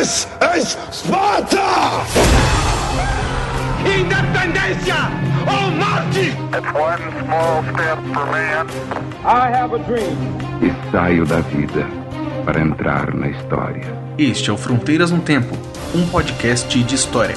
This is Sparta! Independencia o Marte! It's one small step for man. I have a dream. E saio da vida para entrar na história. Este é o Fronteiras no Tempo, um podcast de história.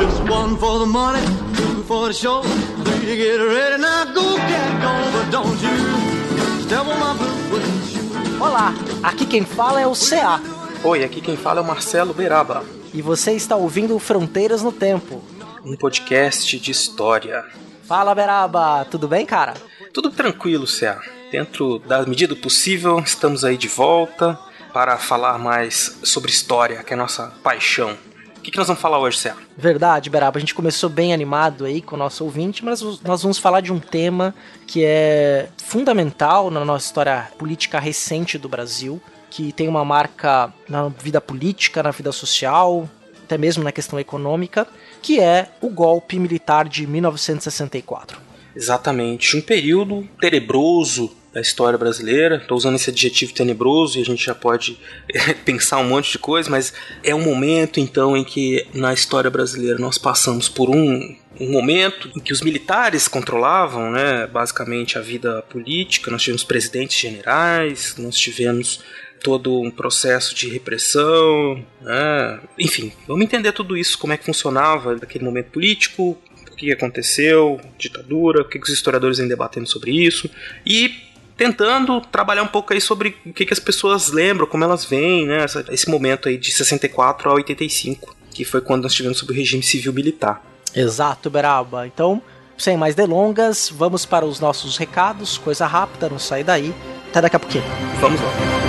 It's one for the money, two for the show, three to get ready. Now go get going, but don't you step on my blue. Olá, aqui quem fala é o CA Oi, aqui quem fala é o Marcelo Beraba, e você está ouvindo Fronteiras no Tempo. um podcast de história. Fala Beraba, tudo bem, cara? Tudo tranquilo, Cé. Dentro da medida do possível, estamos aí de volta para falar mais sobre história, que é a nossa paixão. Que, que nós vamos falar hoje, Cé? Verdade, Beraba, a gente começou bem animado aí com o nosso ouvinte, mas nós vamos falar de um tema que é fundamental na nossa história política recente do Brasil, que tem uma marca na vida política, na vida social, até mesmo na questão econômica, que é o golpe militar de 1964. Exatamente, um período tenebroso da história brasileira. Estou usando esse adjetivo tenebroso e a gente já pode eh, pensar um monte de coisa, mas é um momento então em que na história brasileira nós passamos por um, um momento em que os militares controlavam, né, basicamente a vida política. Nós tivemos presidentes generais, nós tivemos todo um processo de repressão, né? enfim, vamos entender tudo isso, como é que funcionava naquele momento político, o que aconteceu, ditadura, o que os historiadores vêm debatendo sobre isso, e tentando trabalhar um pouco aí sobre o que, que as pessoas lembram, como elas veem, né, esse momento aí de 64 a 85, que foi quando nós tivemos sobre o regime civil militar. Exato, Beraba. Então, sem mais delongas, vamos para os nossos recados, coisa rápida, não sai daí. Até daqui a pouquinho. Vamos lá.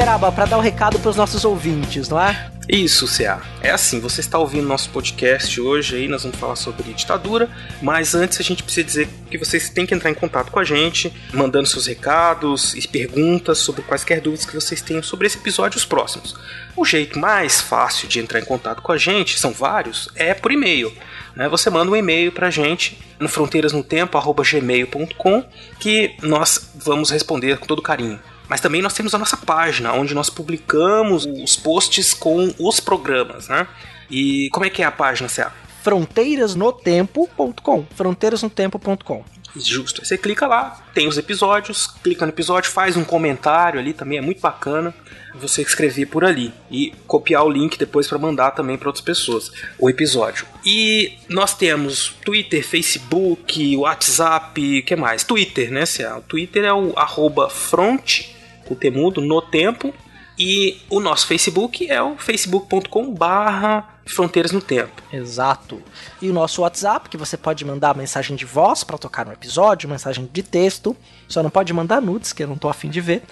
Beraba, para dar o recado para os nossos ouvintes, não é? Isso, CA. É assim, você está ouvindo nosso podcast hoje aí, nós vamos falar sobre ditadura, mas antes a gente precisa dizer que vocês têm que entrar em contato com a gente, mandando seus recados e perguntas sobre quaisquer dúvidas que vocês tenham sobre esse episódio e os próximos. O jeito mais fácil de entrar em contato com a gente, são vários, é por e-mail. né? Você manda um e-mail pra gente no fronteirasnotempo@gmail.com que nós vamos responder com todo carinho. Mas também nós temos a nossa página, onde nós publicamos os posts com os programas, né? E como é que é a página, CA? fronteirasnotempo.com fronteirasnotempo.com Justo. Aí Você clica lá, tem os episódios, clica no episódio, faz um comentário ali também, é muito bacana você escrever por ali e copiar o link depois para mandar também para outras pessoas o episódio. E nós temos Twitter, Facebook, WhatsApp, o que mais? Twitter, né? CA? O Twitter é o arroba front, o temudo, no tempo. E o nosso Facebook é o facebook.com barra fronteiras no tempo. Exato. E o nosso WhatsApp, que você pode mandar mensagem de voz para tocar no episódio, mensagem de texto. Só não pode mandar nudes, que eu não tô afim de ver.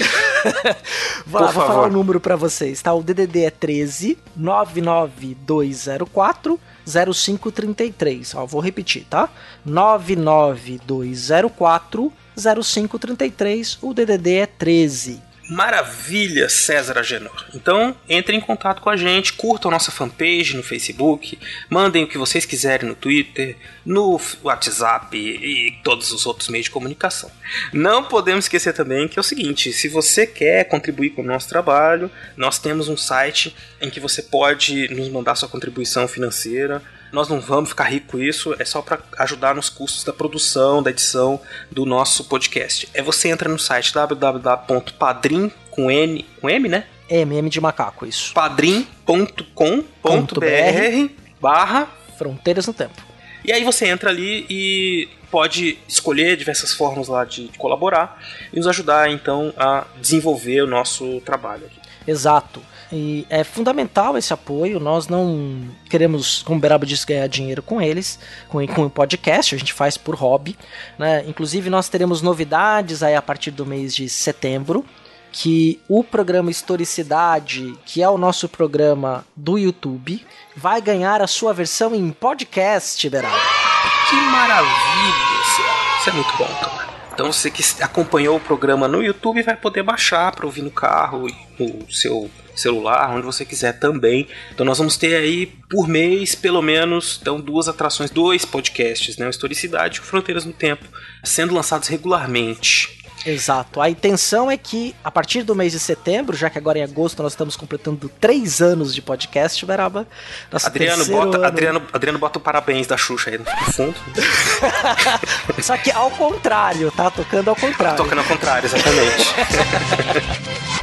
vou, lá, Por vou falar o número para vocês, tá? O DDD é 13 99204 0533. Ó, vou repetir, tá? 99204 0533. O DDD é 13. Maravilha, César Agenor. Então, entrem em contato com a gente, curtam nossa fanpage no Facebook, mandem o que vocês quiserem no Twitter, no WhatsApp e todos os outros meios de comunicação. Não podemos esquecer também que é o seguinte: se você quer contribuir com o nosso trabalho, nós temos um site em que você pode nos mandar sua contribuição financeira. Nós não vamos ficar ricos com isso, é só para ajudar nos custos da produção, da edição do nosso podcast. É você entra no site www.padrim com N, com M, né? MM de macaco, isso. padrim.com.br barra Fronteiras no Tempo. e aí você entra ali e pode escolher diversas formas lá de, de colaborar e nos ajudar então a desenvolver o nosso trabalho aqui. Exato. E é fundamental esse apoio. Nós não queremos, como o Beraba disse, ganhar dinheiro com eles, com, com o podcast, a gente faz por hobby. Né? Inclusive, nós teremos novidades aí a partir do mês de setembro. Que o programa Historicidade, que é o nosso programa do YouTube, vai ganhar a sua versão em podcast, Beraba. Que maravilha! Isso é muito bom, cara. Então você que acompanhou o programa no YouTube vai poder baixar para ouvir no carro, no seu celular, onde você quiser também. Então nós vamos ter aí por mês, pelo menos, então duas atrações, dois podcasts, né? O Historicidade e o Fronteiras no Tempo, sendo lançados regularmente. Exato. A intenção é que, a partir do mês de setembro, já que agora em agosto nós estamos completando três anos de podcast, Beraba. Adriano bota, ano... Adriano, Adriano bota o parabéns da Xuxa aí no fundo. Só que ao contrário, tá? Tocando ao contrário. Tocando ao contrário, exatamente.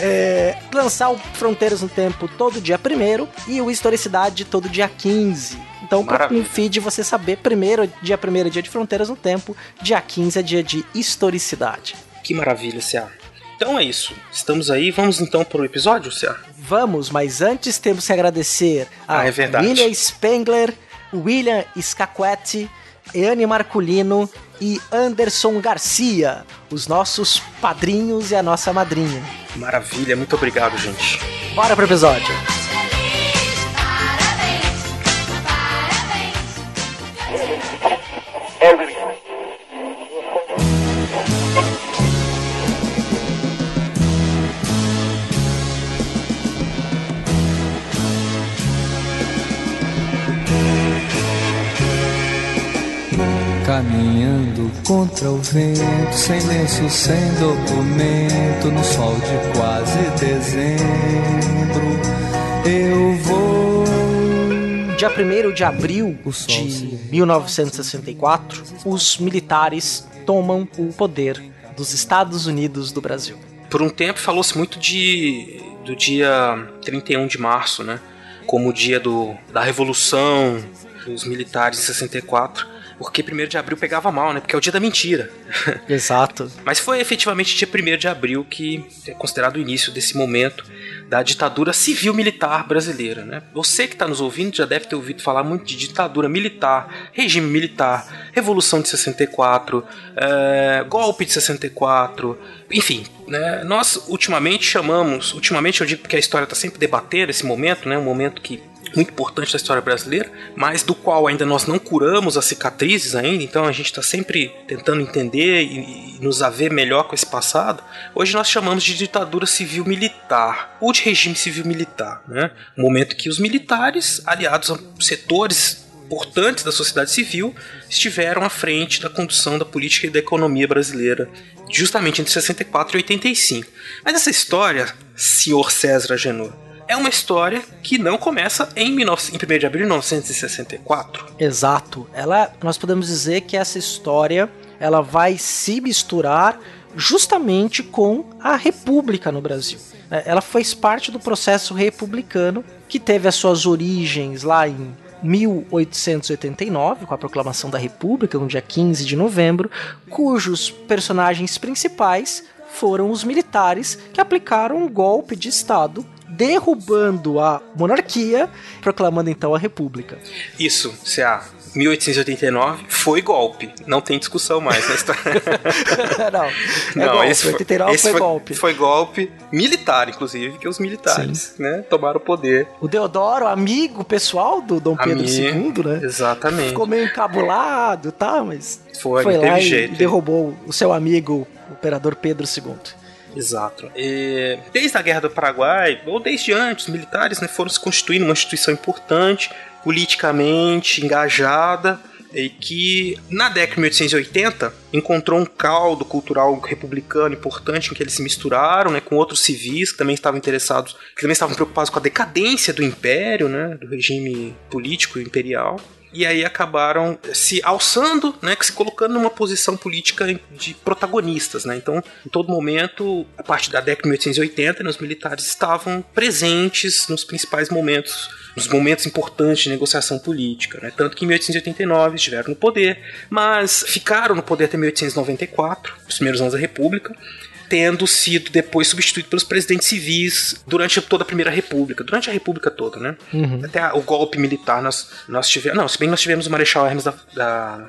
é, lançar o Fronteiras no Tempo todo dia 1 e o Historicidade todo dia 15. Então, no feed você saber, primeiro, dia 1 é dia de Fronteiras no Tempo, dia 15 é dia de Historicidade. Que maravilha, Cia. Então é isso. Estamos aí. Vamos então para o episódio, Cia? Vamos, mas antes temos que agradecer a ah, é William Spengler, William Scaquetti, Eane Marculino e Anderson Garcia, os nossos padrinhos e a nossa madrinha. Maravilha, muito obrigado, gente. Bora pro episódio. Caminhando contra o vento, sem lenço, sem documento, no sol de quase dezembro, eu vou. Dia 1 de abril de 1964, os militares tomam o poder dos Estados Unidos do Brasil. Por um tempo falou-se muito de do dia 31 de março, né? Como o dia do, da Revolução dos militares em 64 porque 1 de abril pegava mal, né? Porque é o dia da mentira. Exato. Mas foi efetivamente dia 1 de abril que é considerado o início desse momento da ditadura civil-militar brasileira, né? Você que está nos ouvindo já deve ter ouvido falar muito de ditadura militar, regime militar, revolução de 64, é, golpe de 64, enfim, né? Nós ultimamente chamamos, ultimamente eu digo porque a história está sempre debatendo esse momento, né? Um momento que muito importante da história brasileira, mas do qual ainda nós não curamos as cicatrizes ainda, então a gente está sempre tentando entender e, e, nos haver melhor com esse passado. Hoje nós chamamos de ditadura civil-militar, ou de regime civil-militar, né? Um momento que os militares, aliados a setores importantes da sociedade civil, estiveram à frente da condução da política e da economia brasileira, justamente entre 64 e 85. Mas essa história, senhor César Agenor, é uma história que não começa em, 19, em 1 de abril de 1964. Exato. Ela, nós podemos dizer que essa história ela vai se misturar justamente com a República no Brasil. É, ela fez parte do processo republicano que teve as suas origens lá em 1889, com a proclamação da República, no dia 15 de novembro, cujos personagens principais foram os militares que aplicaram um golpe de Estado derrubando a monarquia, proclamando então a república. Isso, CA. 1889 foi golpe. Não tem discussão mais na história. não, é não, golpe. Esse foi, 89 esse foi, golpe. Foi golpe militar, inclusive, que os militares né, tomaram o poder. O Deodoro, amigo pessoal do Dom Pedro II, né? Exatamente. Ficou meio encabulado, tá? Mas foi, foi lá e derrubou o seu amigo, o imperador Pedro II. Exato. E, desde a Guerra do Paraguai, ou desde antes, os militares né, foram se constituindo uma instituição importante, politicamente engajada, e que na década de 1880 encontrou um caldo cultural republicano importante em que eles se misturaram né, com outros civis que também estavam interessados, que também estavam preocupados com a decadência do império, né, do regime político imperial e aí acabaram se alçando, né, se colocando numa posição política de protagonistas, né? Então, em todo momento, a partir da década de 1880, né, os militares estavam presentes nos principais momentos, nos momentos importantes de negociação política, né? Tanto que em 1889 estiveram no poder, mas ficaram no poder até 1894, os primeiros anos da República tendo sido depois substituído pelos presidentes civis durante toda a Primeira República, durante a República toda, né? Uhum. Até a, o golpe militar nós, nós tivemos. Não, se bem que nós tivemos o Marechal Hermes da, da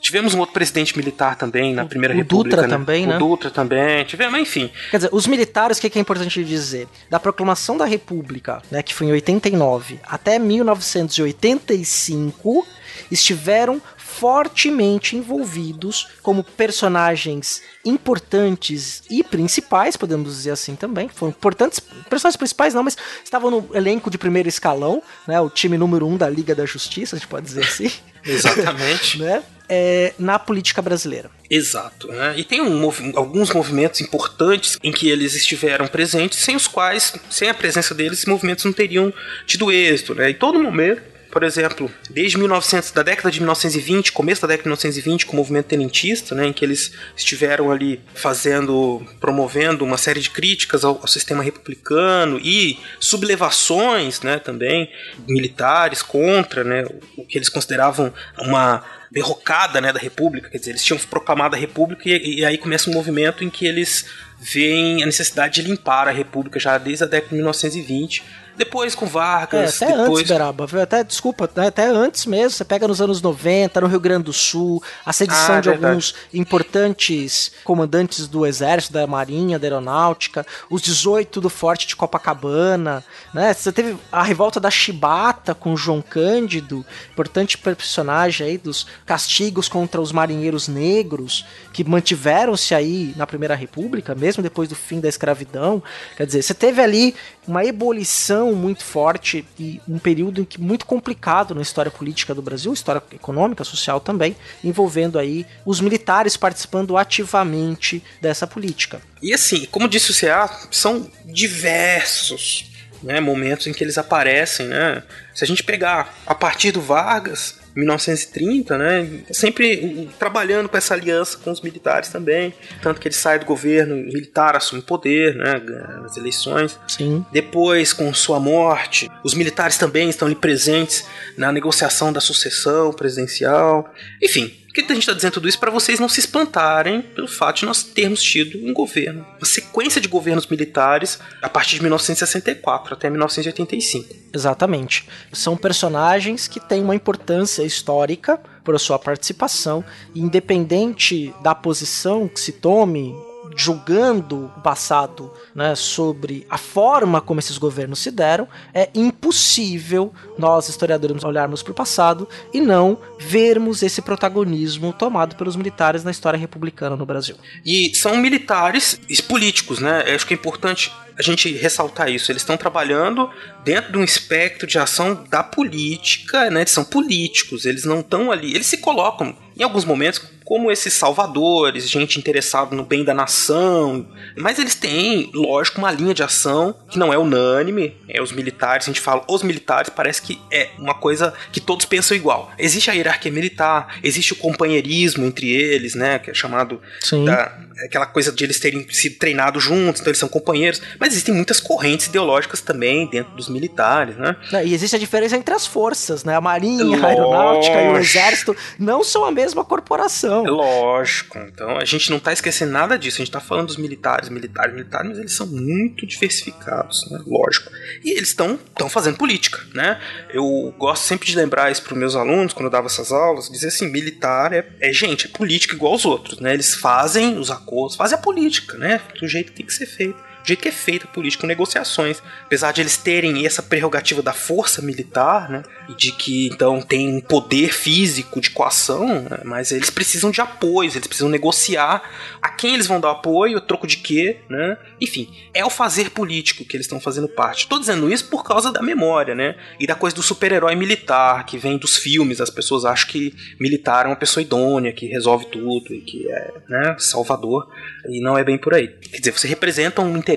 Tivemos um outro presidente militar também na Primeira o República. Dutra né? também, né? O Dutra também. Tivemos, enfim. Quer dizer, os militares, o que, que é importante dizer? Da proclamação da República, né, que foi em 89, até 1985, estiveram fortemente envolvidos como personagens importantes e principais, podemos dizer assim também. Foram importantes, personagens principais não, mas estavam no elenco de primeiro escalão, né, o time número um da Liga da Justiça, a gente pode dizer assim. Exatamente. né? É, na política brasileira. Exato. Né? E tem um movi alguns movimentos importantes em que eles estiveram presentes, sem os quais, sem a presença deles, esses movimentos não teriam tido êxito. Né? Em todo momento, por exemplo, desde 1900, da década de 1920, começo da década de 1920, com o movimento tenentista, né, em que eles estiveram ali fazendo, promovendo uma série de críticas ao, ao sistema republicano e sublevações, né, também militares contra, né, o, que eles consideravam uma derrocada, né, da República, quer dizer, eles tinham proclamado a República e, e aí começa um movimento em que eles veem a necessidade de limpar a República já desde a década de 1920 depois com Vargas. É, até depois... antes, Beraba. Até, desculpa, né, até antes mesmo. Você pega nos anos 90, no Rio Grande do Sul, a sedição Ah, de verdade. alguns importantes comandantes do Exército, da Marinha, da Aeronáutica, os 18 do Forte de Copacabana, né? Você teve a revolta da Chibata com João Cândido, importante personagem aí dos castigos contra os marinheiros negros, que mantiveram-se aí na Primeira República, mesmo depois do fim da escravidão. Quer dizer, você teve ali uma ebulição muito forte e um período em que muito complicado na história política do Brasil, história econômica, social também, envolvendo aí os militares participando ativamente dessa política. E assim, como disse o CA, são diversos né, momentos em que eles aparecem, né? Se a gente pegar a partir do Vargas, 1930, né? Sempre trabalhando com essa aliança com os militares também. Tanto que ele sai do governo militar, assume poder, né? Nas eleições. Sim. Depois, com sua morte, os militares também estão ali presentes na negociação da sucessão presidencial. Enfim, por que a gente está dizendo tudo isso? Para vocês não se espantarem pelo fato de nós termos tido um governo, uma sequência de governos militares a partir de 1964 até 1985. Exatamente. São personagens que têm uma importância histórica por sua participação, independente da posição que se tome julgando o passado né, sobre a forma como esses governos se deram, é impossível nós, historiadores, olharmos para o passado e não vermos esse protagonismo tomado pelos militares na história republicana no Brasil. E são militares e políticos, né? Eu acho que é importante a gente ressaltar isso. Eles estão trabalhando dentro de um espectro de ação da política, né? Eles são políticos, eles não estão ali. Eles se colocam, em alguns momentos, como esses salvadores, gente interessada no bem da nação. Mas eles têm, lógico, uma linha de ação que não é unânime. É os militares, a gente fala os militares, parece que é uma coisa que todos pensam igual. Existe a hierarquia militar, existe o companheirismo entre eles, né? Que é chamado Sim. da, aquela coisa de eles terem sido treinados juntos, então eles são companheiros. Mas existem muitas correntes ideológicas também dentro dos militares, né? E existe a diferença entre as forças, né? A Marinha, a Lógico. Aeronáutica e o Exército não são a mesma corporação. É Lógico. Então a gente não tá esquecendo nada disso. A gente tá falando dos militares, militares, militares, mas eles são muito diversificados, né? Lógico. E eles estão fazendo política, né? Eu gosto sempre de lembrar isso para meus alunos quando eu dava essas aulas, dizer assim, militar é, é gente, é política igual aos outros, né? Eles fazem os acordos, fazem a política, né? Do jeito que tem que ser feito. Do jeito que é feita com negociações. Apesar de eles terem essa prerrogativa da força militar, né? E de que então tem um poder físico de coação, né, mas eles precisam de apoios, eles precisam negociar a quem eles vão dar apoio, troco de quê, né? Enfim, é o fazer político que eles estão fazendo parte. Tô dizendo isso por causa da memória, né? E da coisa do super-herói militar, que vem dos filmes. As pessoas acham que militar é uma pessoa idônea, que resolve tudo e que é, né, salvador. E não é bem por aí. Quer dizer, você representa um interesse,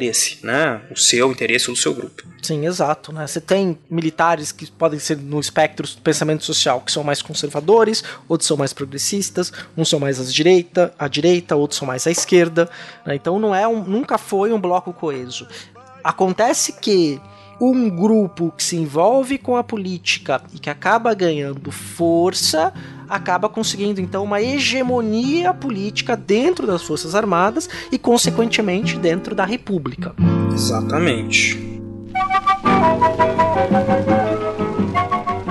né? O seu interesse ou o seu grupo. Sim, exato. Né? Você tem militares que podem ser no espectro do pensamento social, que são mais conservadores, outros são mais progressistas, uns são mais à direita, à direita, outros são mais à esquerda. né? Então não é um, nunca foi um bloco coeso. Acontece que um grupo que se envolve com a política e que acaba ganhando força acaba conseguindo então uma hegemonia política dentro das Forças Armadas e consequentemente dentro da República. Exatamente.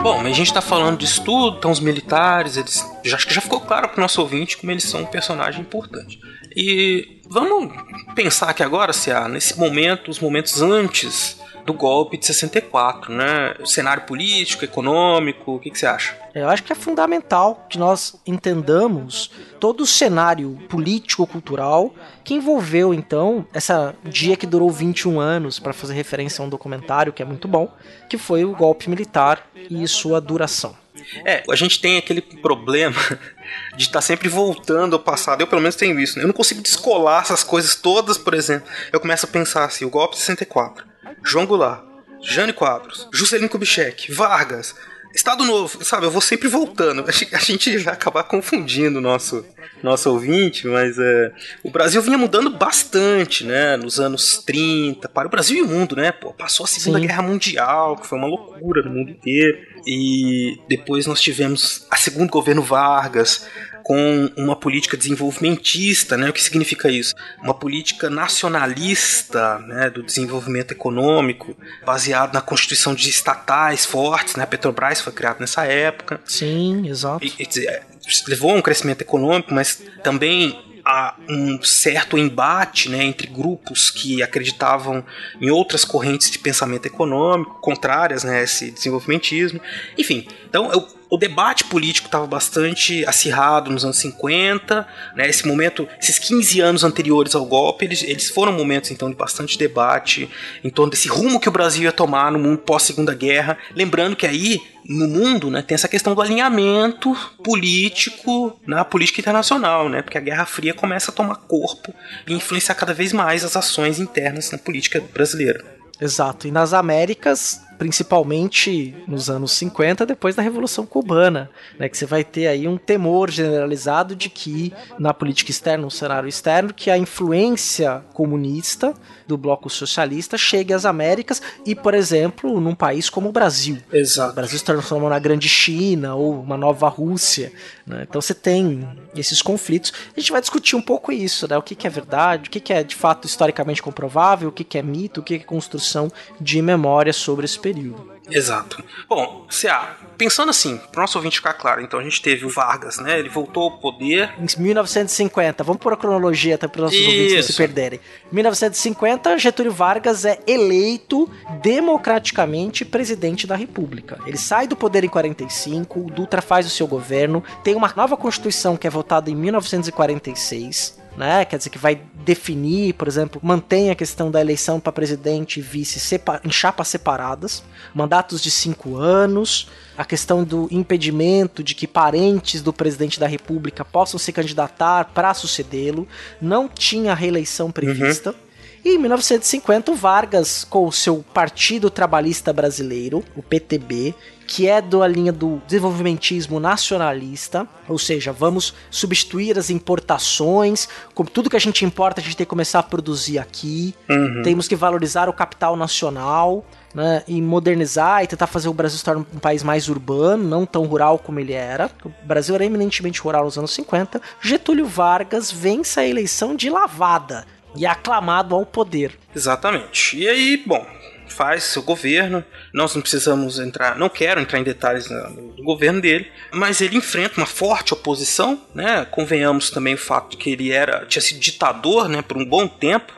Bom, a gente tá falando disso tudo, então os militares, eles já, acho que já ficou claro para o nosso ouvinte como eles são um personagem importante. E vamos pensar aqui agora, se há nesse momento, os momentos antes do golpe de 64, né? O cenário político, econômico, o que, que você acha? Eu acho que é fundamental que nós entendamos todo o cenário político-cultural que envolveu, então, essa dia que durou 21 anos, para fazer referência a um documentário que é muito bom, que foi o golpe militar e sua duração. É, a gente tem aquele problema de estar tá sempre voltando ao passado. Eu, pelo menos, tenho isso. Né? Eu não consigo descolar essas coisas todas, por exemplo. Eu começo a pensar assim: o golpe de 64, João Goulart, Jânio Quadros, Juscelino Kubitschek, Vargas, Estado Novo, sabe? Eu vou sempre voltando. A gente vai acabar confundindo o nosso, nosso ouvinte, mas é, o Brasil vinha mudando bastante, né? Nos anos 30, para o Brasil e o mundo, né? Pô, passou a Segunda Sim. Guerra Mundial, que foi uma loucura no mundo inteiro. E depois nós tivemos a segundo governo Vargas, com uma política desenvolvimentista, né? O que significa isso? Uma política nacionalista, né, do desenvolvimento econômico, baseado na constituição de estatais fortes, né? A Petrobras foi criada nessa época. Sim, exato. E, dizer, levou a um crescimento econômico, mas também a um certo embate né, entre grupos que acreditavam em outras correntes de pensamento econômico, contrárias né, a esse desenvolvimentismo. Enfim, então eu o debate político estava bastante acirrado nos anos 50, né? Esse momento, esses 15 anos anteriores ao golpe, eles, eles foram momentos então de bastante debate em torno desse rumo que o Brasil ia tomar no mundo pós Segunda Guerra, lembrando que aí no mundo, né, tem essa questão do alinhamento político na política internacional, né, porque a Guerra Fria começa a tomar corpo e influenciar cada vez mais as ações internas na política brasileira. Exato. E nas Américas, principalmente nos anos 50, depois da Revolução Cubana, né, que você vai ter aí um temor generalizado de que na política externa, no cenário externo, que a influência comunista do bloco socialista chegue às Américas e, por exemplo, num país como o Brasil. Exato. O Brasil se transformou na grande China ou uma nova Rússia. Né? Então você tem esses conflitos. A gente vai discutir um pouco isso, né? O que, que é verdade, o que, que é de fato historicamente comprovável, o que, que é mito, o que, que é construção de memória sobre esse período. Exato. Bom, CA, pensando assim, para o nosso ouvinte ficar claro, então a gente teve o Vargas, né? Ele voltou ao poder. Em 1950, vamos por a cronologia até para os nossos Isso. ouvintes não se perderem. 1950, Getúlio Vargas é eleito democraticamente presidente da República. Ele sai do poder em 45, o Dutra faz o seu governo, tem uma nova Constituição que é votada em 1946 né? Quer dizer, que vai definir, por exemplo, mantém a questão da eleição para presidente e vice em chapas separadas, mandatos de cinco anos, a questão do impedimento de que parentes do presidente da república possam se candidatar para sucedê-lo, não tinha reeleição prevista. Uhum. E em 1950, Vargas, com o seu Partido Trabalhista Brasileiro, o PTB, que é da linha do desenvolvimentismo nacionalista, ou seja, vamos substituir as importações, com tudo que a gente importa a gente tem que começar a produzir aqui, uhum. temos que valorizar o capital nacional, né, e modernizar e tentar fazer o Brasil se tornar um país mais urbano, não tão rural como ele era. O Brasil era eminentemente rural nos anos 50. Getúlio Vargas vence a eleição de lavada e é aclamado ao poder. Exatamente. E aí, bom, faz seu governo. Nós não precisamos entrar, não quero entrar em detalhes do governo dele, mas ele enfrenta uma forte oposição, né? Convenhamos também o fato de que ele era tinha sido ditador, né, por um bom tempo.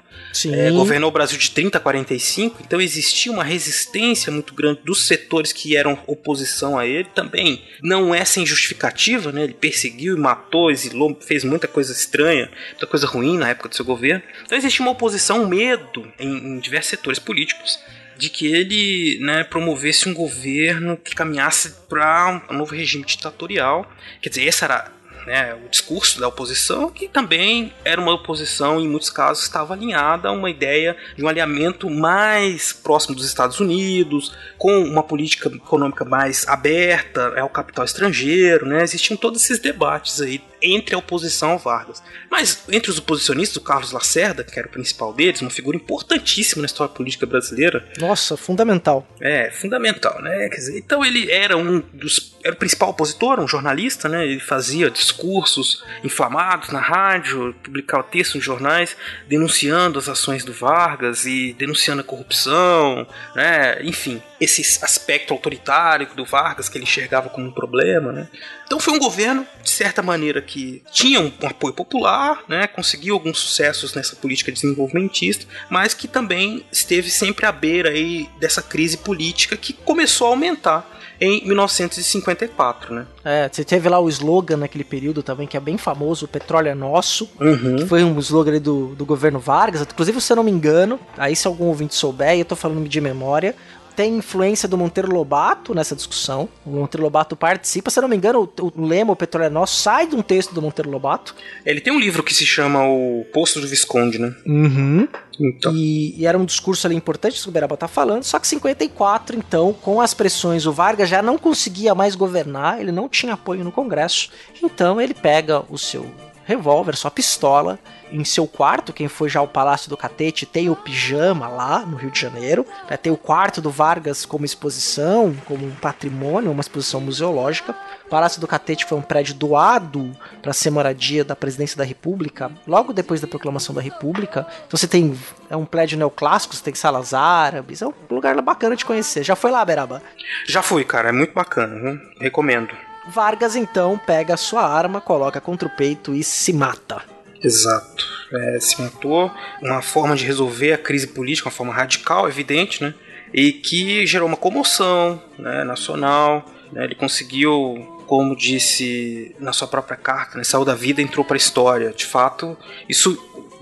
É, governou o Brasil de 30 a 45, então existia uma resistência muito grande dos setores que eram oposição a ele. Também não é sem justificativa, né? Ele perseguiu e matou, exilou, fez muita coisa estranha, muita coisa ruim na época do seu governo. Então existia uma oposição, um medo em, em diversos setores políticos de que ele né, promovesse um governo que caminhasse para um novo regime ditatorial. Quer dizer, essa era né, o discurso da oposição, que também era uma oposição, em muitos casos, estava alinhada a uma ideia de um alinhamento mais próximo dos Estados Unidos, com uma política econômica mais aberta ao capital estrangeiro, né? Existiam todos esses debates aí entre a oposição ao Vargas. Mas entre os oposicionistas, o Carlos Lacerda, que era o principal deles, uma figura importantíssima na história política brasileira. Nossa, fundamental. É, fundamental, né? Quer dizer, então ele era um dos. Era o principal opositor, um jornalista, né? Ele fazia discursos inflamados na rádio, publicava textos em jornais denunciando as ações do Vargas e denunciando a corrupção, né? Enfim, esse aspecto autoritário do Vargas que ele enxergava como um problema, né? Então foi um governo, de certa maneira, que tinha um, apoio popular, né? conseguiu alguns sucessos nessa política desenvolvimentista, mas que também esteve sempre à beira aí dessa crise política que começou a aumentar em 1954, né? É, você teve lá o slogan naquele período também, que é bem famoso, o petróleo é nosso, Uhum. que foi um slogan do, do governo Vargas, inclusive se eu não me engano, aí se algum ouvinte souber, eu tô falando de memória, tem influência do Monteiro Lobato nessa discussão. O Monteiro Lobato participa. Se eu não me engano, o, o lema O Petróleo é Nosso sai de um texto do Monteiro Lobato. Ele tem um livro que se chama O Posto do Visconde, né? Uhum. Então, E, e era um discurso ali importante que o Beraba tá falando, só que 54, então, com as pressões, o Vargas já não conseguia mais governar, ele não tinha apoio no Congresso, então ele pega o seu revólver, sua pistola, em seu quarto, quem foi já ao Palácio do Catete tem o pijama lá no Rio de Janeiro, né, tem o quarto do Vargas como exposição, como um patrimônio, uma exposição museológica. O Palácio do Catete foi um prédio doado para ser moradia da presidência da República, logo depois da proclamação da República. Então você tem é um prédio neoclássico, você tem salas árabes, é um lugar bacana de conhecer. Já foi lá, Beraba? já fui, cara, é muito bacana? Recomendo. Vargas então pega a sua arma, coloca contra o peito e se mata. Exato. É, se matou, uma forma de resolver a crise política, uma forma radical, evidente, né? E que gerou uma comoção né, nacional. né? Ele conseguiu, como disse na sua própria carta, né, saiu da vida entrou para a história. De fato, isso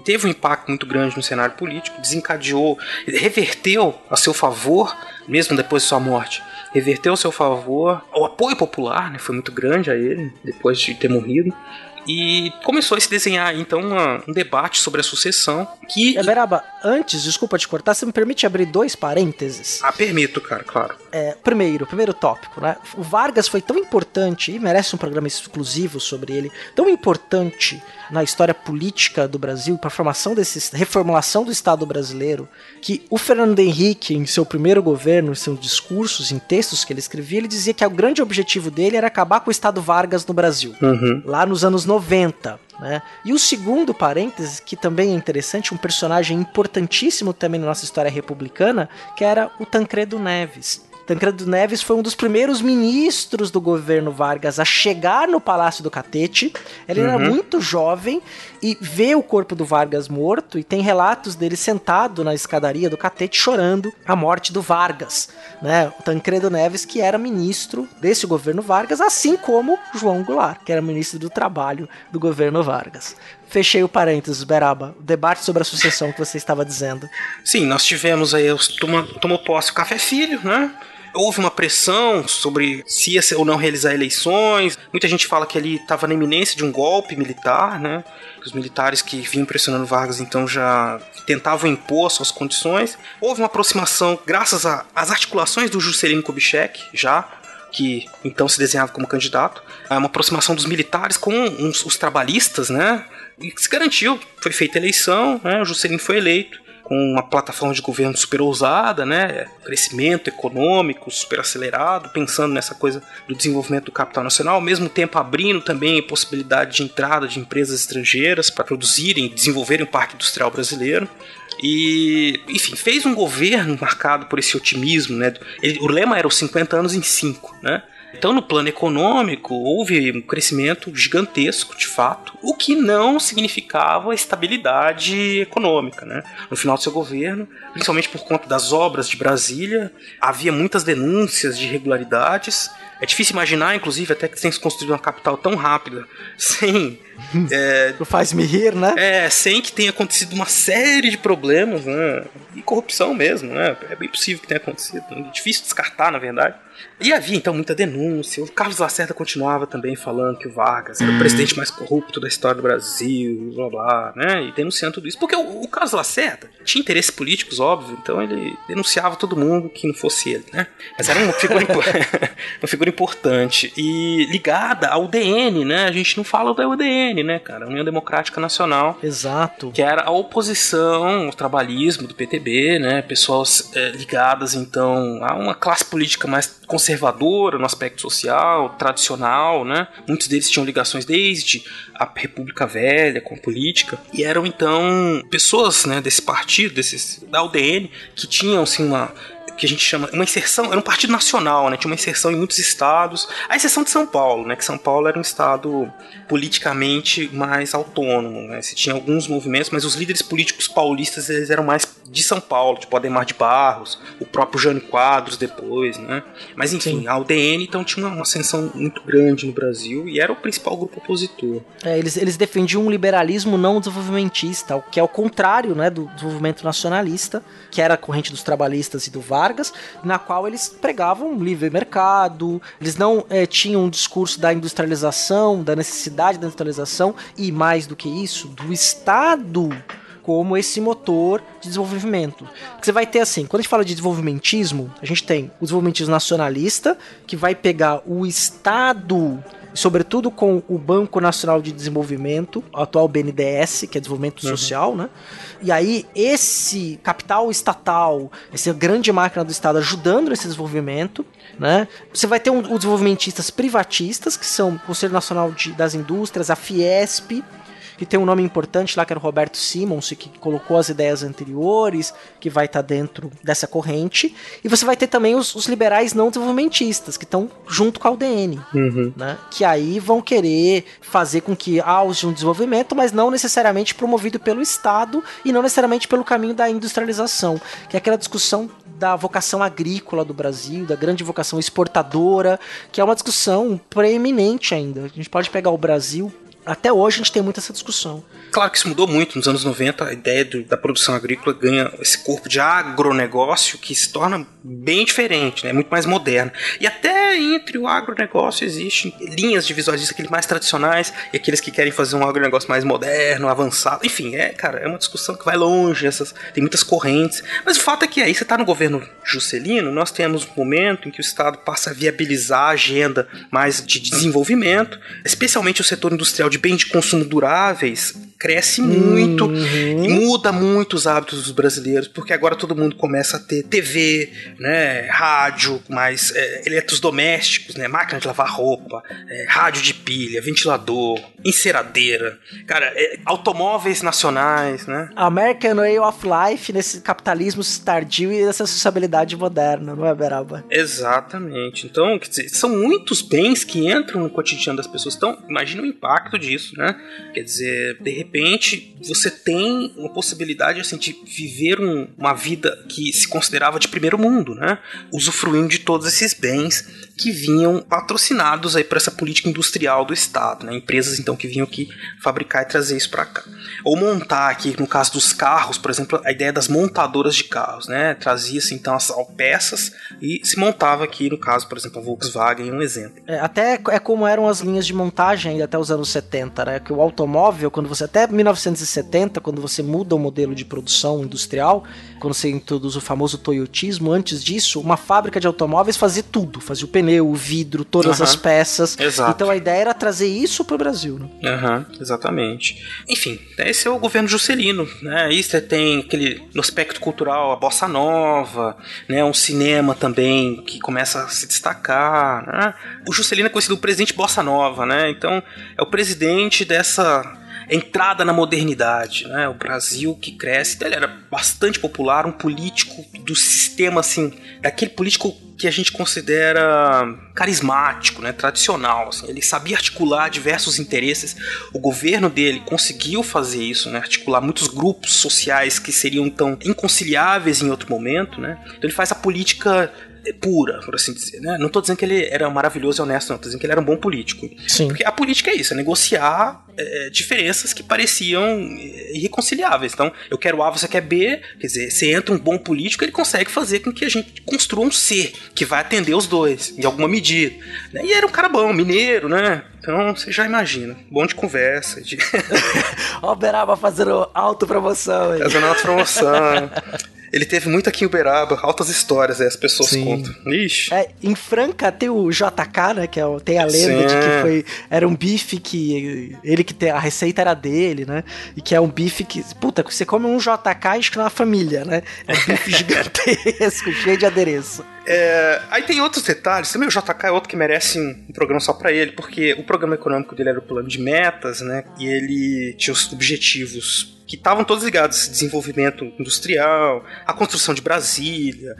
teve um impacto muito grande no cenário político, desencadeou, reverteu a seu favor, mesmo depois de sua morte, reverteu a seu favor. O apoio popular né, foi muito grande a ele, depois de ter morrido. E começou a se desenhar então uma- um debate sobre a sucessão que. É, Beraba, antes, desculpa te cortar, você me permite abrir dois parênteses? Ah, permito, cara, claro. É, primeiro, primeiro tópico, né? O Vargas foi tão importante e merece um programa exclusivo sobre ele, tão importante na história política do Brasil, para a formação desse reformulação do Estado brasileiro, que o Fernando Henrique, em seu primeiro governo, em seus discursos, em textos que ele escrevia, ele dizia que o grande objetivo dele era acabar com o Estado Vargas no Brasil Uhum. lá nos anos 90. Né? E o segundo parênteses, que também é interessante, um personagem importantíssimo também na nossa história republicana, que era o Tancredo Neves. Tancredo Neves foi um dos primeiros ministros do governo Vargas a chegar no Palácio do Catete. Ele era muito jovem e vê o corpo do Vargas morto e tem relatos dele sentado na escadaria do Catete chorando a morte do Vargas, né? O Tancredo Neves que era ministro desse governo Vargas, assim como João Goulart, que era ministro do Trabalho do governo Vargas. Fechei o parênteses, Beraba. O debate sobre a sucessão que você estava dizendo. Sim, nós tivemos aí, toma- tomou posse o Café Filho, né? Houve uma pressão sobre se ia ou não realizar eleições. Muita gente fala que ele estava na iminência de um golpe militar, né? Os militares que vinham pressionando Vargas então já tentavam impor suas condições. Houve uma aproximação, graças às articulações do Juscelino Kubitschek, já que então se desenhava como candidato, é uma aproximação dos militares com uns- os trabalhistas, né? E se garantiu, foi feita a eleição, né? O Juscelino foi eleito com uma plataforma de governo super ousada, né? Crescimento econômico super acelerado, pensando nessa coisa do desenvolvimento do capital nacional, ao mesmo tempo abrindo também possibilidade de entrada de empresas estrangeiras para produzirem e desenvolverem o parque industrial brasileiro. E, enfim, fez um governo marcado por esse otimismo, né? Ele- o lema era os 50 anos em 5, né? Então, no plano econômico, houve um crescimento gigantesco, de fato, o que não significava estabilidade econômica. Né? No final do seu governo, principalmente por conta das obras de Brasília, havia muitas denúncias de irregularidades. É difícil imaginar, inclusive, até que tenha se construído uma capital tão rápida, sem é, Faz-me rir, né? é, sem que tenha acontecido uma série de problemas, né? E corrupção mesmo, né? É bem possível que tenha acontecido. É difícil descartar, na verdade. E havia, então, muita denúncia. O Carlos Lacerda continuava também falando que o Vargas era o presidente mais corrupto da história do Brasil, blá blá, né? E denunciando tudo isso. Porque o, o Carlos Lacerda tinha interesses políticos, óbvio, então ele denunciava todo mundo que não fosse ele, né? Mas era uma figura, uma figura importante. E ligada ao DN, né? A gente não fala da UDN, né, cara? União Democrática Nacional Exato. que era a oposição ao trabalhismo do PTB, né? Pessoas eh, ligadas então a uma classe política mais conservadora no aspecto social, tradicional, né? Muitos deles tinham ligações desde a República Velha com a política e eram então pessoas, né, desse partido, desses da UDN que tinham assim uma que a gente chama uma inserção, era um partido nacional, né? Tinha uma inserção em muitos estados, a exceção de São Paulo, né? Que São Paulo era um estado politicamente mais autônomo, né? Você tinha alguns movimentos, mas os líderes políticos paulistas eles eram mais de São Paulo, tipo Ademar de Barros, o próprio Jânio Quadros depois, né? Mas enfim, Sim. a UDN então tinha uma ascensão muito grande no Brasil e era o principal grupo opositor. É, eles, eles defendiam um liberalismo não desenvolvimentista, o que é o contrário, né, do desenvolvimento nacionalista, que era a corrente dos trabalhistas e do Vargas, na qual eles pregavam livre mercado, eles não é, tinham um discurso da industrialização, da necessidade da industrialização e mais do que isso, do Estado como esse motor de desenvolvimento. Você vai ter assim, quando a gente fala de desenvolvimentismo, a gente tem o desenvolvimentismo nacionalista, que vai pegar o Estado sobretudo com o Banco Nacional de Desenvolvimento, o atual BNDES, que é desenvolvimento uhum. social, né? E aí esse capital estatal, essa grande máquina do Estado ajudando nesse desenvolvimento, né? Você vai ter um, os desenvolvimentistas privatistas, que são o Conselho Nacional de, das Indústrias, a Fiesp, que tem um nome importante lá, que era o Roberto Simons, que colocou as ideias anteriores, que vai estar tá dentro dessa corrente. E você vai ter também os, os liberais não desenvolvimentistas, que estão junto com a UDN, uhum. né? Que aí vão querer fazer com que haja um desenvolvimento, mas não necessariamente promovido pelo Estado e não necessariamente pelo caminho da industrialização, que é aquela discussão da vocação agrícola do Brasil, da grande vocação exportadora, que é uma discussão preeminente ainda. A gente pode pegar o Brasil até hoje a gente tem muita essa discussão. Claro que isso mudou muito nos anos 90, a ideia do, da produção agrícola ganha esse corpo de agronegócio que se torna bem diferente, né? muito mais moderno. E até entre o agronegócio existem linhas de aqueles mais tradicionais e aqueles que querem fazer um agronegócio mais moderno, avançado. Enfim, é, cara, é uma discussão que vai longe, essas, tem muitas correntes. Mas o fato é que aí você está no governo Juscelino, nós temos um momento em que o Estado passa a viabilizar a agenda mais de desenvolvimento, especialmente o setor industrial de bens de consumo duráveis cresce muito uhum. e muda muito os hábitos dos brasileiros, porque agora todo mundo começa a ter TV, né, rádio, mais é, eletrodomésticos, né, máquina de lavar roupa, é, rádio de pilha, ventilador, enceradeira, cara, é, automóveis nacionais, né? American Way of Life nesse capitalismo tardio e essa sociabilidade moderna, não é, Beraba? Exatamente. Então, dizer, são muitos bens que entram no cotidiano das pessoas. Então, imagina o impacto disso, né? Quer dizer, de repente, você tem uma possibilidade assim, de viver um, uma vida que se considerava de primeiro mundo, né? Usufruindo de todos esses bens que vinham patrocinados aí por essa política industrial do Estado, né? Empresas então que vinham aqui fabricar e trazer isso para cá. Ou montar aqui, no caso dos carros, por exemplo, a ideia das montadoras de carros, né? Trazia-se então as peças e se montava aqui, no caso, por exemplo, a Volkswagen, um exemplo. É, até é como eram as linhas de montagem ainda até os anos 70, né? Que o automóvel, quando você até 1970, quando você muda o modelo de produção industrial, quando você introduz o famoso toyotismo, antes disso, uma fábrica de automóveis fazia tudo, fazia o pneu, o vidro, todas uhum. as peças. Exato. Então a ideia era trazer isso para o Brasil. Né? Uhum, exatamente. Enfim, esse é o governo Juscelino. Né? Aí você tem aquele, no aspecto cultural, a bossa nova, né? um cinema também que começa a se destacar. Né? O Juscelino é conhecido como presidente bossa nova, né? então é o presidente dessa entrada na modernidade, né? O Brasil que cresce, ele era bastante popular, um político do sistema assim, daquele político que a gente considera carismático, né, tradicional. Assim. Ele sabia articular diversos interesses. O governo dele conseguiu fazer isso, né, articular muitos grupos sociais que seriam tão inconciliáveis em outro momento. Né. Então ele faz a política pura, por assim dizer. Né? Não estou dizendo que ele era maravilhoso e honesto, não. Estou dizendo que ele era um bom político. Sim. Porque a política é isso, é negociar é, diferenças que pareciam é, irreconciliáveis. Então, eu quero A, você quer B. Quer dizer, se entra um bom político, ele consegue fazer com que a gente construa um C, que vai atender os dois, em alguma medida. Né? E era um cara bom, mineiro, né? Então, você já imagina. Bom de conversa. De... Ó, o Beraba fazendo autopromoção. Fazendo autopromoção. Ele teve muito aqui em Uberaba, altas histórias aí, as pessoas Sim. contam. Ixi. É, em Franca tem o JK, né? Que é, tem a lenda Sim. de que foi. Era um bife que. Ele que tem. A receita era dele, né? E que é um bife que. Puta, você come um JK acho que na família, né? É um bife gigantesco, cheio de adereço. É, aí tem outros detalhes. Também o JK é outro que merece um, programa só para ele, porque o programa econômico dele era o plano de metas, né? E ele tinha os objetivos que estavam todos ligados a esse desenvolvimento industrial, a construção de Brasília,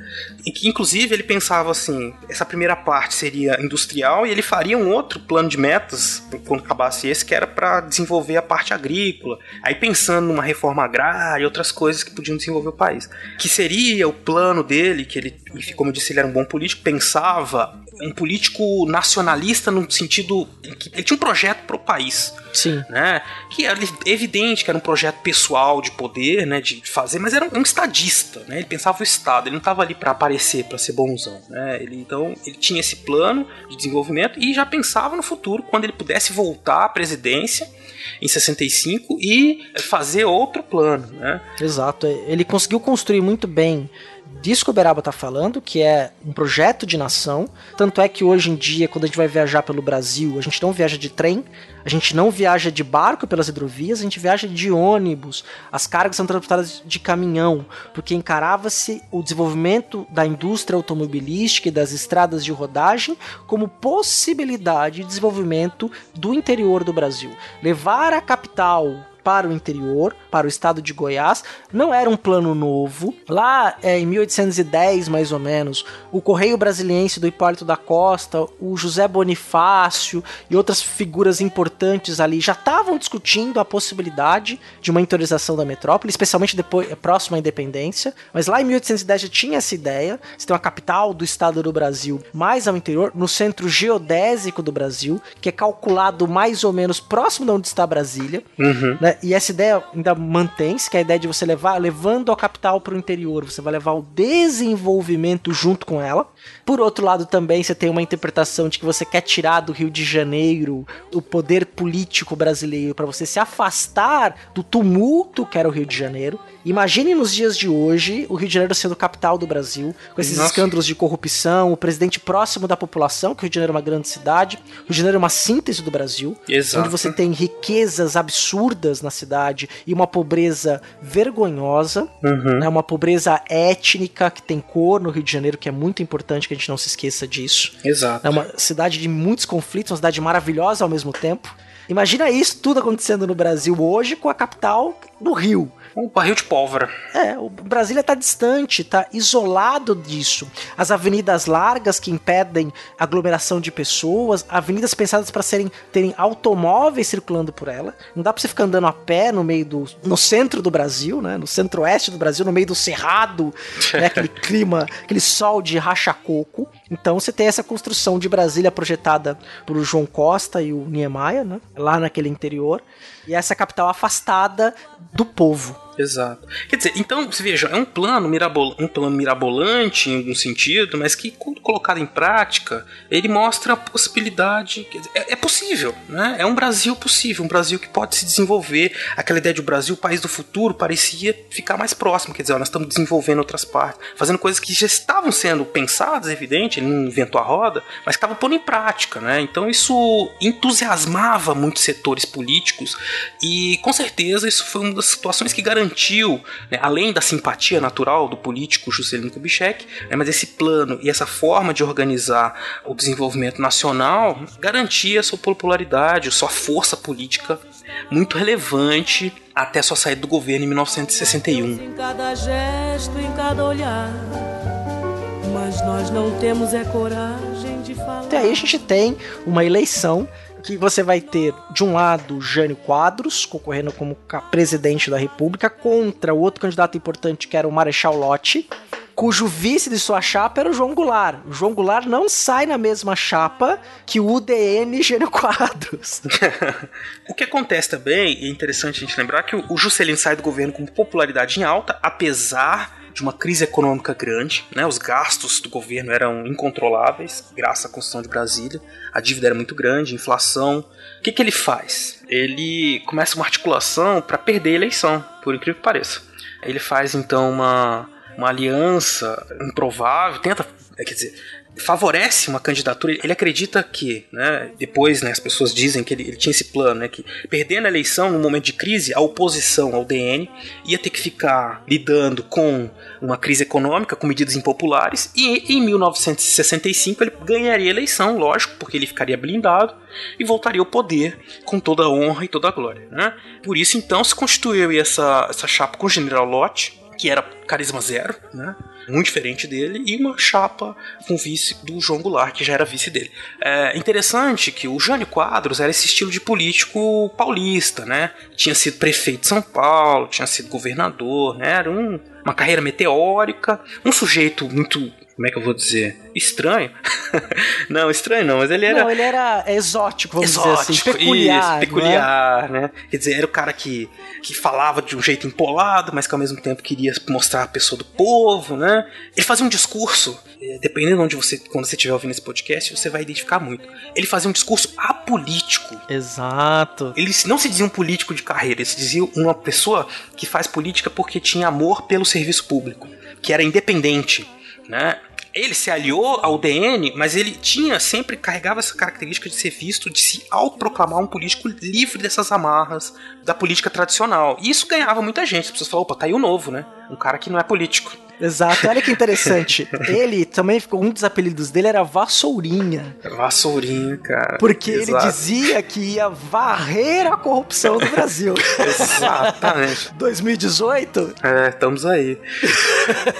e que inclusive ele pensava assim, essa primeira parte seria industrial e ele faria um outro plano de metas quando acabasse esse que era para desenvolver a parte agrícola. Aí pensando numa reforma agrária e outras coisas que podiam desenvolver o país, que seria o plano dele, que ele, como eu disse, ele era um bom político, pensava um político nacionalista no sentido que ele tinha um projeto para o país. Sim. Né? Que era evidente que era um projeto pessoal de poder, né, de fazer, mas era um, um estadista, né? Ele pensava o estado, ele não estava ali para aparecer, para ser bonzão, né? Ele então, ele tinha esse plano de desenvolvimento e já pensava no futuro quando ele pudesse voltar à presidência em 65 e fazer outro plano, né? Exato, ele conseguiu construir muito bem disso que o Beraba está falando, que é um projeto de nação. Tanto é que hoje em dia, quando a gente vai viajar pelo Brasil, a gente não viaja de trem, a gente não viaja de barco pelas hidrovias, a gente viaja de ônibus. As cargas são transportadas de caminhão, porque encarava-se o desenvolvimento da indústria automobilística e das estradas de rodagem como possibilidade de desenvolvimento do interior do Brasil. Levar a capital para o interior, para o estado de Goiás. Não era um plano novo. Lá é, em 1810, mais ou menos, o Correio Brasiliense do Hipólito da Costa, o José Bonifácio e outras figuras importantes ali já estavam discutindo a possibilidade de uma interiorização da metrópole, especialmente depois próximo à independência. Mas lá em 1810 já tinha essa ideia. Você tem uma capital do estado do Brasil mais ao interior, no centro geodésico do Brasil, que é calculado mais ou menos próximo de onde está Brasília. Uhum. Né? E essa ideia ainda mantém-se, que é a ideia de você levar, levando a capital para o interior, você vai levar o desenvolvimento junto com ela. Por outro lado, também você tem uma interpretação de que você quer tirar do Rio de Janeiro o poder político brasileiro para você se afastar do tumulto que era o Rio de Janeiro. Imagine nos dias de hoje o Rio de Janeiro sendo capital do Brasil, com esses Nossa. escândalos de corrupção, o presidente próximo da população, que o Rio de Janeiro é uma grande cidade, o Rio de Janeiro é uma síntese do Brasil, Exato. onde você tem riquezas absurdas na cidade e uma pobreza vergonhosa, uhum. né, uma pobreza étnica que tem cor no Rio de Janeiro, que é muito importante que a gente não se esqueça disso. Exato. É uma cidade de muitos conflitos, uma cidade maravilhosa ao mesmo tempo. Imagina isso tudo acontecendo no Brasil hoje com a capital do Rio. Um barril de pólvora. É, o Brasília está distante, está isolado disso. As avenidas largas que impedem aglomeração de pessoas, avenidas pensadas para serem terem automóveis circulando por ela. Não dá para você ficar andando a pé no meio do no centro do Brasil, né? No centro-oeste do Brasil, no meio do cerrado, né? aquele clima, aquele sol de racha-coco. Então você tem essa construção de Brasília projetada por João Costa e o Niemeyer, né? Lá naquele interior. E essa capital afastada do povo. Exato. Quer dizer, então, você veja, é um plano, mirabol um plano mirabolante em algum sentido, mas que, quando colocado em prática, ele mostra a possibilidade. Dizer, é, é, possível, né? É um Brasil possível, um Brasil que pode se desenvolver. Aquela ideia de o Brasil, país do futuro, parecia ficar mais próximo. Quer dizer, ó, nós estamos desenvolvendo outras partes, fazendo coisas que já estavam sendo pensadas, evidente, ele não inventou a roda, mas estavam pondo em prática, né? Então isso entusiasmava muitos setores políticos e, com certeza, isso foi uma das situações que garantiu garantiu, né, além da simpatia natural do político Juscelino Kubitschek, né, mas esse plano e essa forma de organizar o desenvolvimento nacional garantia sua popularidade, sua força política muito relevante até sua saída do governo em 1961. Em cada gesto, em cada olhar, mas nós não temos é coragem de falar. Até aí a gente tem uma eleição que você vai ter, de um lado, Jânio Quadros, concorrendo como presidente da República, contra o outro candidato importante, que era o Marechal Lott, cujo vice de sua chapa era o João Goulart. O João Goulart não sai na mesma chapa que o UDN Jânio Quadros. o que acontece também, e é interessante a gente lembrar, que o Juscelino sai do governo com popularidade em alta, apesar de uma crise econômica grande, né? Os gastos do governo eram incontroláveis, graças à construção de Brasília. A dívida era muito grande, inflação. O que, que ele faz? Ele começa uma articulação para perder a eleição, por incrível que pareça. Ele faz então uma, uma aliança improvável, tenta, é, quer dizer, favorece uma candidatura. Ele acredita que, né, depois né, as pessoas dizem que ele, ele, tinha esse plano, né, que perdendo a eleição no momento de crise, a oposição ao DN ia ter que ficar lidando com uma crise econômica, com medidas impopulares, e em 1965 ele ganharia a eleição, lógico, porque ele ficaria blindado e voltaria ao poder com toda a honra e toda a glória. Né? Por isso, então, se constituiu essa, essa chapa com o General Lott, que era carisma zero, né? Muito diferente dele, e uma chapa com vice do João Goulart, que já era vice dele. É interessante que o Jânio Quadros era esse estilo de político paulista, né? Tinha sido prefeito de São Paulo, tinha sido governador, né? Era um, uma carreira meteórica, um sujeito muito como é que eu vou dizer? Estranho? não, estranho não, mas ele era. Não, ele era exótico, vamos exótico, dizer assim. Peculiar. Isso, peculiar, né? Quer dizer, era o cara que, que falava de um jeito empolado, mas que ao mesmo tempo queria mostrar a pessoa do povo, né? Ele fazia um discurso, eh, dependendo de onde você, quando você estiver ouvindo esse podcast, você vai identificar muito. Ele fazia um discurso apolítico. Exato. Ele não se dizia um político de carreira, ele se dizia uma pessoa que faz política porque tinha amor pelo serviço público, que era independente né? Ele se aliou ao DN, mas ele tinha sempre carregava essa característica de ser visto, de se autoproclamar um político livre dessas amarras da política tradicional. E isso ganhava muita gente. As pessoas falavam, opa, tá aí o novo, né? Um cara que não é político. Exato, olha que interessante. ele também ficou. Um dos apelidos dele era Vassourinha. Vassourinha, cara. Porque Exato. ele dizia que ia varrer a corrupção do Brasil. Exatamente. 2018? É, estamos aí.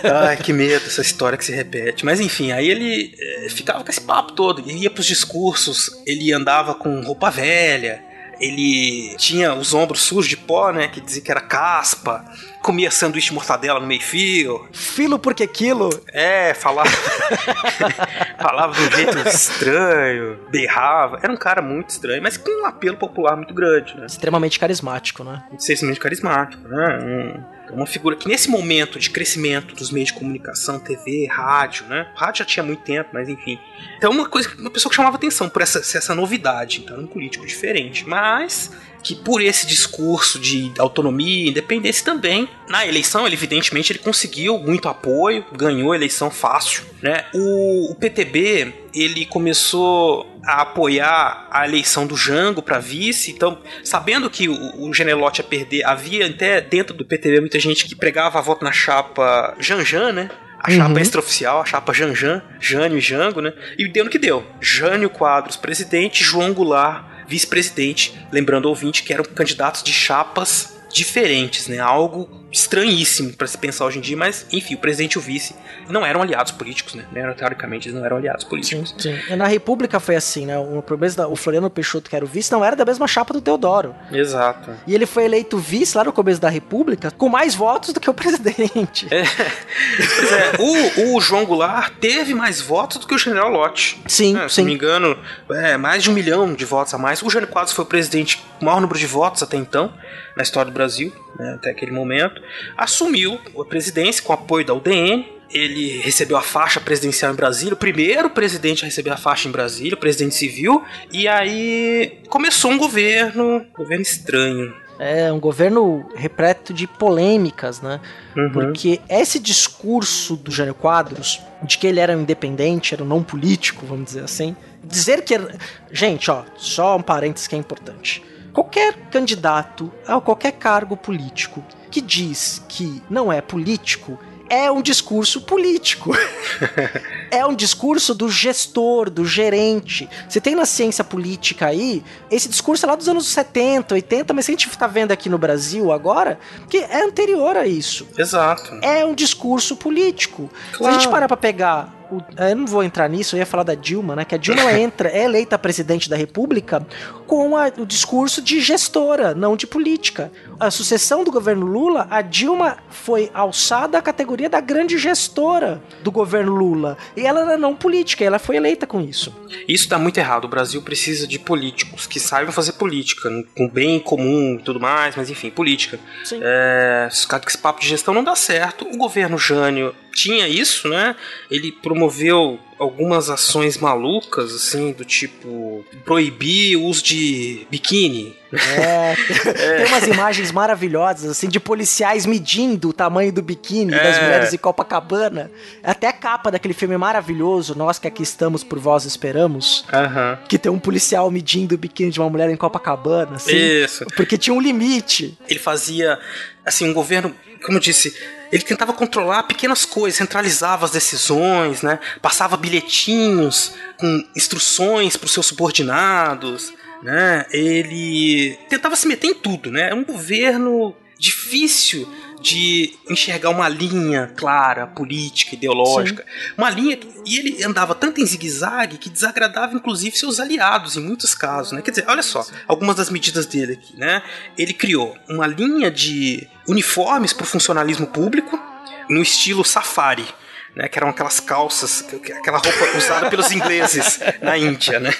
Ai, que medo essa história que se repete. Mas enfim, aí ele é, ficava com esse papo todo. Ele ia pros discursos, ele andava com roupa velha ele tinha os ombros sujos de pó, né? Que dizia que era caspa. Comia sanduíche mortadela no meio fio. Filo porque quilo. É, falava. falava de um jeito estranho, berrava. Era um cara muito estranho, mas com um apelo popular muito grande, né? Extremamente carismático, né? Extremamente carismático, né? Um uma figura que nesse momento de crescimento dos meios de comunicação, TV, rádio, né? Rádio já tinha muito tempo, mas enfim. Então uma coisa, uma pessoa que chamava atenção por essa, essa novidade, então um político diferente, mas que por esse discurso de autonomia e independência também, na eleição, ele, evidentemente, ele conseguiu muito apoio, ganhou a eleição fácil, né? O, o PTB, ele começou a apoiar a eleição do Jango para vice, então, sabendo que o, o Genelote ia perder, havia até dentro do PTB muita gente que pregava a voto na chapa Janjan, né? a chapa uhum. extraoficial, a chapa Janjan, Jânio e Jango, né? E deu no que deu. Jânio Quadros, presidente, João Goulart, vice-presidente, lembrando ao ouvinte que eram candidatos de chapas diferentes, né? Algo estranhíssimo para se pensar hoje em dia, mas enfim, o presidente e o vice não eram aliados políticos, né? Teoricamente eles não eram aliados políticos. Sim, sim. Na República foi assim, né? O, o Floriano Peixoto, que era o vice, não era da mesma chapa do Teodoro. Exato. E ele foi eleito vice lá no começo da República com mais votos do que o presidente. É. Pois é, o, o João Goulart teve mais votos do que o General Lott. Sim, é, se sim. não me engano, é, mais de um milhão de votos a mais. O Jânio Quadros foi o presidente com o maior número de votos até então, na história do Brasil, né, até aquele momento assumiu a presidência com apoio da UDN. Ele recebeu a faixa presidencial em Brasília, o primeiro presidente a receber a faixa em Brasília, o presidente civil, e aí começou um governo, um governo estranho, é um governo repleto de polêmicas, né? Uhum. Porque esse discurso do Jânio Quadros, de que ele era um independente, era um não político, vamos dizer assim, dizer que era... Gente, ó, só um parênteses que é importante. Qualquer candidato a qualquer cargo político que diz que não é político é um discurso político. é um discurso do gestor, do gerente. Você tem na ciência política aí, esse discurso é lá dos anos 70, 80, mas a gente está vendo aqui no Brasil agora, que é anterior a isso. Exato. É um discurso político. Claro. Se a gente parar para pegar o, eu não vou entrar nisso, eu ia falar da Dilma, né? Que a Dilma entra, é eleita presidente da República com a, o discurso de gestora, não de política. A sucessão do governo Lula, a Dilma foi alçada à categoria da grande gestora do governo Lula. E ela era não política, ela foi eleita com isso. Isso está muito errado. O Brasil precisa de políticos que saibam fazer política, com bem comum e tudo mais, mas enfim, política. Sim. É, esse papo de gestão não dá certo. O governo Jânio tinha isso, né? Ele promoveu algumas ações malucas, assim, do tipo proibir o uso de biquíni. É, tem umas imagens maravilhosas, assim, de policiais medindo o tamanho do biquíni das É. mulheres em Copacabana. Até a capa daquele filme maravilhoso, Nós que aqui estamos por vós esperamos, que tem um policial medindo o biquíni de uma mulher em Copacabana, assim. Isso. Porque tinha um limite. Ele fazia, assim, um governo, como eu disse, ele tentava controlar pequenas coisas, centralizava as decisões, né? Passava bilhetinhos com instruções para os seus subordinados, né? Ele tentava se meter em tudo, né? É um governo difícil de enxergar uma linha clara, política, ideológica. Uma linha. que- E ele andava tanto em zigue-zague que desagradava, inclusive, seus aliados, em muitos casos. Né? Quer dizer, olha só, algumas das medidas dele aqui. Né? Ele criou uma linha de uniformes para o funcionalismo público no estilo safari. Né, que eram aquelas calças, que- que- aquela roupa usada pelos ingleses na Índia, né?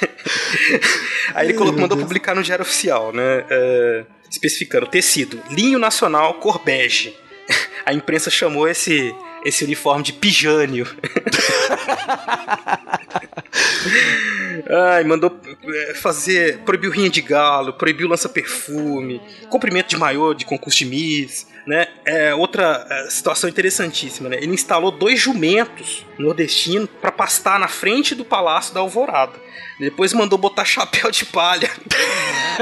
Aí ele colocou, mandou publicar no Diário Oficial, né? é, especificando tecido, linho nacional, cor bege. A imprensa chamou esse, esse uniforme de pijânio. Ai, mandou é, fazer. Proibiu rinha de galo, proibiu lança-perfume, comprimento de maiô de concurso de Miss. Né? É, outra é, situação interessantíssima, né? Ele instalou dois jumentos nordestinos para pastar na frente do Palácio da Alvorada. Depois mandou botar chapéu de palha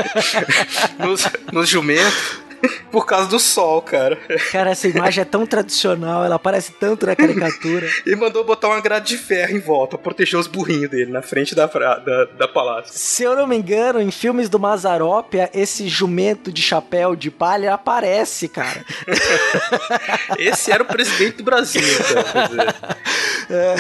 nos, nos jumentos por causa do sol, cara. Cara, essa imagem é tão tradicional, ela aparece tanto na caricatura. E mandou botar uma grade de ferro em volta pra proteger os burrinhos dele na frente da, da, da palácio. Se eu não me engano, em filmes do Mazarópia, esse jumento de chapéu de palha aparece, cara. Esse era o presidente do Brasil, cara. quer dizer. É.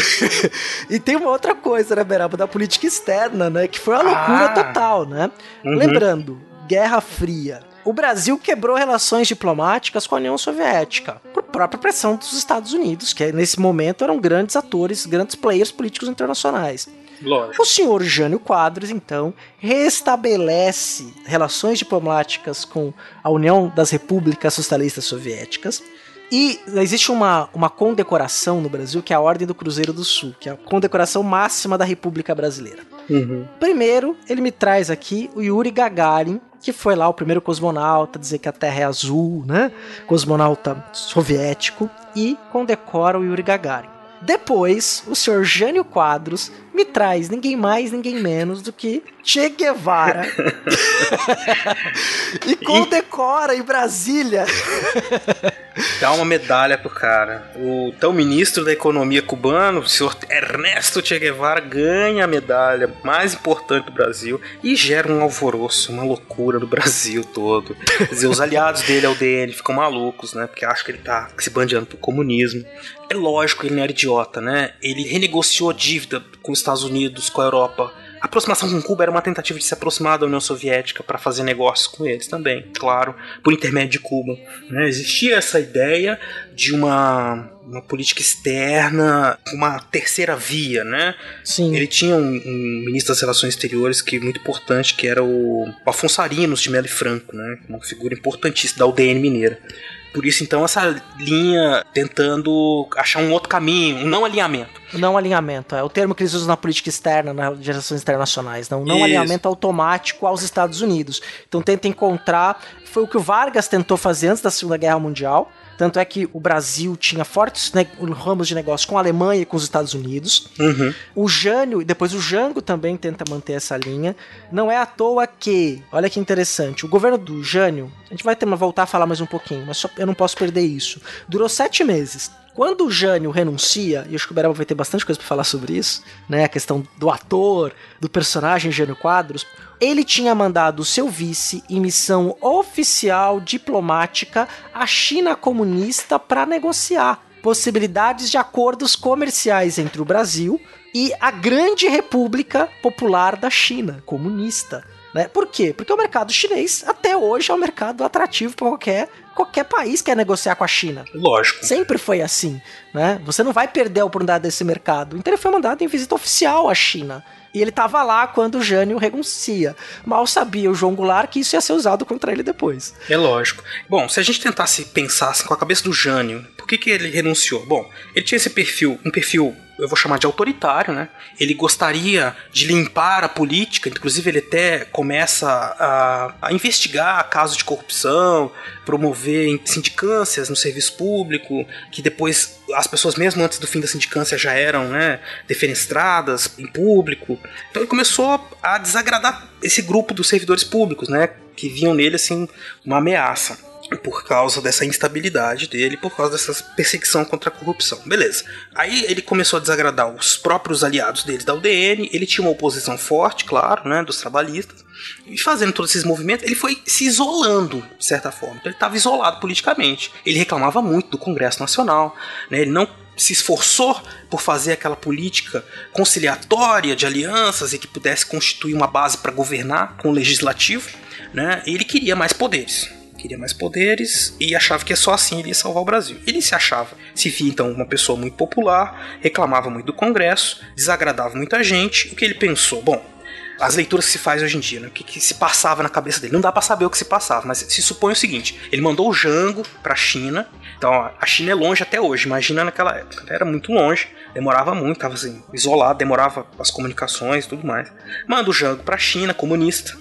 E tem uma outra coisa, né, Beraba, da política externa, né? Que foi uma loucura Ah. total, né? Uhum. Lembrando, Guerra Fria. O Brasil quebrou relações diplomáticas com a União Soviética, por própria pressão dos Estados Unidos, que nesse momento eram grandes atores, grandes players políticos internacionais. Lógico. O senhor Jânio Quadros, então, restabelece relações diplomáticas com a União das Repúblicas Socialistas Soviéticas. E existe uma, uma condecoração no Brasil que é a Ordem do Cruzeiro do Sul, que é a condecoração máxima da República Brasileira. Uhum. Primeiro, ele me traz aqui o Yuri Gagarin, que foi lá o primeiro cosmonauta, dizer que a Terra é azul, né? Cosmonauta soviético, e condecora o Yuri Gagarin. Depois, o senhor Jânio Quadros me traz ninguém mais, ninguém menos do que Che Guevara. e condecora em Brasília. Dá uma medalha pro cara. O então ministro da economia cubano, o senhor Ernesto Che Guevara, ganha a medalha mais importante do Brasil e gera um alvoroço, uma loucura no Brasil todo. Quer dizer, os aliados dele ao DN ficam malucos, né? Porque acham que ele tá se bandeando pro comunismo. É lógico, ele não era idiota, né? Ele renegociou dívida com os Estados Unidos, com a Europa. A aproximação com Cuba era uma tentativa de se aproximar da União Soviética para fazer negócios com eles também, claro, por intermédio de Cuba. né? Existia essa ideia de uma, uma política externa, uma terceira via, né? Sim. Ele tinha um, um ministro das Relações Exteriores que muito importante, que era o, Afonso Arinos de Melo e Franco, né? Uma figura importantíssima da UDN mineira. Por isso, então, essa linha tentando achar um outro caminho, um não alinhamento. Não alinhamento, é o termo que eles usam na política externa, nas relações internacionais, não, não Isso. alinhamento automático aos Estados Unidos. Então tenta encontrar, foi o que o Vargas tentou fazer antes da Segunda Guerra Mundial, tanto é que o Brasil tinha fortes ne- ramos de negócio com a Alemanha e com os Estados Unidos. Uhum. O Jânio, e depois o Jango também tenta manter essa linha. Não é à toa que, olha que interessante, o governo do Jânio, a gente vai ter voltar a falar mais um pouquinho, mas só, eu não posso perder isso. Durou sete meses. Quando o Jânio renuncia, e acho que o Beraba vai ter bastante coisa pra falar sobre isso, né? A questão do ator, do personagem Jânio Quadros. Ele tinha mandado seu vice em missão oficial diplomática à China comunista para negociar possibilidades de acordos comerciais entre o Brasil e a grande República Popular da China, comunista. Né? Por quê? Porque o mercado chinês até hoje é um mercado atrativo para qualquer, qualquer país que quer negociar com a China. Lógico. Sempre foi assim, né? Você não vai perder a oportunidade desse mercado. Então ele foi mandado em visita oficial à China. E ele tava lá quando o Jânio renuncia. Mal sabia o João Goulart que isso ia ser usado contra ele depois. É lógico. Bom, se a gente tentasse pensar assim, com a cabeça do Jânio, por que, que ele renunciou? Bom, ele tinha esse perfil, um perfil eu vou chamar de autoritário, né? Ele gostaria de limpar a política, inclusive ele até começa a, a investigar casos de corrupção, promover sindicâncias no serviço público, que depois as pessoas mesmo antes do fim da sindicância já eram, né, defenestradas em público. Então ele começou a desagradar esse grupo dos servidores públicos, né, que viam nele assim uma ameaça por causa dessa instabilidade dele, por causa dessa perseguição contra a corrupção. Beleza. Aí ele começou a desagradar os próprios aliados dele da UDN, ele tinha uma oposição forte, claro, né, dos trabalhistas, e fazendo todos esses movimentos, ele foi se isolando, de certa forma. Então ele estava isolado politicamente. Ele reclamava muito do Congresso Nacional, né, ele não se esforçou por fazer aquela política conciliatória de alianças e que pudesse constituir uma base para governar com o legislativo, né? Ele queria mais poderes queria mais poderes e achava que é só assim ele ia salvar o Brasil. Ele se achava, se via então uma pessoa muito popular, reclamava muito do Congresso, desagradava muita gente. O que ele pensou? Bom, as leituras que se faz hoje em dia, né? o que, que, se passava na cabeça dele. Não dá para saber o que se passava, mas se supõe o seguinte: ele mandou o Jango para a China. Então a China é longe até hoje. Imagina naquela época, era muito longe, demorava muito, estava assim, isolado, demorava as comunicações, tudo mais. Manda o Jango para a China, comunista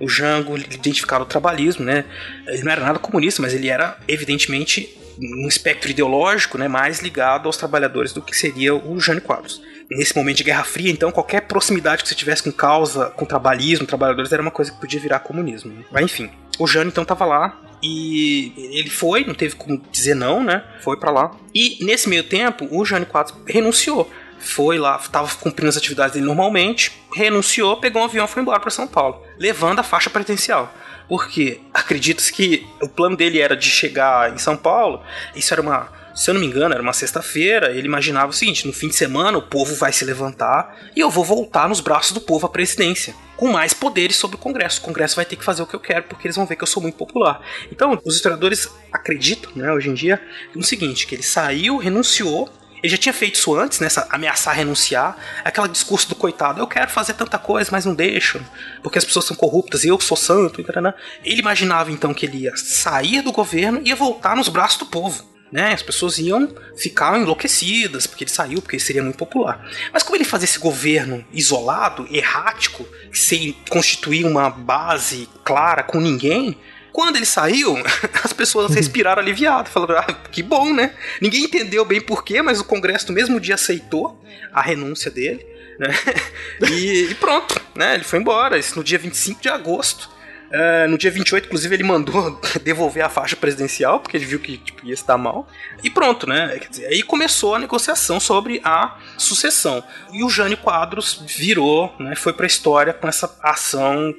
o Jango identificava o trabalhismo, né? Ele não era nada comunista, mas ele era evidentemente um espectro ideológico, né, mais ligado aos trabalhadores do que seria o Jânio Quadros. Nesse momento de Guerra Fria, então, qualquer proximidade que você tivesse com causa, com trabalhismo, trabalhadores, era uma coisa que podia virar comunismo. Mas enfim, o Jânio então estava lá e ele foi, não teve como dizer não, né? Foi para lá. E nesse meio tempo, o Jânio Quadros renunciou foi lá, estava cumprindo as atividades dele normalmente, renunciou, pegou um avião e foi embora para São Paulo, levando a faixa presidencial. Porque acredita-se que o plano dele era de chegar em São Paulo, isso era uma, se eu não me engano, era uma sexta-feira, ele imaginava o seguinte: no fim de semana o povo vai se levantar e eu vou voltar nos braços do povo à presidência, com mais poderes sobre o Congresso. O Congresso vai ter que fazer o que eu quero porque eles vão ver que eu sou muito popular. Então, os historiadores acreditam, né, hoje em dia, no seguinte: que ele saiu, renunciou ele já tinha feito isso antes, nessa né, ameaçar renunciar. Aquele discurso do coitado, eu quero fazer tanta coisa, mas não deixo, porque as pessoas são corruptas e eu sou santo. Ele imaginava então que ele ia sair do governo e ia voltar nos braços do povo. Né? As pessoas iam ficar enlouquecidas porque ele saiu, porque ele seria muito popular. Mas como ele fazia esse governo isolado, errático, sem constituir uma base clara com ninguém, quando ele saiu, as pessoas respiraram aliviado, falaram, ah, que bom, né? Ninguém entendeu bem porquê, mas o Congresso no mesmo dia aceitou a renúncia dele, né? E, e pronto, né? Ele foi embora, isso no dia 25 de agosto. Uh, no dia 28, inclusive, ele mandou devolver a faixa presidencial, porque ele viu que tipo, ia estar mal. E pronto, né? Dizer, aí começou a negociação sobre a sucessão. E o Jânio Quadros virou, né? Foi pra história com essa ação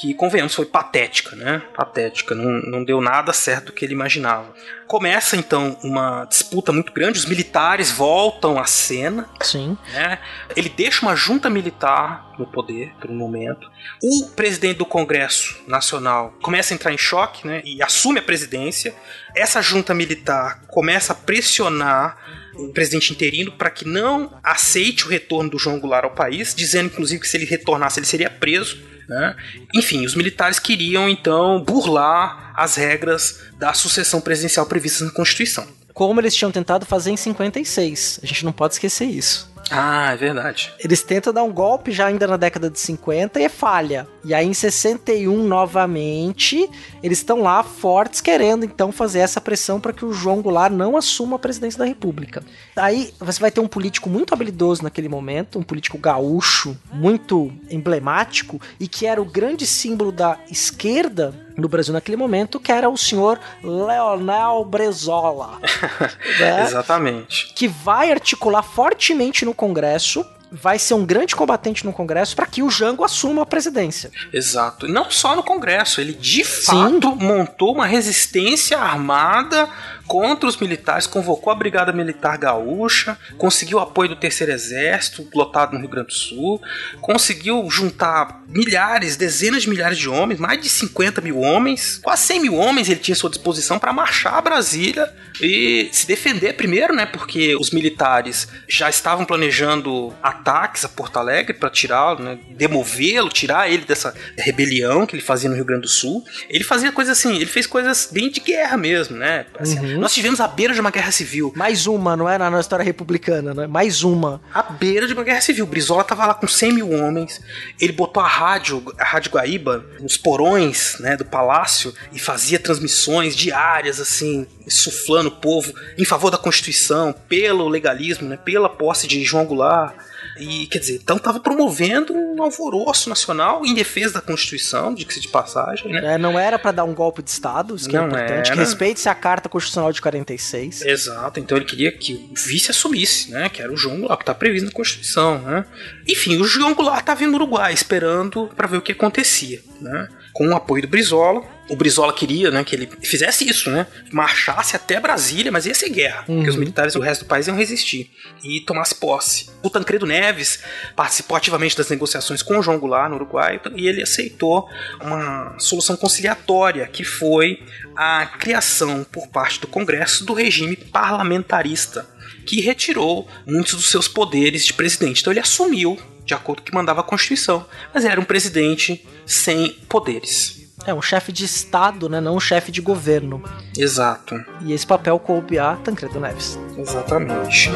que, convenhamos, foi patética, né? Patética, não, não deu nada certo do que ele imaginava. Começa então uma disputa muito grande, os militares voltam à cena. Sim. Né? Ele deixa uma junta militar no poder por um momento. O presidente do Congresso Nacional começa a entrar em choque né? e assume a presidência. Essa junta militar começa a pressionar o presidente interino para que não aceite o retorno do João Goulart ao país, dizendo inclusive que se ele retornasse ele seria preso. Né? Enfim, os militares queriam então burlar as regras da sucessão presidencial previstas na Constituição. Como eles tinham tentado fazer em 56. A gente não pode esquecer isso. Ah, é verdade. Eles tentam dar um golpe já ainda na década de 50 e falha. E aí em 61 novamente, eles estão lá fortes querendo então fazer essa pressão para que o João Goulart não assuma a presidência da República. Aí você vai ter um político muito habilidoso naquele momento, um político gaúcho, muito emblemático e que era o grande símbolo da esquerda no Brasil naquele momento, que era o senhor Leonel Brezola. né? Exatamente. Que vai articular fortemente no Congresso vai ser um grande combatente no Congresso para que o Jango assuma a presidência. Exato. Não só no Congresso, ele de fato Sim. montou uma resistência armada contra os militares, convocou a Brigada Militar Gaúcha, conseguiu o apoio do Terceiro Exército, lotado no Rio Grande do Sul, conseguiu juntar milhares, dezenas de milhares de homens, mais de 50 mil homens, quase 100 mil homens ele tinha à sua disposição para marchar a Brasília e se defender primeiro, né? Porque os militares já estavam planejando ataques a Porto Alegre para tirá-lo, né, demovê-lo, tirar ele dessa rebelião que ele fazia no Rio Grande do Sul. Ele fazia coisas assim, ele fez coisas bem de guerra mesmo, né? Assim, Uhum. Nós tivemos à beira de uma guerra civil. Mais uma, não é? Na na história republicana, não é? Mais uma. À beira de uma guerra civil. Brizola tava lá com 100 mil homens. Ele botou a rádio, a Rádio Guaíba, nos porões né, do palácio e fazia transmissões diárias, assim, suflando o povo em favor da Constituição, pelo legalismo, né, pela posse de João Goulart. E, quer dizer, então tava promovendo um alvoroço nacional em defesa da Constituição, diga-se de passagem, né? É, não era pra dar um golpe de Estado, isso que é Não importante. era. Respeite-se a Carta Constitucional de 46. Exato, então ele queria que o vice assumisse, né? Que era o João Goulart, que tá previsto na Constituição, né? Enfim, o João Goulart estava no Uruguai esperando para ver o que acontecia, né? Com o apoio do Brizola. O Brizola queria, né, que ele fizesse isso, né? Marchasse até Brasília, mas ia ser guerra, porque os militares do resto do país iam resistir e tomasse posse. O Tancredo Neves participou ativamente das negociações com o João Goulart no Uruguai e ele aceitou uma solução conciliatória, que foi a criação por parte do Congresso do regime parlamentarista, que retirou muitos dos seus poderes de presidente. Então ele assumiu, de acordo com o que mandava a Constituição, mas era um presidente sem poderes. É, um chefe de Estado, né? Não um chefe de governo. Exato, E esse papel coube a Tancredo Neves. exatamente.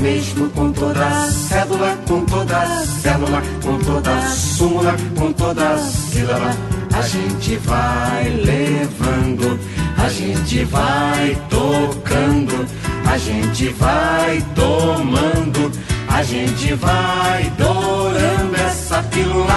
Mesmo com toda cédula, com toda célula, com toda súmula, com toda sílaba, a gente vai levando, a gente vai tocando, a gente vai tomando, a gente vai dourando essa pílula.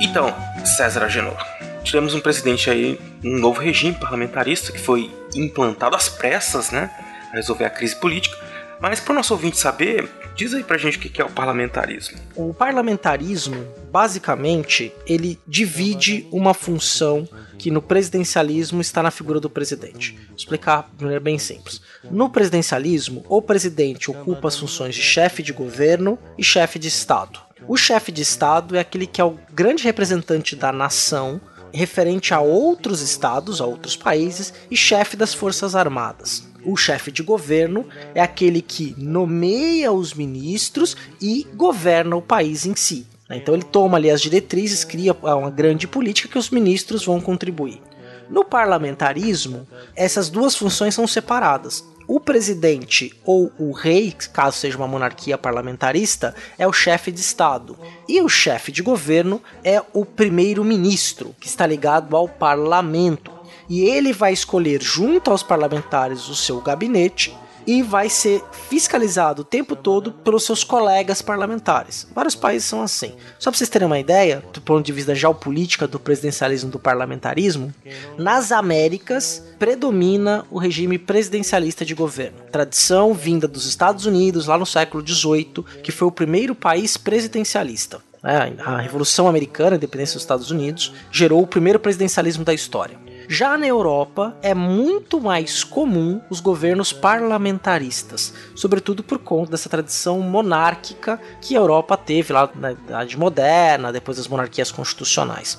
Então, César Agenor, tivemos um presidente aí, um novo regime parlamentarista que foi implantado às pressas, né? Para resolver a crise política. Mas para o nosso ouvinte saber, diz aí pra gente o que é o parlamentarismo. O parlamentarismo, basicamente, ele divide uma função que no presidencialismo está na figura do presidente. Vou explicar de maneira bem simples. No presidencialismo, o presidente ocupa as funções de chefe de governo e chefe de Estado. O chefe de Estado é aquele que é o grande representante da nação referente a outros estados, a outros países e chefe das Forças Armadas. O chefe de governo é aquele que nomeia os ministros e governa o país em si. né? Então ele toma ali as diretrizes, cria uma grande política que os ministros vão contribuir. No parlamentarismo, essas duas funções são separadas. O presidente ou o rei, caso seja uma monarquia parlamentarista, é o chefe de Estado. E o chefe de governo é o primeiro-ministro, que está ligado ao parlamento. E ele vai escolher, junto aos parlamentares, o seu gabinete e vai ser fiscalizado o tempo todo pelos seus colegas parlamentares. Vários países são assim. Só para vocês terem uma ideia, do ponto de vista geopolítica do presidencialismo do parlamentarismo, nas Américas predomina o regime presidencialista de governo. Tradição vinda dos Estados Unidos lá no século XVIII, que foi o primeiro país presidencialista. É, A Revolução Americana, a independência dos Estados Unidos, gerou o primeiro presidencialismo da história. Já na Europa é muito mais comum os governos parlamentaristas, sobretudo por conta dessa tradição monárquica que a Europa teve lá na Idade Moderna, depois das monarquias constitucionais.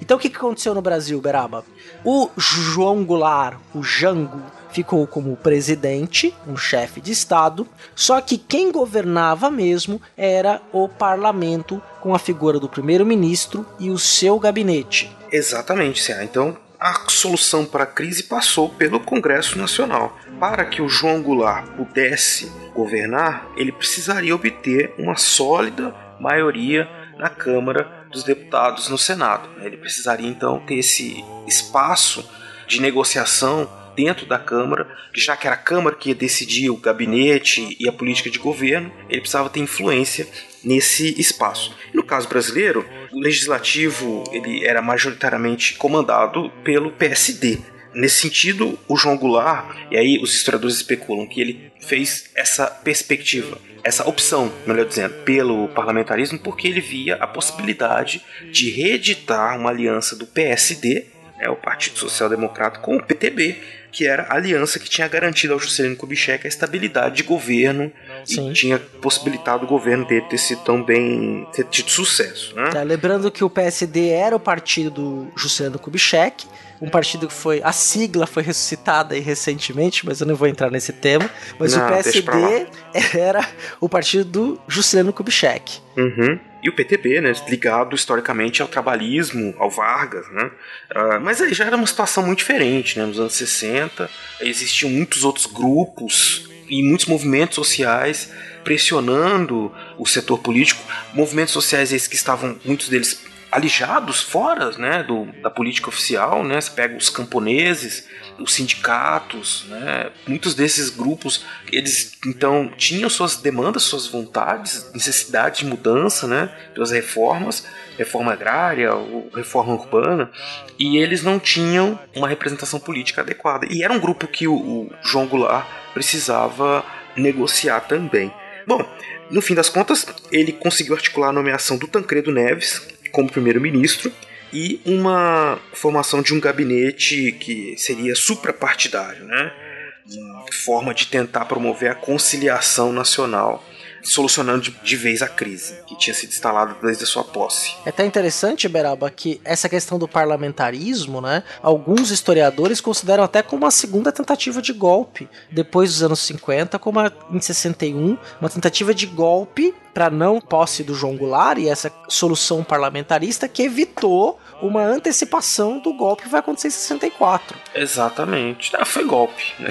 Então o que aconteceu no Brasil, Beraba? O João Goulart, o Jango, ficou como presidente, um chefe de Estado, só que quem governava mesmo era o parlamento com a figura do primeiro-ministro e o seu gabinete. Exatamente, Cé. Então, a solução para a crise passou pelo Congresso Nacional. Para que o João Goulart pudesse governar, ele precisaria obter uma sólida maioria na Câmara dos Deputados no Senado. Ele precisaria então ter esse espaço de negociação dentro da Câmara, já que era a Câmara que ia decidir o gabinete e a política de governo, ele precisava ter influência nesse espaço. No caso brasileiro, o legislativo ele era majoritariamente comandado pelo PSD. nesse sentido, o João Goulart, e aí os historiadores especulam que ele fez essa perspectiva, essa opção, melhor dizendo, pelo parlamentarismo, porque ele via a possibilidade de reeditar uma aliança do PSD, né, o Partido Social Democrata, com o PTB, que era a aliança que tinha garantido ao Juscelino Kubitschek a estabilidade de governo Sim. e tinha possibilitado o governo dele ter sido tão bem ter tido sucesso. Né? É, lembrando que o PSD era o partido do Juscelino Kubitschek um partido que foi. A sigla foi ressuscitada aí recentemente, mas eu não vou entrar nesse tema. Mas não, o PSD era o partido do Juscelino Kubitschek. Uhum. E o PTB, né, ligado historicamente ao trabalhismo, ao Vargas, né? Uh, mas aí já era uma situação muito diferente, né? Nos anos 60 existiam muitos outros grupos e muitos movimentos sociais pressionando o setor político, movimentos sociais esses que estavam, muitos deles alijados fora né, do, da política oficial, né? Você pega os camponeses, os sindicatos, né? Muitos desses grupos, eles então tinham suas demandas, suas vontades, necessidade de mudança, né? Pelas reformas, reforma agrária, reforma urbana, e eles não tinham uma representação política adequada. E era um grupo que o, o João Goulart precisava negociar também. Bom, no fim das contas, ele conseguiu articular a nomeação do Tancredo Neves, como primeiro-ministro e uma formação de um gabinete que seria suprapartidário, né? Uma forma de tentar promover a conciliação nacional solucionando de, de, vez a crise que tinha sido instalada desde a sua posse. É até interessante, Beraba, que essa questão do parlamentarismo, né? Alguns historiadores consideram até como uma segunda tentativa de golpe, depois dos anos 50, como a, em 61, uma tentativa de golpe para não posse do João Goulart e essa solução parlamentarista que evitou uma antecipação do golpe que vai acontecer em 64. Exatamente. Ah, foi golpe. Né?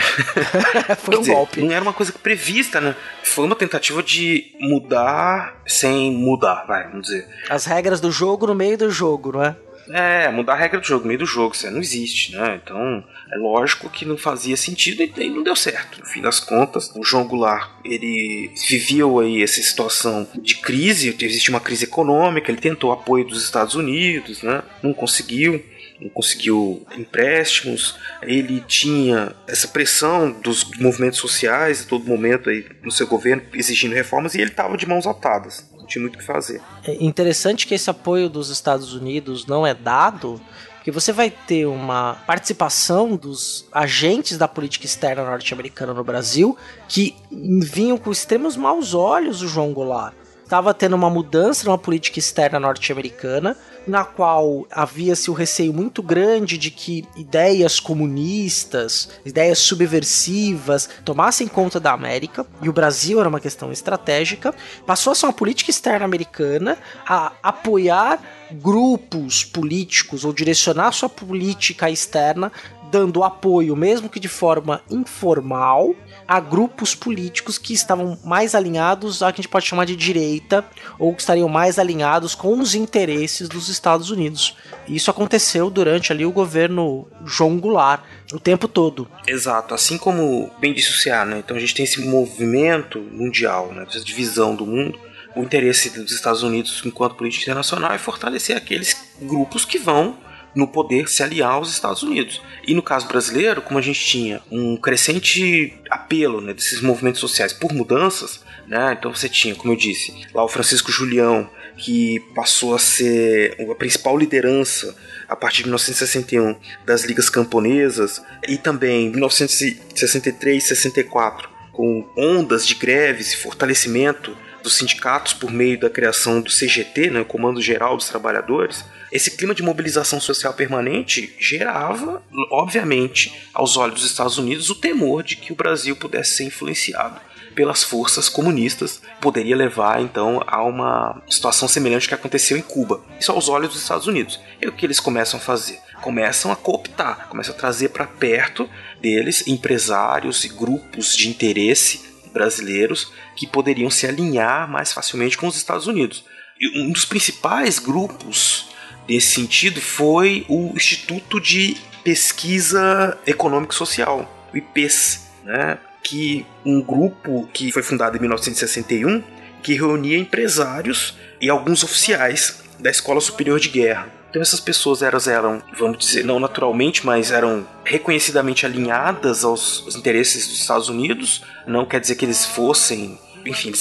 foi um dizer, golpe. Não era uma coisa prevista, né? Foi uma tentativa de mudar sem mudar, vai, vamos dizer. As regras do jogo no meio do jogo, não é? É, mudar a regra do jogo, meio do jogo, isso não existe, né? Então, é lógico que não fazia sentido e não deu certo. No fim das contas, o João Goulart, ele viveu aí essa situação de crise, existe uma crise econômica, ele tentou apoio dos Estados Unidos, né? Não conseguiu não conseguiu empréstimos, ele tinha essa pressão dos movimentos sociais a todo momento aí no seu governo exigindo reformas e ele estava de mãos atadas tinha muito o que fazer. É interessante que esse apoio dos Estados Unidos não é dado, porque você vai ter uma participação dos agentes da política externa norte-americana no Brasil que vinham com extremos maus olhos o João Goulart. Estava tendo uma mudança na política externa norte-americana, na qual havia-se o receio muito grande de que ideias comunistas, ideias subversivas tomassem conta da América, e o Brasil era uma questão estratégica, passou a ser uma política externa americana a apoiar grupos políticos ou direcionar sua política externa dando apoio, mesmo que de forma informal, a grupos políticos que estavam mais alinhados a que a gente pode chamar de direita ou que estariam mais alinhados com os interesses dos Estados Unidos. E isso aconteceu durante ali o governo João Goulart o tempo todo. Exato, assim como bem disse o Ceará, né? Então a gente tem esse movimento mundial, né? essa divisão do mundo. O interesse dos Estados Unidos enquanto política internacional é fortalecer aqueles grupos que vão no poder se aliar aos Estados Unidos. E no caso brasileiro, como a gente tinha um crescente apelo né, desses movimentos sociais por mudanças, né, então você tinha, como eu disse, lá o Francisco Julião, que passou a ser a principal liderança a partir de 1961 das ligas camponesas e também em 1963 e 64 com ondas de greves e fortalecimento dos sindicatos por meio da criação do CGT, né, Comando Geral dos Trabalhadores, esse clima de mobilização social permanente gerava, obviamente, aos olhos dos Estados Unidos, o temor de que o Brasil pudesse ser influenciado pelas forças comunistas, poderia levar então a uma situação semelhante que aconteceu em Cuba. Isso aos olhos dos Estados Unidos. E o que eles começam a fazer? Começam a cooptar, começam a trazer para perto deles empresários e grupos de interesse brasileiros que poderiam se alinhar mais facilmente com os Estados Unidos. E um dos principais grupos nesse sentido foi o Instituto de Pesquisa Econômico Social, o IPES, né? que um grupo que foi fundado em 1961 que reunia empresários e alguns oficiais da Escola Superior de Guerra. Então essas pessoas eram, vamos dizer, não naturalmente, mas eram reconhecidamente alinhadas aos, interesses dos Estados Unidos. Não quer dizer que eles fossem, enfim,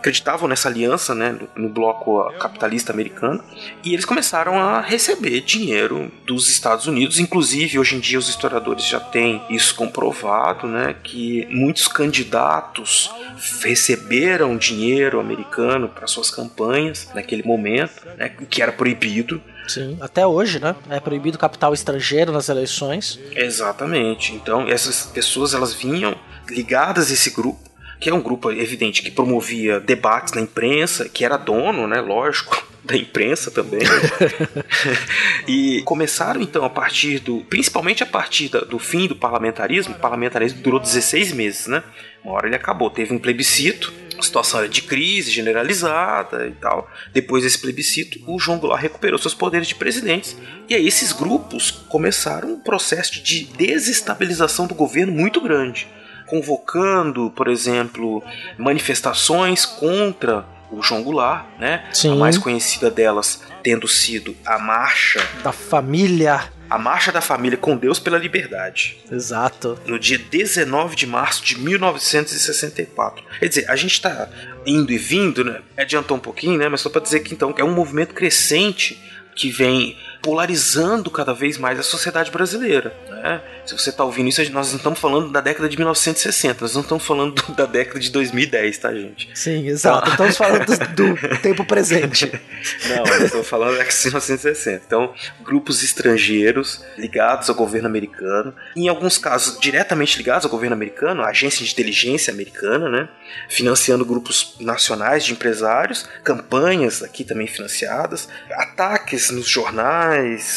acreditavam nessa aliança, né, no bloco capitalista americano, e eles começaram a receber dinheiro dos Estados Unidos. Inclusive, hoje em dia, os historiadores já têm isso comprovado, né, que muitos candidatos receberam dinheiro americano para suas campanhas naquele momento, né, que era proibido. Sim, até hoje, né? É proibido capital estrangeiro nas eleições. Exatamente. Então, essas pessoas elas vinham ligadas a esse grupo que é um grupo evidente que promovia debates na imprensa, que era dono, né, lógico, da imprensa também. e começaram então a partir do, principalmente a partir do fim do parlamentarismo, o parlamentarismo durou 16 meses, né? Uma hora ele acabou, teve um plebiscito, a situação era de crise generalizada e tal. Depois desse plebiscito, o João Goulart recuperou seus poderes de presidente. E aí esses grupos começaram um processo de desestabilização do governo muito grande convocando, por exemplo, manifestações contra o João Goulart, né? Sim. A mais conhecida delas tendo sido a Marcha da Família. A Marcha da Família com Deus pela Liberdade. Exato. No dia 19 de março de 1964. Quer dizer, a gente está indo e vindo, né? Adiantou um pouquinho, né? Mas só para dizer que então é um movimento crescente que vem polarizando cada vez mais a sociedade brasileira. Né? Se você está ouvindo isso, nós não estamos falando da década de 1960, nós não estamos falando da década de 2010, tá, gente? Sim, exato. Então... Estamos falando do, tempo presente. não, estou falando da década de 1960. Então, grupos estrangeiros ligados ao governo americano, em alguns casos diretamente ligados ao governo americano, a agência de inteligência americana, né? financiando grupos nacionais de empresários, campanhas aqui também financiadas, ataques nos jornais,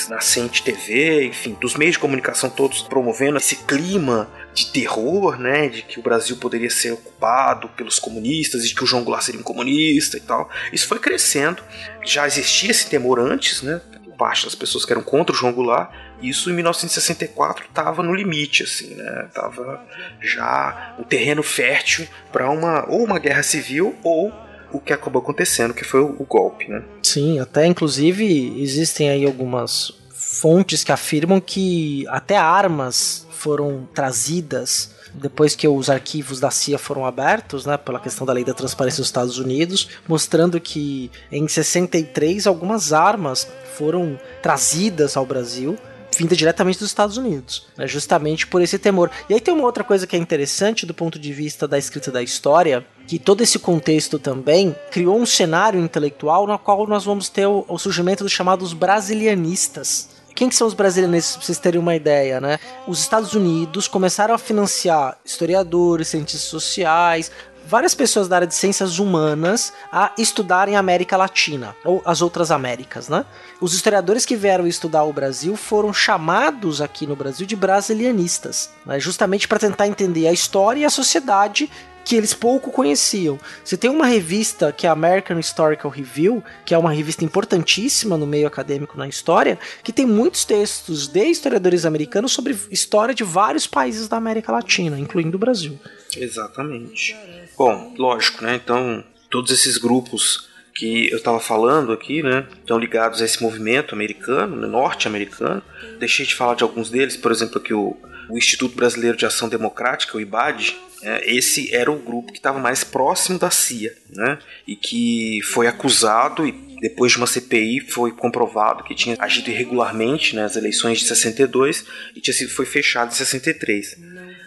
na Cente TV, enfim, dos meios de comunicação todos promovendo esse clima de terror, né, de que o Brasil poderia ser ocupado pelos comunistas e que o João Goulart seria um comunista e tal. Isso foi crescendo. Já existia esse temor antes, né, por parte das pessoas que eram contra o João Goulart. Isso em 1964 estava no limite, assim, né? Tava já um terreno fértil para uma ou uma guerra civil ou o que acabou acontecendo, que foi o, o golpe, né? Sim, até inclusive existem aí algumas fontes que afirmam que até armas foram trazidas depois que os arquivos da CIA foram abertos, né, pela questão da lei da transparência dos Estados Unidos, mostrando que em 63 algumas armas foram trazidas ao Brasil vinda diretamente dos Estados Unidos, né, justamente por esse temor. E aí tem uma outra coisa que é interessante do ponto de vista da escrita da história, que todo esse contexto também criou um cenário intelectual no qual nós vamos ter o, o surgimento dos chamados brasilianistas. Quem que são os brasileiros, pra vocês terem uma ideia, né? Os Estados Unidos começaram a financiar historiadores, cientistas sociais, várias pessoas da área de ciências humanas a estudarem a América Latina, ou as outras Américas, né? Os historiadores que vieram estudar o Brasil foram chamados aqui no Brasil de brasilianistas, né? justamente para tentar entender a história e a sociedade que eles pouco conheciam. Você tem uma revista que é a American Historical Review, que é uma revista importantíssima no meio acadêmico na história, que tem muitos textos de historiadores americanos sobre história de vários países da América Latina, incluindo o Brasil. Exatamente. Bom, lógico, né? Então, todos esses grupos que eu estava falando aqui, né, estão ligados a esse movimento americano, né, norte-americano. Deixei de falar de alguns deles, por exemplo, aqui o, o Instituto Brasileiro de Ação Democrática, o IBAD, é, esse era o grupo que estava mais próximo da CIA, né? E que foi acusado e depois de uma CPI foi comprovado que tinha agido irregularmente nas eleições de 62 e tinha sido foi fechado em 63.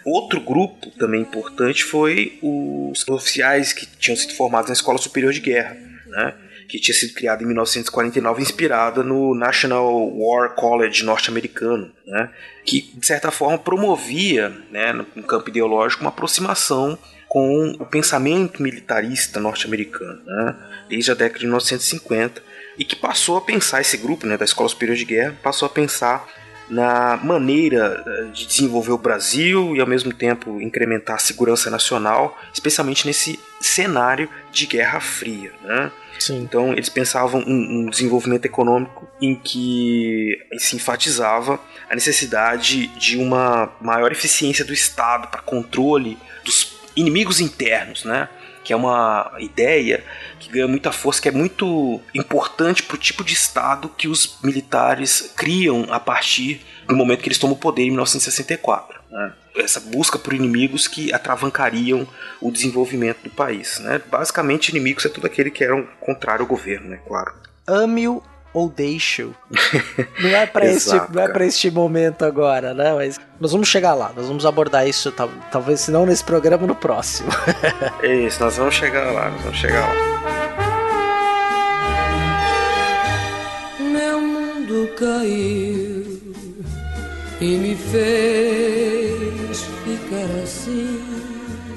Outro grupo também importante foi os oficiais que tinham sido formados na Escola Superior de Guerra, né? Que tinha sido criada em 1949, inspirada no National War College norte-americano, né, que de certa forma promovia, né, no campo ideológico, uma aproximação com o pensamento militarista norte-americano, né, desde a década de 1950, e que passou a pensar esse grupo né, da Escola Superior de Guerra, passou a pensar na maneira eh, de desenvolver o Brasil e ao mesmo tempo incrementar a segurança nacional, especialmente nesse cenário de Guerra Fria. Né? Sim. Então eles pensavam um, um, desenvolvimento econômico em que se enfatizava a necessidade de uma maior eficiência do Estado para controle dos inimigos internos, né? que é uma ideia que ganha muita força, que é muito importante para o tipo de Estado que os militares criam a partir do momento que eles tomam o poder em 1964. Né? Essa busca por inimigos que atravancariam o desenvolvimento do país. Né? Basicamente, inimigos é tudo aquele que era um contrário ao governo, né? Claro. Ame-o ou deixe-o. Não é para este, não é para este momento agora, né? Mas nós vamos chegar lá, nós vamos abordar isso, tal, talvez se não nesse programa, no próximo. é isso, nós vamos chegar lá, nós vamos chegar lá. Meu mundo caiu e me fez ficar assim.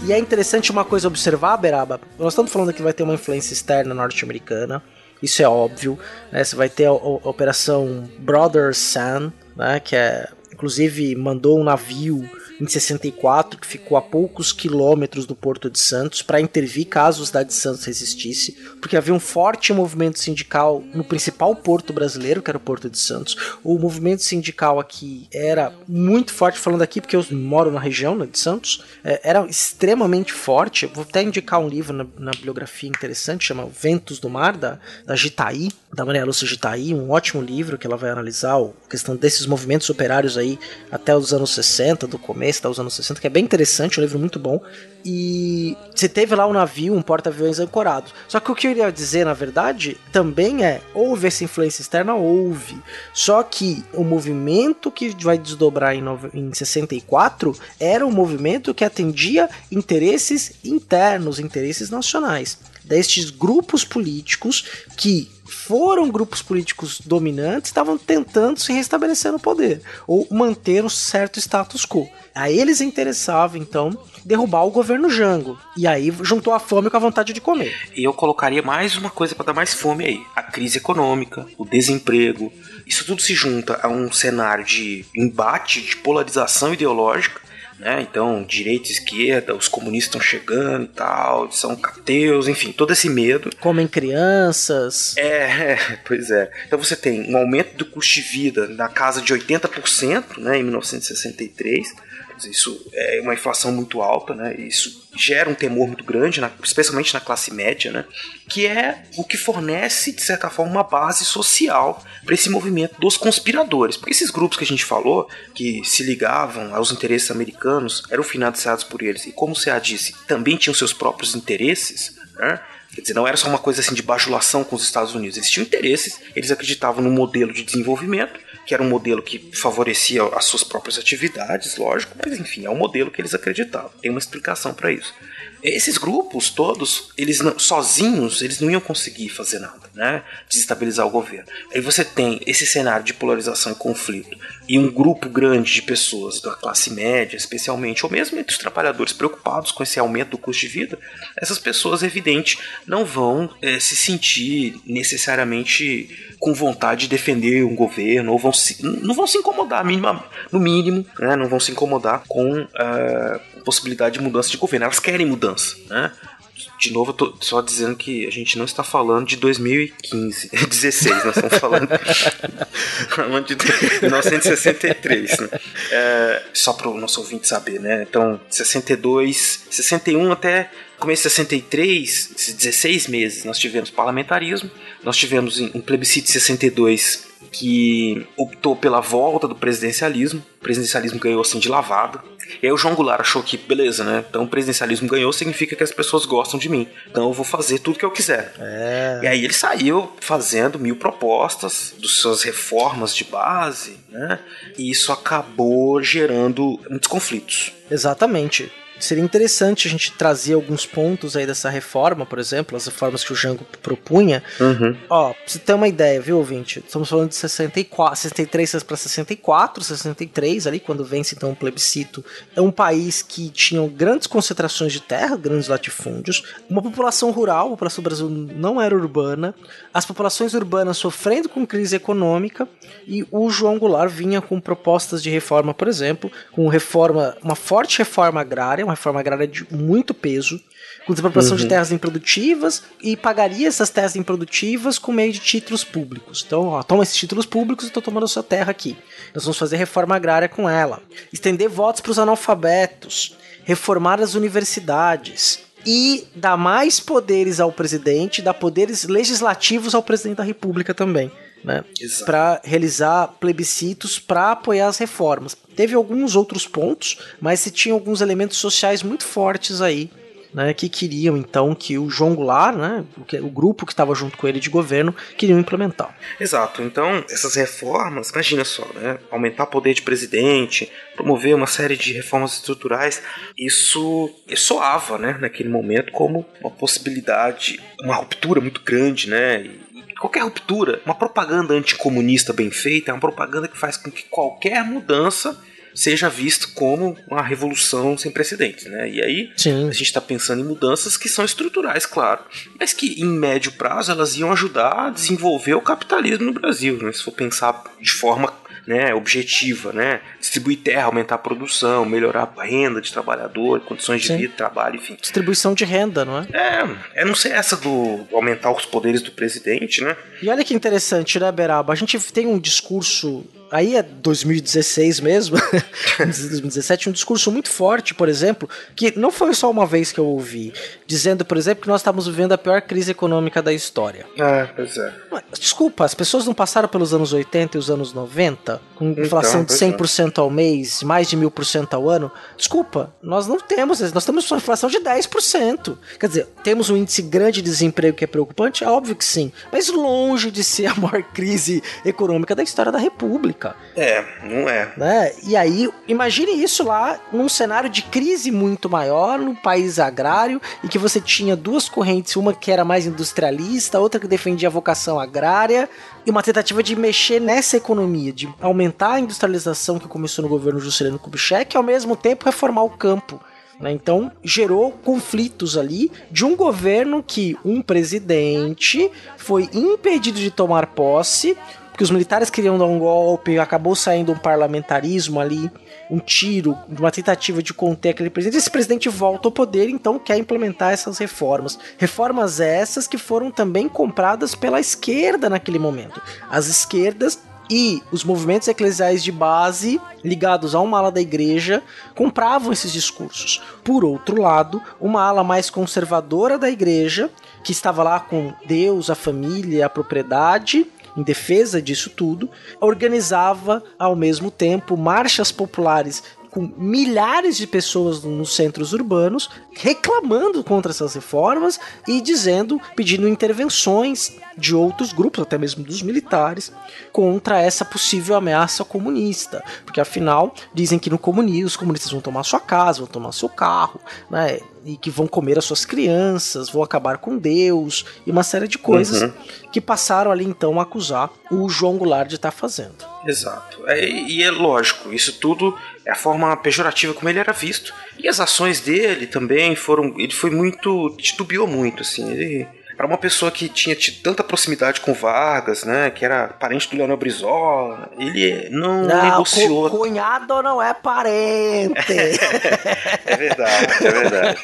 E é interessante uma coisa observar, Beraba. Nós estamos falando que vai ter uma influência externa norte-americana. Isso é óbvio. Né? Você vai ter a, a, a Operação Brother Sun, né? que é, inclusive mandou um navio em 64, que ficou a poucos quilômetros do Porto de Santos, para intervir caso a cidade de Santos resistisse, porque havia um forte movimento sindical no principal porto brasileiro, que era o Porto de Santos. O movimento sindical aqui era muito forte, falando aqui porque eu moro na região né, de Santos, é, era extremamente forte. Vou até indicar um livro na, na bibliografia interessante, chama Ventos do Mar, da, da Gitaí, da Maria Lúcia Gitaí, um ótimo livro que ela vai analisar a questão desses movimentos operários aí até os anos 60, do começo dos anos 60, que é bem interessante, um livro muito bom. E você teve lá um navio, um porta-aviões ancorado. Só que o que eu iria dizer, na verdade, também é: houve essa influência externa? Houve. Só que o movimento que vai desdobrar em, em 64 era um movimento que atendia interesses internos, interesses nacionais. Destes grupos políticos que foram grupos políticos dominantes estavam tentando se restabelecer no poder ou manter um certo status quo. A eles interessava então derrubar o governo Jango. E aí juntou a fome com a vontade de comer. E eu colocaria mais uma coisa para dar mais fome aí: a crise econômica, o desemprego. Isso tudo se junta a um cenário de embate, de polarização ideológica né? Então, direita e esquerda, os comunistas estão chegando e tal, são cateus, enfim, todo esse medo. Comem crianças. É, pois é. Então você tem um aumento do custo de vida na casa de 80%, né, em 1963 isso é uma inflação muito alta, né? Isso gera um temor muito grande, na, especialmente na classe média, né? Que é o que fornece, de certa forma, uma base social para esse movimento dos conspiradores. Porque esses grupos que a gente falou, que se ligavam aos interesses americanos, eram financiados por eles. E como o CA disse, também tinham seus próprios interesses, né? Quer dizer, não era só uma coisa assim de bajulação com os Estados Unidos. Eles tinham interesses, eles acreditavam no modelo de desenvolvimento que era um modelo que favorecia as suas próprias atividades, lógico, mas enfim, é um modelo que eles acreditavam. Tem uma explicação para isso. Esses grupos todos, eles não, sozinhos, eles não iam conseguir fazer nada, né? Desestabilizar o governo. Aí você tem esse cenário de polarização e conflito e um grupo grande de pessoas da classe média, especialmente, ou mesmo entre os trabalhadores preocupados com esse aumento do custo de vida, essas pessoas, evidente, não vão é, se sentir necessariamente com vontade de defender um governo, ou vão se, não vão se incomodar, no mínimo, né? Não vão se incomodar com uh, possibilidade de mudança de governo. Elas querem mudança, né? De novo, eu tô só dizendo que a gente não está falando de 2015, 16, nós estamos falando, falando de 1963, né? É, só para o nosso ouvinte saber, né? Então, 62, 61 até começo de 63, esses 16 meses, nós tivemos parlamentarismo, nós tivemos um plebiscito de 62 que optou pela volta do presidencialismo. O presidencialismo ganhou assim de lavada. E aí o João Goulart achou que, beleza, né? Então o presidencialismo ganhou, significa que as pessoas gostam de mim. Então eu vou fazer tudo que eu quiser. É. E aí ele saiu fazendo mil propostas das suas reformas de base, né? E isso acabou gerando muitos conflitos. Exatamente seria interessante a gente trazer alguns pontos aí dessa reforma, por exemplo, as reformas que o Jango propunha. Uhum. Ó, pra você ter uma ideia, viu, ouvinte? Estamos falando de 64, 63 para 64, 63 ali, quando vence então o plebiscito. É um país que tinha grandes concentrações de terra, grandes latifúndios, uma população rural, a população do Brasil não era urbana, as populações urbanas sofrendo com crise econômica, e o João Goulart vinha com propostas de reforma, por exemplo, com reforma, uma forte reforma agrária, uma reforma agrária de muito peso, com desapropriação uhum. de terras improdutivas e pagaria essas terras improdutivas com meio de títulos públicos. Então, ó, toma esses títulos públicos e estou tomando a sua terra aqui. Nós vamos fazer reforma agrária com ela. Estender votos para os analfabetos. Reformar as universidades e dá mais poderes ao presidente, dá poderes legislativos ao presidente da República também. Né, para realizar plebiscitos para apoiar as reformas. Teve alguns outros pontos, mas se tinha alguns elementos sociais muito fortes aí né, que queriam então que o João Goulart, né, o, grupo que estava junto com ele de governo, queriam implementar. Exato. Então, essas reformas, imagina só, né, aumentar o poder de presidente, promover uma série de reformas estruturais, isso soava, né, naquele momento como uma possibilidade, uma ruptura muito grande, né, e qualquer ruptura, uma propaganda anticomunista bem feita é uma propaganda que faz com que qualquer mudança seja visto como uma revolução sem precedentes, né? E aí Sim. a gente está pensando em mudanças que são estruturais, claro, mas que em médio prazo elas iam ajudar a desenvolver o capitalismo no Brasil, né? Se for pensar de forma né, objetiva, né? Distribuir terra, aumentar a produção, melhorar a renda de trabalhador, condições de Sim. vida, trabalho, enfim. Distribuição de renda, não é? É, é não ser essa do aumentar os poderes do presidente, né? E olha que interessante, né, Beraba? A gente tem um discurso. Aí é 2016 mesmo, 2017, um discurso muito forte, por exemplo, que não foi só uma vez que eu ouvi, dizendo, por exemplo, que nós estamos vivendo a pior crise econômica da história. Ah, pois é. Mas, Desculpa, as pessoas não passaram pelos anos 80 e os anos 90, com inflação de pois é. 100% ao mês, mais de 1000% ao ano? Desculpa, nós não temos, nós temos uma inflação de 10%. Quer dizer, temos um índice grande de desemprego que é preocupante? É óbvio que sim, mas longe de ser a maior crise econômica da história da República. É, não é. Né? E aí, imagine isso lá num cenário de crise muito maior, num país agrário, e que você tinha duas correntes, uma que era mais industrialista, outra que defendia a vocação agrária, e uma tentativa de mexer nessa economia, de aumentar a industrialização que começou no governo Juscelino Kubitschek, e ao mesmo tempo reformar o campo. né? Então gerou conflitos ali de um governo que um presidente foi impedido de tomar posse, porque os militares queriam dar um golpe, acabou saindo um parlamentarismo ali, um tiro, uma tentativa de conter aquele presidente. Esse presidente volta ao poder, então quer implementar essas reformas. Reformas essas que foram também compradas pela esquerda naquele momento. As esquerdas e os movimentos eclesiais de base, ligados a uma ala da igreja, compravam esses discursos. Por outro lado, uma ala mais conservadora da igreja, que estava lá com Deus, a família, a propriedade, em defesa disso tudo, organizava ao mesmo tempo marchas populares com milhares de pessoas nos centros urbanos reclamando contra essas reformas e dizendo, pedindo intervenções de outros grupos, até mesmo dos militares, contra essa possível ameaça comunista. Porque afinal, dizem que no comunismo os comunistas vão tomar sua casa, vão tomar seu carro, né? E que vão comer as suas crianças, vão acabar com Deus e uma série de coisas Uhum. que passaram ali então a acusar o João Goulart de estar fazendo. Exato. É, e é lógico, isso tudo é a forma pejorativa como ele era visto. E as ações dele também foram. Ele foi muito. titubeou muito, assim. Ele. Para uma pessoa que tinha tido tanta proximidade com Vargas, né, que era parente do Leonel Brizola, ele não, negociou. co- cunhado não é parente. É verdade, é verdade.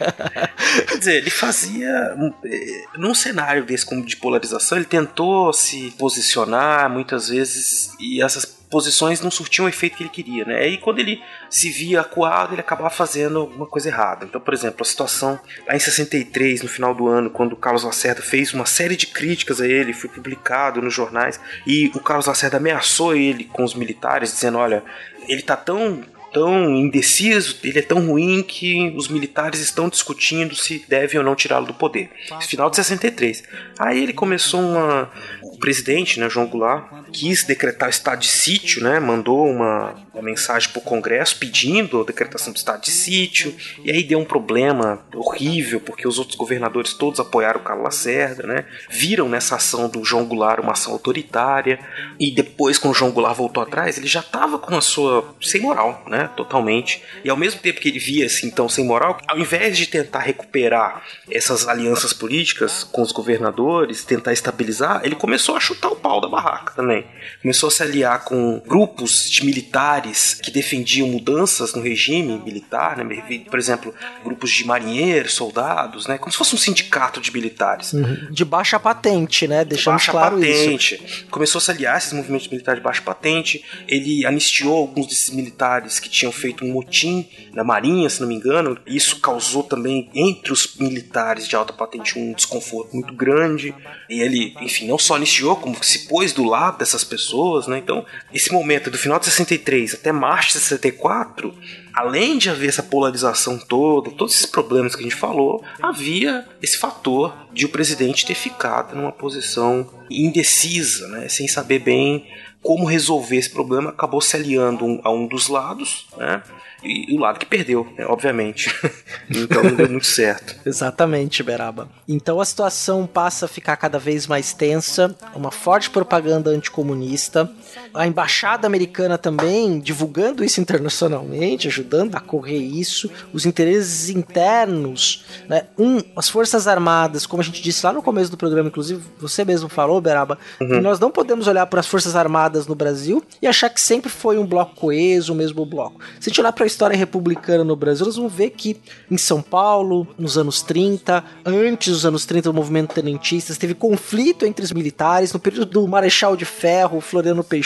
Quer dizer, ele fazia. eh, Num cenário desse como de polarização, ele tentou se posicionar muitas vezes e essas posições não surtiam o efeito que ele queria, né? E quando ele se via acuado, ele acabava fazendo alguma coisa errada. Então, por exemplo, a situação lá em 63, no final do ano, quando o Carlos Lacerda fez uma série de críticas a ele, foi publicado nos jornais, e o Carlos Lacerda ameaçou ele com os militares, dizendo: olha, ele tá tão tão indeciso, ele é tão ruim que os militares estão discutindo se devem ou não tirá-lo do poder. Final de 63. Aí ele começou uma. O presidente, né, João Goulart, quis decretar o estado de sítio, né? Mandou uma, uma mensagem para o Congresso pedindo a decretação do estado de sítio. E aí deu um problema horrível, porque os outros governadores todos apoiaram o Carlos Lacerda, né? Viram nessa ação do João Goulart uma ação autoritária. E depois, quando o João Goulart voltou atrás, ele já estava com a sua. sem moral, né? Totalmente. E ao mesmo tempo que ele via assim, então, sem moral, ao invés de tentar recuperar essas alianças políticas com os governadores, tentar estabilizar, ele começou a chutar o pau da barraca também. Começou a se aliar com grupos de militares que defendiam mudanças no regime militar, né? Por exemplo, grupos de marinheiros, soldados, né? Como se fosse um sindicato de militares. Uhum. De baixa patente, né? Deixamos baixa claro patente. isso. Começou a se aliar esses movimentos militares de baixa patente. Ele anistiou alguns desses militares que tinham feito um motim na marinha, se não me engano. Isso causou também entre os militares de alta patente um desconforto muito grande. E ele, enfim, não só anistiou, como se pôs do lado dessas pessoas, né? Então, esse momento do final de 63 até março de 64, além de haver essa polarização toda, todos esses problemas que a gente falou, havia esse fator de o presidente ter ficado numa posição indecisa, né? Sem saber bem como resolver esse problema, acabou se aliando a um dos lados, né? e o lado que perdeu, né, obviamente. então não deu muito certo. Exatamente, Beraba. Então a situação passa a ficar cada vez mais tensa, uma forte propaganda anticomunista, a embaixada americana também divulgando isso internacionalmente, ajudando a correr isso, os interesses internos, né? Um, as forças armadas, como a gente disse lá no começo do programa, inclusive você mesmo falou, Beraba, uhum. que nós não podemos olhar para as forças armadas no Brasil e achar que sempre foi um bloco coeso, o mesmo bloco. Se a gente olhar para a história republicana no Brasil, nós vamos ver que em São Paulo, nos anos 30, antes dos anos 30 do movimento tenentista, teve conflito entre os militares, no período do Marechal de Ferro, Floriano Peixoto,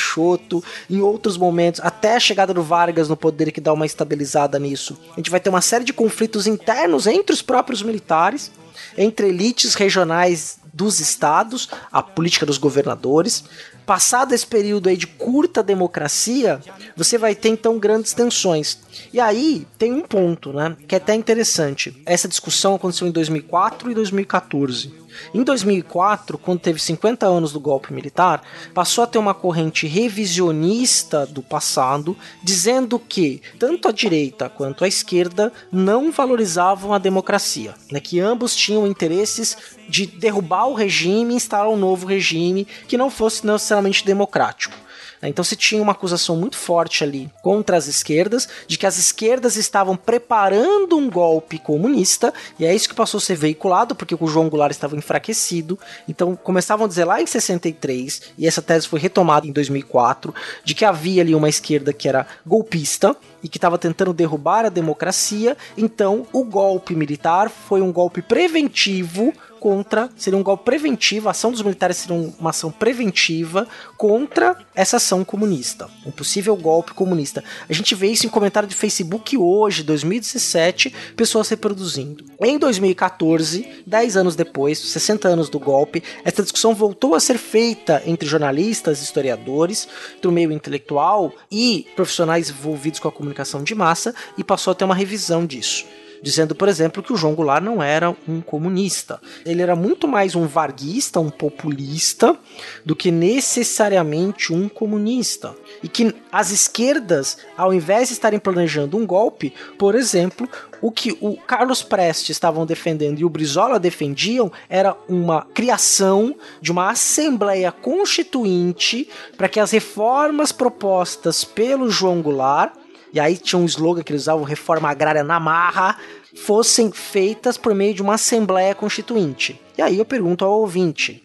em outros momentos, até a chegada do Vargas no poder que dá uma estabilizada nisso. A gente vai ter uma série de conflitos internos entre os próprios militares, entre elites regionais dos estados, a política dos governadores, passado esse período aí de curta democracia, você vai ter então grandes tensões. E aí tem um ponto, né, que é até interessante. Essa discussão aconteceu em 2004 e 2014. Em 2004, quando teve 50 anos do golpe militar, passou a ter uma corrente revisionista do passado, dizendo que tanto a direita quanto a esquerda não valorizavam a democracia, né, que ambos tinham interesses de derrubar o regime e instalar um novo regime que não fosse necessariamente democrático. Né? Então se tinha uma acusação muito forte ali contra as esquerdas, de que as esquerdas estavam preparando um golpe comunista, e é isso que passou a ser veiculado, porque o João Goulart estava enfraquecido. Então começavam a dizer lá em 63, e essa tese foi retomada em 2004, de que havia ali uma esquerda que era golpista e que estava tentando derrubar a democracia. Então o golpe militar foi um golpe preventivo contra, seria um golpe preventivo, a ação dos militares seria uma ação preventiva contra essa ação comunista, um possível golpe comunista. A gente vê isso em comentário de Facebook hoje, 2017, pessoas reproduzindo. Em 2014, 10 anos depois, 60 anos do golpe, essa discussão voltou a ser feita entre jornalistas, historiadores, do meio intelectual e profissionais envolvidos com a comunicação de massa e passou a ter uma revisão disso dizendo, por exemplo, que o João Goulart não era um comunista. Ele era muito mais um varguista, um populista, do que necessariamente um comunista. E que as esquerdas, ao invés de estarem planejando um golpe, por exemplo, o que o Carlos Prestes estavam defendendo e o Brizola defendiam era uma criação de uma Assembleia Constituinte para que as reformas propostas pelo João Goulart e aí tinha um slogan que eles usavam, reforma agrária na marra, fossem feitas por meio de uma Assembleia Constituinte. E aí eu pergunto ao ouvinte: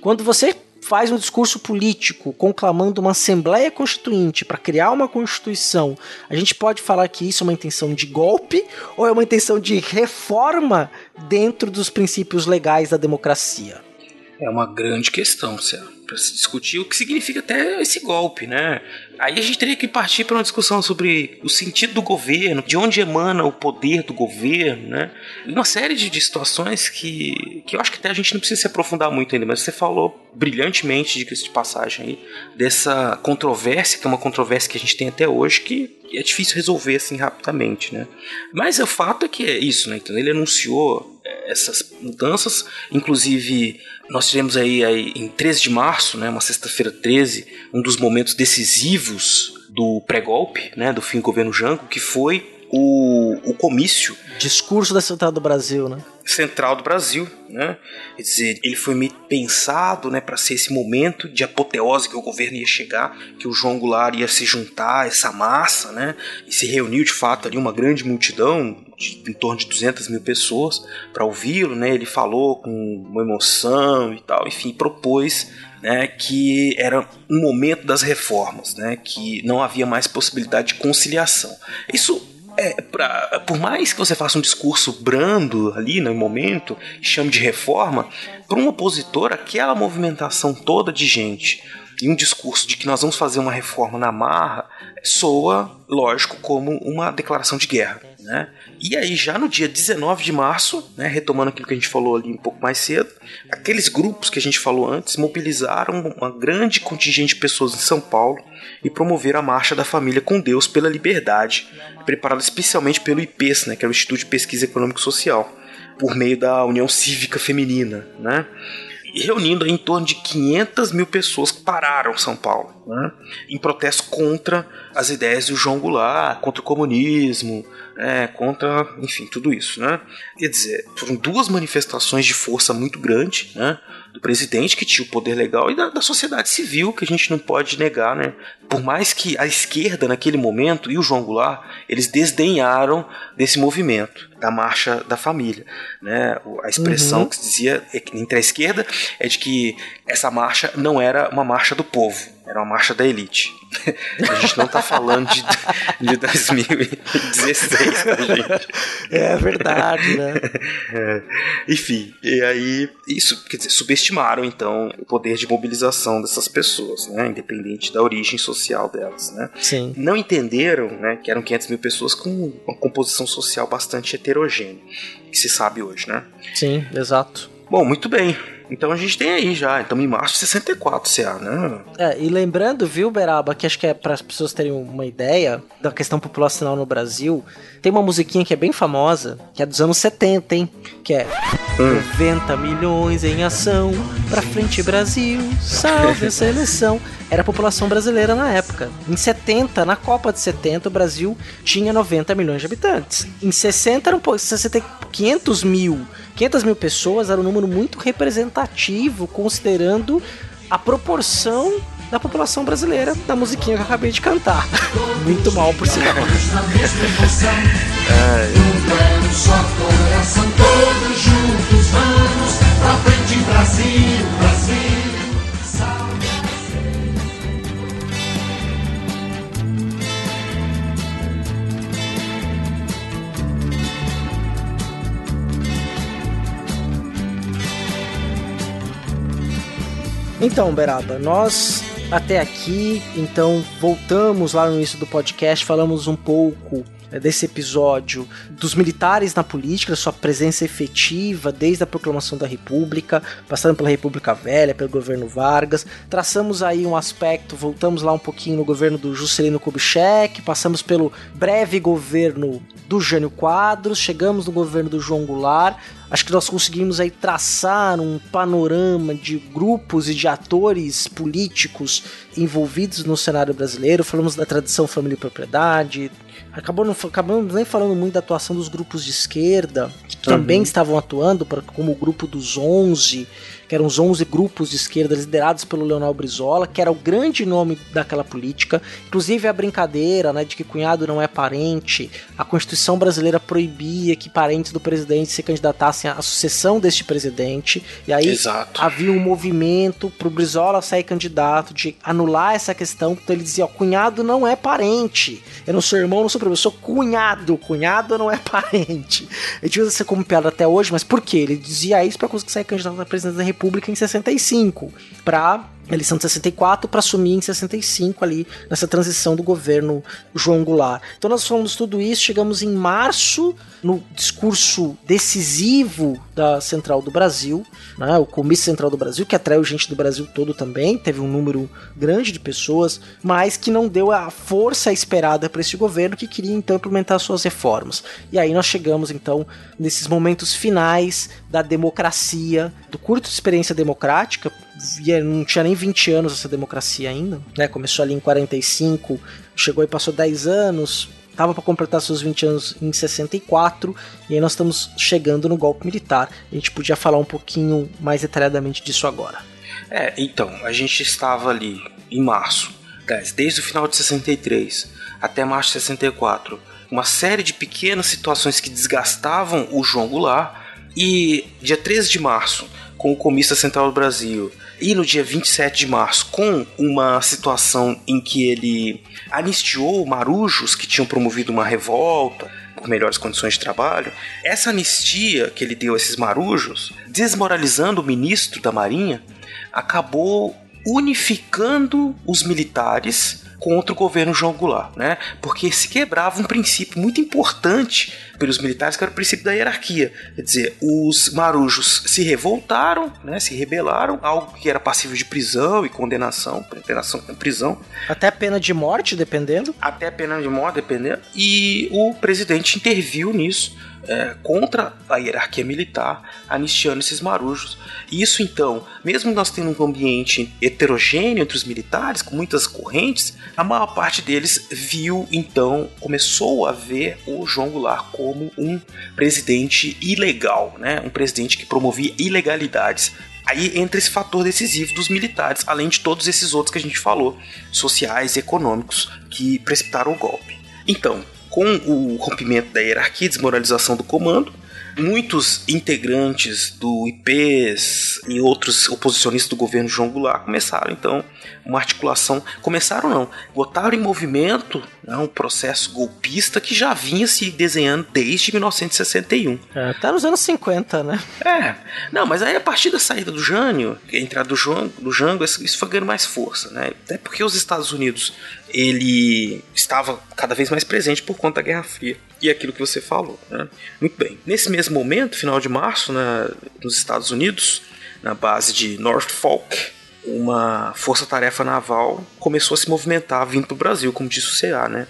quando você faz um discurso político conclamando uma Assembleia Constituinte para criar uma Constituição, a gente pode falar que isso é uma intenção de golpe ou é uma intenção de reforma dentro dos princípios legais da democracia? É uma grande questão, Céu para se discutir o que significa até esse golpe, né? Aí a gente teria que partir para uma discussão sobre o sentido do governo, de onde emana o poder do governo, né? Uma série de, de situações que, que eu acho que até a gente não precisa se aprofundar muito ainda, mas você falou brilhantemente, de de passagem aí, dessa controvérsia, que é uma controvérsia que a gente tem até hoje, que é difícil resolver assim rapidamente, né? Mas o fato é que é isso, né? Então ele anunciou essas mudanças, inclusive nós tivemos aí, aí em 13 de março, né, uma sexta-feira 13, um dos momentos decisivos do pré-golpe, né, do fim do governo Jango, que foi o, o comício. Discurso da Central do Brasil, né? Central do Brasil, né? Quer dizer, ele foi meio pensado, né, para ser esse momento de apoteose que o governo ia chegar, que o João Goulart ia se juntar a essa massa, né? E se reuniu de fato ali uma grande multidão, de, em torno de 200 mil pessoas, para ouvi-lo, né? Ele falou com uma emoção e tal, enfim, propôs né, que era um momento das reformas, né, que não havia mais possibilidade de conciliação. Isso é, pra, por mais que você faça um discurso brando ali no momento, chame de reforma, para um opositor, aquela movimentação toda de gente e um discurso de que nós vamos fazer uma reforma na marra soa, lógico, como uma declaração de guerra. Né? E aí, já no dia 19 de março, né, retomando aquilo que a gente falou ali um pouco mais cedo, aqueles grupos que a gente falou antes mobilizaram uma grande contingente de pessoas em São Paulo e promoveram a Marcha da Família com Deus pela Liberdade, preparada especialmente pelo IPES, né, que é o Instituto de Pesquisa Econômico Social, por meio da União Cívica Feminina. Né? Reunindo em torno de 500 mil pessoas que pararam São Paulo, né, em protesto contra as ideias do João Goulart, contra o comunismo, é, contra, enfim, tudo isso, né? Quer dizer, foram duas manifestações de força muito grande, né? Do presidente, que tinha o poder legal, e da, da sociedade civil, que a gente não pode negar, né? Por mais que a esquerda, naquele momento, e o João Goulart, eles desdenharam desse movimento, da marcha da família, né? A expressão uhum. que se dizia entre a esquerda é de que essa marcha não era uma marcha do povo, era uma marcha da elite. A gente não tá falando de, de 2016, tá, gente? É verdade, né? É. Enfim, e aí, isso, quer dizer, subestimaram então o poder de mobilização dessas pessoas, né? Independente da origem social delas, né? Sim. Não entenderam, né, que eram 500 mil pessoas com uma composição social bastante heterogênea, que se sabe hoje, né? Sim, exato. Bom, muito bem. Então a gente tem aí já, estamos em março de 64, CA, né? É, e lembrando, viu, Beraba, que acho que é para as pessoas terem uma ideia da questão populacional no Brasil, tem uma musiquinha que é bem famosa, que é dos anos 70, hein? Que é hum. 90 milhões em ação, pra frente Brasil, salve a seleção. Era a população brasileira na época. Em 70, na Copa de 70, o Brasil tinha 90 milhões de habitantes. Em 60 eram 60, 500 mil. 500 mil pessoas era um número muito representativo, considerando a proporção da população brasileira da musiquinha que eu acabei de cantar. Muito mal por sinal. é. Todos juntos vamos pra frente, Brasil, Brasil. Então, Beraba, nós até aqui, então voltamos lá no início do podcast, falamos um pouco desse episódio dos militares na política, sua presença efetiva desde a proclamação da República, passando pela República Velha, pelo governo Vargas. Traçamos aí um aspecto, voltamos lá um pouquinho no governo do Juscelino Kubitschek, passamos pelo breve governo do Jânio Quadros, chegamos no governo do João Goulart, acho que nós conseguimos aí traçar um panorama de grupos e de atores políticos envolvidos no cenário brasileiro. Falamos da tradição família e propriedade. Acabou não, acabamos nem falando muito da atuação dos grupos de esquerda, que também uhum. estavam atuando, como o grupo dos 11, que eram os 11 grupos de esquerda liderados pelo Leonel Brizola, que era o grande nome daquela política. Inclusive a brincadeira né, de que cunhado não é parente, a Constituição brasileira proibia que parentes do presidente se candidatassem à sucessão deste presidente, e aí Exato. havia um movimento para o Brizola sair candidato, de anular essa questão, então ele dizia, ó, cunhado não é parente, eu não sou irmão, não sou primo, eu sou cunhado, cunhado não é parente. A gente usa isso como piada até hoje, mas por quê? Ele dizia isso para conseguir sair candidato à presidência da República em 65, eleição de 64 para assumir em 65 ali nessa transição do governo João Goulart. Então nós falamos tudo isso, chegamos em março no discurso decisivo da Central do Brasil, né, o Comício Central do Brasil, que atraiu gente do Brasil todo também, teve um número grande de pessoas, mas que não deu a força esperada para esse governo que queria então implementar suas reformas. E aí nós chegamos então nesses momentos finais da democracia, do curto de experiência democrática, não tinha nem 20 anos essa democracia ainda, né? Começou ali em 45, chegou e passou 10 anos, estava para completar seus 20 anos em 64, e aí nós estamos chegando no golpe militar. A gente podia falar um pouquinho mais detalhadamente disso agora. É, então, a gente estava ali em março, desde o final de 63 até março de 64, uma série de pequenas situações que desgastavam o João Goulart, e dia 13 de março, com o Comício Central do Brasil, e no dia 27 de março, com uma situação em que ele anistiou marujos que tinham promovido uma revolta por melhores condições de trabalho, essa anistia que ele deu a esses marujos, desmoralizando o ministro da Marinha, acabou unificando os militares contra o governo João Goulart, né? Porque se quebrava um princípio muito importante pelos militares, que era o princípio da hierarquia. Quer dizer, os marujos se revoltaram, né? Se rebelaram, algo que era passível de prisão e condenação, condenação com prisão. Até pena de morte, dependendo. Até pena de morte, dependendo. E o presidente interviu nisso é, contra a hierarquia militar, anistiando esses marujos. Isso então, mesmo nós tendo um ambiente heterogêneo entre os militares, com muitas correntes, a maior parte deles viu então, começou a ver o João Goulart como um presidente ilegal, né? um presidente que promovia ilegalidades. Aí entra esse fator decisivo dos militares, além de todos esses outros que a gente falou, sociais e econômicos, que precipitaram o golpe. Então, com o rompimento da hierarquia e desmoralização do comando, muitos integrantes do IPs e outros oposicionistas do governo João Goulart começaram então uma articulação, começaram não, botaram em movimento né, um processo golpista que já vinha se desenhando desde 1961. É, tá nos anos 50, né? É, não, mas aí a partir da saída do Jânio, a entrada do, João, do Jango, isso foi ganhando mais força, né? Até porque os Estados Unidos ele estava cada vez mais presente por conta da Guerra Fria e aquilo que você falou. Né? Muito bem. Nesse mesmo momento, final de março, nos Estados Unidos, na base de Norfolk, uma força-tarefa naval começou a se movimentar vindo para o Brasil, como disse o CA, né?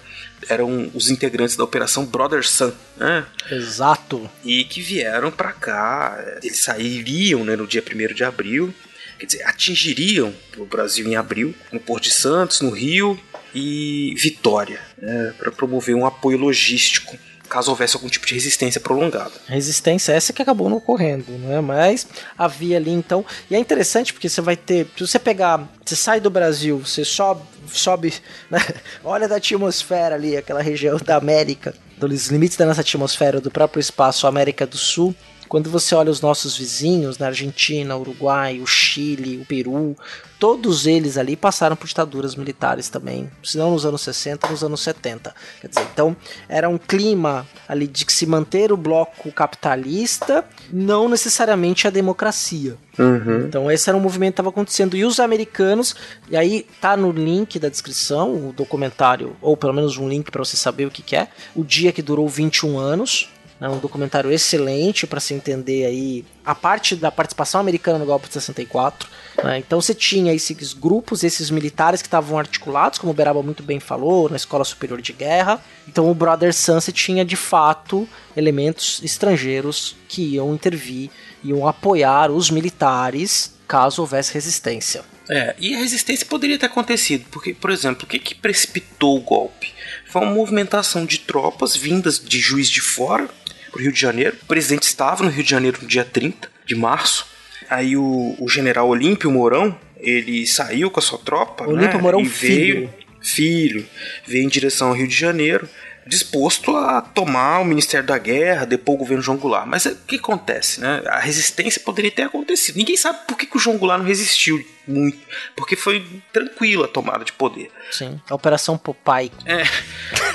Eram os integrantes da Operação Brother Sun, né? Exato. E que vieram para cá, eles sairiam né, no dia 1 de abril, quer dizer, atingiriam o Brasil em abril, no Porto de Santos, no Rio, e Vitória, né, para promover um apoio logístico caso houvesse algum tipo de resistência prolongada. Resistência essa que acabou não ocorrendo, né? Mas havia ali então, e é interessante porque você vai ter, se você pegar, você sai do Brasil, você sobe, sobe, né? olha da atmosfera ali, aquela região da América, dos limites da nossa atmosfera, do próprio espaço América do Sul, quando você olha os nossos vizinhos, na Argentina, Uruguai, o Chile, o Peru, todos eles ali passaram por ditaduras militares também, se não nos anos 60, nos anos 70. Quer dizer, então era um clima ali de se manter o bloco capitalista, não necessariamente a democracia. Uhum. Então esse era um movimento que estava acontecendo. E os americanos, e aí tá no link da descrição, o documentário, ou pelo menos um link para você saber o que, que é, o dia que durou 21 anos, é um documentário excelente para se entender aí a parte da participação americana no golpe de 64. Né? Então você tinha esses grupos, esses militares que estavam articulados, como o Beraba muito bem falou, na Escola Superior de Guerra. Então o Brother Sunset tinha de fato elementos estrangeiros que iam intervir, iam apoiar os militares caso houvesse resistência. É, e a resistência poderia ter acontecido, porque, por exemplo, o que, que precipitou o golpe? Foi uma movimentação de tropas vindas de Juiz de Fora, para o Rio de Janeiro. O presidente estava no Rio de Janeiro no dia 30 de março. Aí o, o general Olímpio Mourão, ele saiu com a sua tropa, Olímpio né? Mourão e veio, filho. filho, veio em direção ao Rio de Janeiro, disposto a tomar o Ministério da Guerra, depor o governo João Goulart. Mas é, o que acontece, né? A resistência poderia ter acontecido. Ninguém sabe por que, que o João Goulart não resistiu muito, porque foi tranquila a tomada de poder. Sim, a Operação Popeye. É,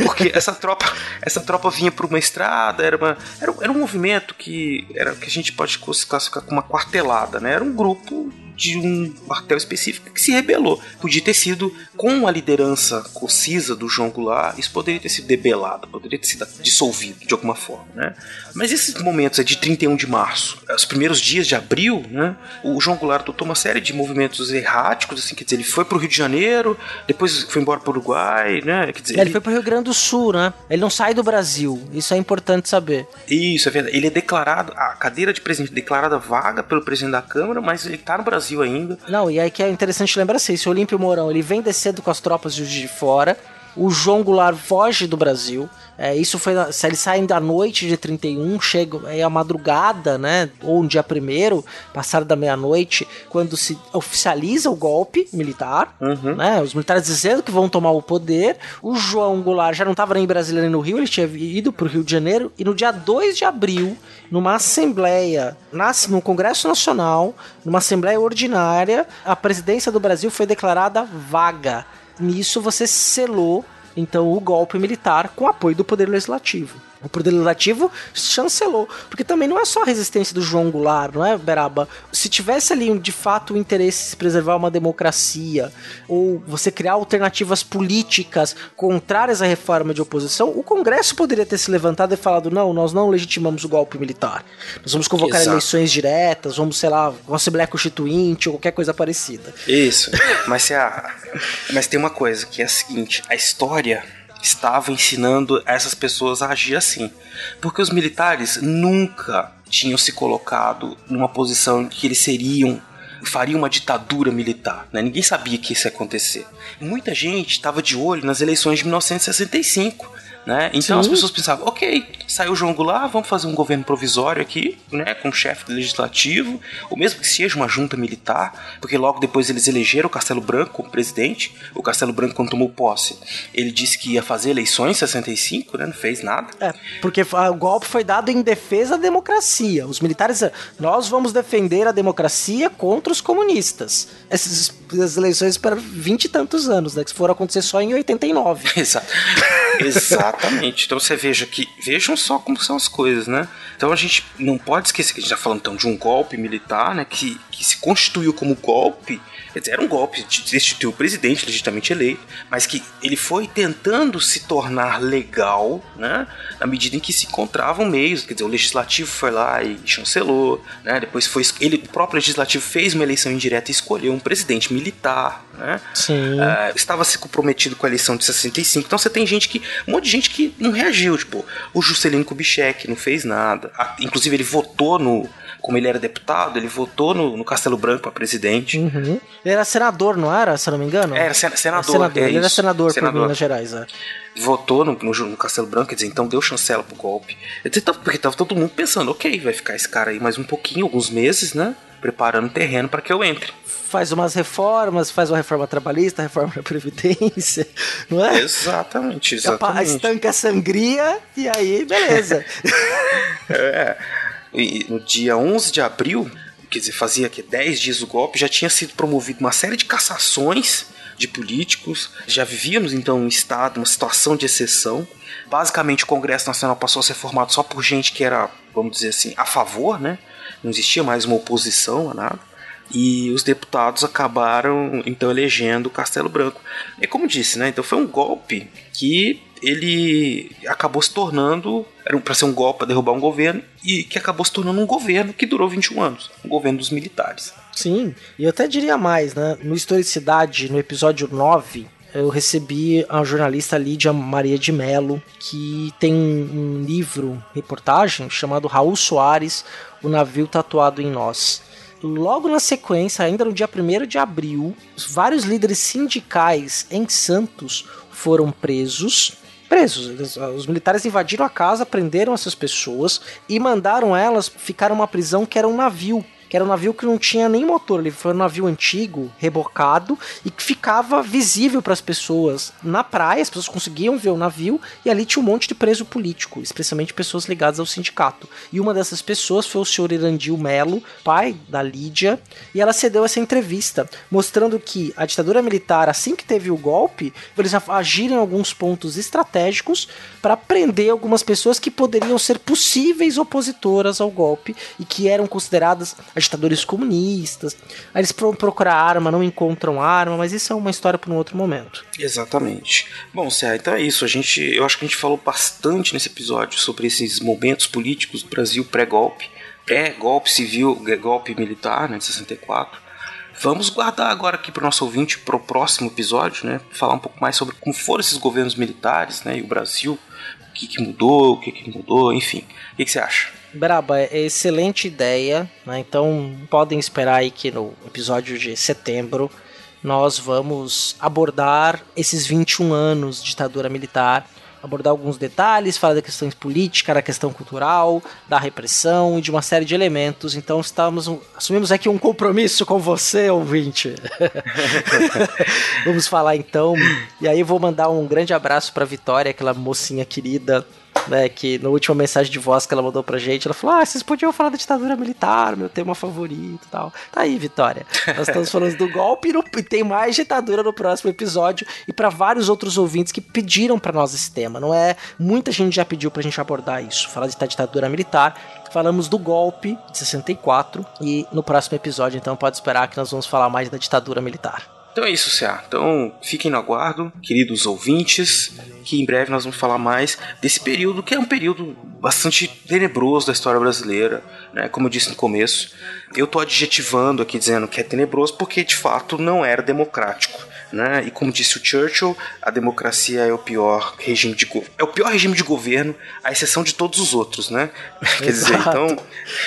porque essa tropa, essa tropa vinha por uma estrada, era, uma, era, era um movimento que era que a gente pode classificar como uma quartelada, né? Era um grupo de um quartel específico que se rebelou. Podia ter sido com a liderança concisa do João Goulart, isso poderia ter sido debelado, poderia ter sido dissolvido de alguma forma, né? Mas esses momentos é de 31 de março, os primeiros dias de abril, né? O João Goulart adotou uma série de movimentos erráticos, assim, quer dizer, ele foi pro Rio de Janeiro, depois foi embora pro Uruguai, né? Quer dizer, Ele, ele foi pro Rio Grande do Sul, né? Ele não sai do Brasil. Isso é importante saber. Isso, é verdade. Ele é declarado, a cadeira de presidente é declarada vaga pelo presidente da Câmara, mas ele tá no Brasil ainda. Não, e aí que é interessante lembrar assim, esse Olímpio Mourão, ele vem descendo com as tropas de fora, o João Goulart foge do Brasil. É, isso foi. Se eles saem da noite de 31, chegam aí a madrugada, né? Ou um dia primeiro, passado da meia-noite, quando se oficializa o golpe militar, Uhum. né? Os militares dizendo que vão tomar o poder. O João Goulart já não estava nem em Brasília nem no Rio, ele tinha ido para o Rio de Janeiro. E no dia 2 de abril, numa assembleia, nasce no Congresso Nacional, numa assembleia ordinária, a presidência do Brasil foi declarada vaga. Nisso você selou então o golpe militar com apoio do poder legislativo. O poder legislativo chancelou, porque também não é só a resistência do João Goulart, não é, Beraba? Se tivesse ali de fato o interesse de se preservar uma democracia, ou você criar alternativas políticas contrárias à reforma de oposição, o Congresso poderia ter se levantado e falado: não, nós não legitimamos o golpe militar. Nós vamos convocar Exato. eleições diretas, vamos, sei lá, uma Assembleia Constituinte ou qualquer coisa parecida. Isso. Mas, se a... Mas tem uma coisa que é a seguinte: a história estava ensinando essas pessoas a agir assim. Porque os militares nunca tinham se colocado numa posição que eles seriam. Fariam uma ditadura militar, né? Ninguém sabia que isso ia acontecer. Muita gente estava de olho nas eleições de 1965, né? Então Sim. as pessoas pensavam, ok, saiu o João Goulart, vamos fazer um governo provisório aqui, né, com chefe do legislativo, ou mesmo que seja uma junta militar, porque logo depois eles elegeram o Castelo Branco como presidente. O Castelo Branco, quando tomou posse, ele disse que ia fazer eleições em 65, né, não fez nada. É, porque o golpe foi dado em defesa da democracia. Os militares, nós vamos defender a democracia contra os comunistas. Essas as eleições para vinte e tantos anos, né? Que foram acontecer só em 89. Exato. Exatamente. Então você veja que. Vejam só como são as coisas, né? Então a gente não pode esquecer que a gente está falando então, de um golpe militar, né? Que, que se constituiu como golpe. Quer dizer, era um golpe de destituir o presidente legitimamente eleito, mas que ele foi tentando se tornar legal, né? Na medida em que se encontravam meios. Quer dizer, o legislativo foi lá e chancelou, né? Depois foi. Ele, o próprio legislativo fez uma eleição indireta e escolheu um presidente militar, né? Sim. Ah, estava se comprometido com a eleição de 65. Então você tem gente que. Um monte de gente que não reagiu. Tipo, o Juscelino Kubitschek não fez nada. Inclusive, ele votou no. Como ele era deputado, ele votou no, no Castelo Branco para presidente. Uhum. Ele era senador, não era? Se eu não me engano? Era sen- senador, senador. é ele era senador, senador. por Minas Gerais. É. Votou no, no, no Castelo Branco, quer dizer, então deu chancela pro golpe. Porque tava todo mundo pensando, ok, vai ficar esse cara aí mais um pouquinho, alguns meses, né? Preparando terreno para que eu entre. Faz umas reformas, faz uma reforma trabalhista, reforma da Previdência, não é? Exatamente, exatamente. Estanca a sangria e aí, beleza. É. No dia 11 de abril, quer dizer, fazia que 10 dias do golpe, já tinha sido promovido uma série de cassações de políticos. Já vivíamos então um estado, uma situação de exceção. Basicamente, o Congresso Nacional passou a ser formado só por gente que era, vamos dizer assim, a favor, né? Não existia mais uma oposição a nada. E os deputados acabaram então elegendo o Castelo Branco. E como disse, né? Então foi um golpe que ele acabou se tornando era para ser um golpe para derrubar um governo e que acabou se tornando um governo que durou 21 anos, um governo dos militares. Sim, e eu até diria mais, né? No Historicidade, no episódio 9, eu recebi a jornalista Lídia Maria de Mello, que tem um, livro, reportagem, chamado Raul Soares, O Navio Tatuado em Nós. Logo na sequência, ainda no dia 1 de abril, vários líderes sindicais em Santos foram presos. Presos, Eles- os militares invadiram a casa, prenderam essas pessoas e mandaram elas ficar numa prisão que era um navio que era um navio que não tinha nem motor, ele foi um navio antigo, rebocado, e que ficava visível para as pessoas na praia, as pessoas conseguiam ver o navio, e ali tinha um monte de preso político, especialmente pessoas ligadas ao sindicato. E uma dessas pessoas foi o senhor Irandil Melo, pai da Lídia, e ela cedeu essa entrevista, mostrando que a ditadura militar, assim que teve o golpe, eles agiram em alguns pontos estratégicos para prender algumas pessoas que poderiam ser possíveis opositoras ao golpe e que eram consideradas agitadores comunistas. Aí eles foram procurar arma, não encontram arma, mas isso é uma história para um outro momento. Exatamente. Bom, Cé, então é isso. A gente, eu acho que a gente falou bastante nesse episódio sobre esses momentos políticos do Brasil pré-golpe, pré-golpe civil, golpe militar, né, de 64. Vamos guardar agora aqui para o nosso ouvinte para o próximo episódio, né? Falar um pouco mais sobre como foram esses governos militares, né? E o Brasil, o que, que mudou, o que, que mudou, enfim. O que, que você acha? Braba, é excelente ideia, né? Então podem esperar aí que no episódio de setembro nós vamos abordar esses 21 anos de ditadura militar abordar alguns detalhes, falar da questão política, da questão cultural, da repressão e de uma série de elementos. Então estamos assumimos aqui um compromisso com você, ouvinte. Vamos falar então. E aí vou mandar um grande abraço para Vitória, aquela mocinha querida né, que na última mensagem de voz que ela mandou pra gente, ela falou: Ah, vocês podiam falar da ditadura militar, meu tema favorito e tal. Tá aí, Vitória. Nós estamos falando do golpe e tem mais ditadura no próximo episódio e para vários outros ouvintes que pediram para nós esse tema. Não é? Muita gente já pediu pra gente abordar isso, falar da ditadura militar. Falamos do golpe de 64 e no próximo episódio, então, pode esperar que nós vamos falar mais da ditadura militar. Então é isso, CA. Então fiquem no aguardo, queridos ouvintes, que em breve nós vamos falar mais desse período, que é um período bastante tenebroso da história brasileira, né? Como eu disse no começo. Eu tô adjetivando aqui dizendo que é tenebroso porque de fato não era democrático. Né? E como disse o Churchill, a democracia é o pior regime de é o pior regime de governo, à exceção de todos os outros, né? Quer dizer, então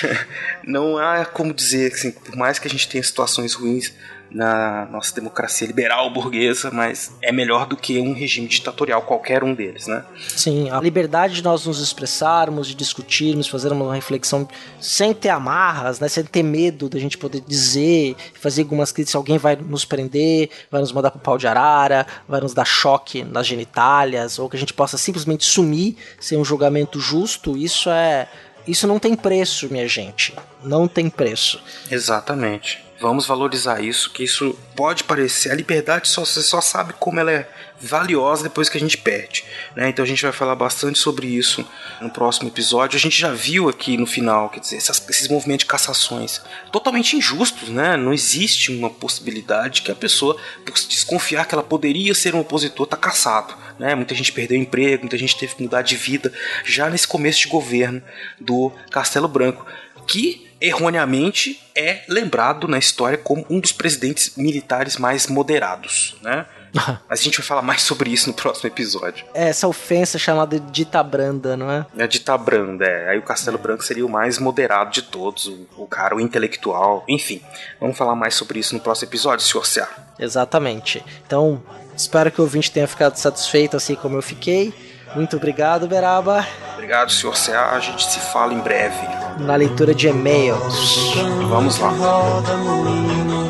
não há como dizer assim, por mais que a gente tenha situações ruins, na nossa democracia liberal burguesa, mas é melhor do que um regime ditatorial, qualquer um deles, né? Sim, a liberdade de nós nos expressarmos, de discutirmos, fazer uma reflexão sem ter amarras, né, sem ter medo da gente poder dizer, fazer algumas críticas, alguém vai nos prender, vai nos mandar pro pau de arara, vai nos dar choque nas genitálias, ou que a gente possa simplesmente sumir sem um julgamento justo, isso é isso não tem preço, minha gente. Não tem preço. Exatamente. Vamos valorizar isso, que isso pode parecer. A liberdade só, você só sabe como ela é valiosa depois que a gente perde. Né? Então a gente vai falar bastante sobre isso no próximo episódio. A gente já viu aqui no final, quer dizer, essas, esses movimentos de cassações totalmente injustos, né? Não existe uma possibilidade que a pessoa, por desconfiar que ela poderia ser um opositor, tá caçado. Né? Muita gente perdeu emprego, muita gente teve que mudar de vida já nesse começo de governo do Castelo Branco. Que erroneamente é lembrado na história como um dos presidentes militares mais moderados, né? Mas a gente vai falar mais sobre isso no próximo episódio. É, essa ofensa chamada de dita branda, não é? É dita branda, é. Aí o Castelo Branco seria o mais moderado de todos, o, o cara, o intelectual, enfim. Vamos falar mais sobre isso no próximo episódio, senhor Ceará. Exatamente. Então, espero que o ouvinte tenha ficado satisfeito assim como eu fiquei. Muito obrigado, Beraba. Obrigado, senhor CA. A gente se fala em breve. Na leitura de e-mails. Vamos lá. Roda moinho,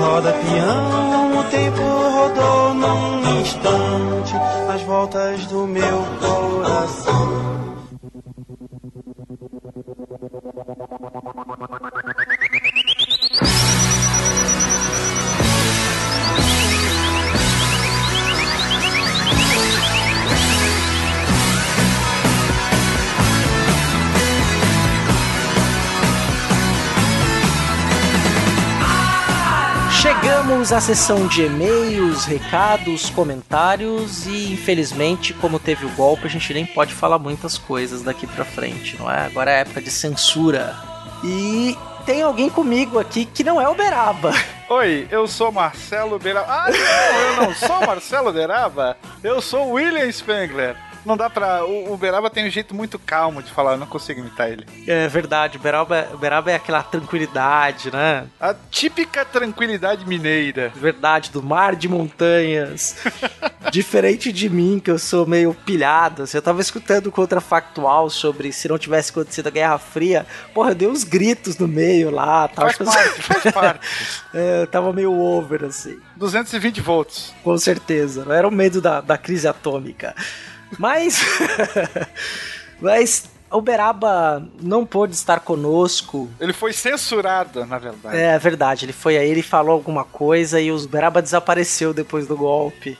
roda peão, o tempo rodou num instante as voltas do meu coração. Chegamos à sessão de e-mails, recados, comentários e infelizmente, como teve o golpe, a gente nem pode falar muitas coisas daqui pra frente, não é? Agora é época de censura. E tem alguém comigo aqui que não é o Beraba. Oi, eu sou Marcelo Beraba. Ah, não, eu não sou Marcelo Beraba. Eu sou William Spengler não dá pra. O, o Beraba tem um jeito muito calmo de falar, eu não consigo imitar ele. É verdade, o Beraba, o Beraba é aquela tranquilidade, né? A típica tranquilidade mineira. Verdade, do mar de montanhas. Diferente de mim, que eu sou meio pilhado. Assim, eu tava escutando o contrafactual sobre se não tivesse acontecido a Guerra Fria. Porra, eu dei uns gritos no meio lá. Tava faz parte, faz parte. é, eu tava meio over, assim. 220 volts. Com certeza. Não era o medo da, da crise atômica. Mas. mas o Beraba não pôde estar conosco. Ele foi censurado, na verdade. É, é verdade. Ele foi aí, ele falou alguma coisa e o Beraba desapareceu depois do golpe.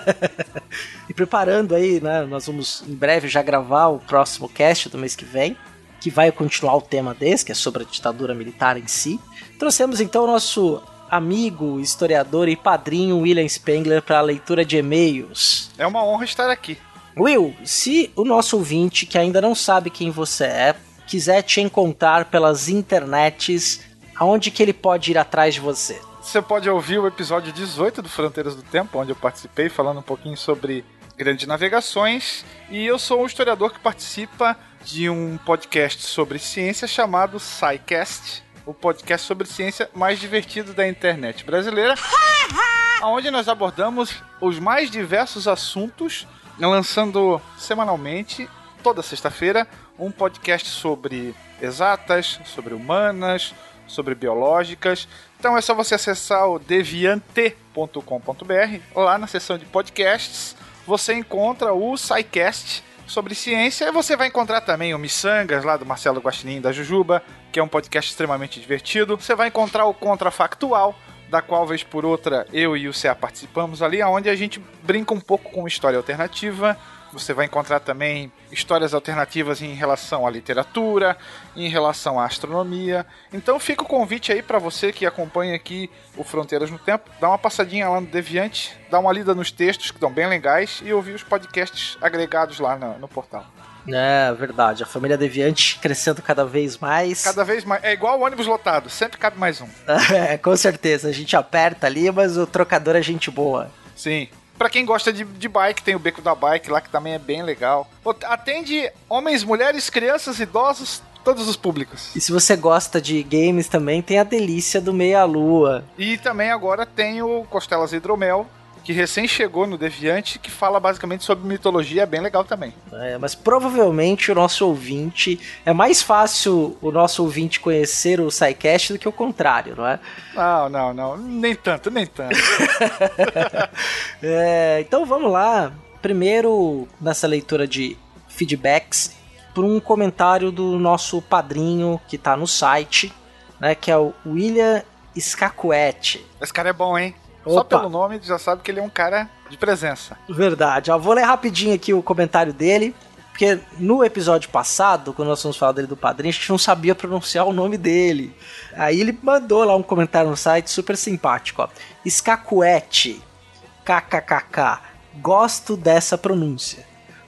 e preparando aí, né? Nós vamos em breve já gravar o próximo cast do mês que vem. Que vai continuar o tema desse, que é sobre a ditadura militar em si. Trouxemos então o nosso amigo, historiador e padrinho William Spengler para a leitura de e-mails. É uma honra estar aqui. Will, se o nosso ouvinte que ainda não sabe quem você é, quiser te encontrar pelas internets, aonde que ele pode ir atrás de você? Você pode ouvir o episódio 18 do Fronteiras do Tempo, onde eu participei falando um pouquinho sobre grandes navegações, e eu sou um historiador que participa de um podcast sobre ciência chamado SciCast, o podcast sobre ciência mais divertido da internet brasileira, onde nós abordamos os mais diversos assuntos, lançando semanalmente, toda sexta-feira, um podcast sobre exatas, sobre humanas, sobre biológicas. Então é só você acessar o deviante.com.br, lá na seção de podcasts, você encontra o SciCast sobre ciência. E você vai encontrar também o Missangas, lá do Marcelo Guaxinim da Jujuba, que é um podcast extremamente divertido. Você vai encontrar o Contrafactual, da qual vez por outra eu e o CA participamos ali, onde a gente brinca um pouco com história alternativa, você vai encontrar também histórias alternativas em relação à literatura, em relação à astronomia. Então fica o convite aí para você que acompanha aqui o Fronteiras no Tempo, dá uma passadinha lá no Deviante, dá uma lida nos textos que estão bem legais e ouvir os podcasts agregados lá no, no portal. É, verdade. A família Deviante crescendo cada vez mais. Cada vez mais. É igual o ônibus lotado, sempre cabe mais um. é, com certeza. A gente aperta ali, mas o trocador é gente boa. Sim. Pra quem gosta de, de bike, tem o Beco da Bike lá, que também é bem legal. Atende homens, mulheres, crianças, idosos, todos os públicos. E se você gosta de games também, tem a delícia do Meia Lua. E também agora tem o Costelas Hidromel, que recém chegou no Deviante, que fala basicamente sobre mitologia, é bem legal também. É, mas provavelmente o nosso ouvinte. É mais fácil o nosso ouvinte conhecer o SciCast do que o contrário, não é? Não, não, não. Nem tanto, nem tanto. é, então vamos lá. Primeiro, nessa leitura de feedbacks, por um comentário do nosso padrinho que tá no site, né? Que é o William Scacuete. Esse cara é bom, hein? Opa. Só pelo nome já sabe que ele é um cara de presença. Verdade. Vou ler rapidinho aqui o comentário dele. Porque no episódio passado, quando nós fomos falar dele do padrinho, a gente não sabia pronunciar o nome dele. Aí ele mandou lá um comentário no site super simpático, ó. Escacuete. KKKK. Gosto dessa pronúncia.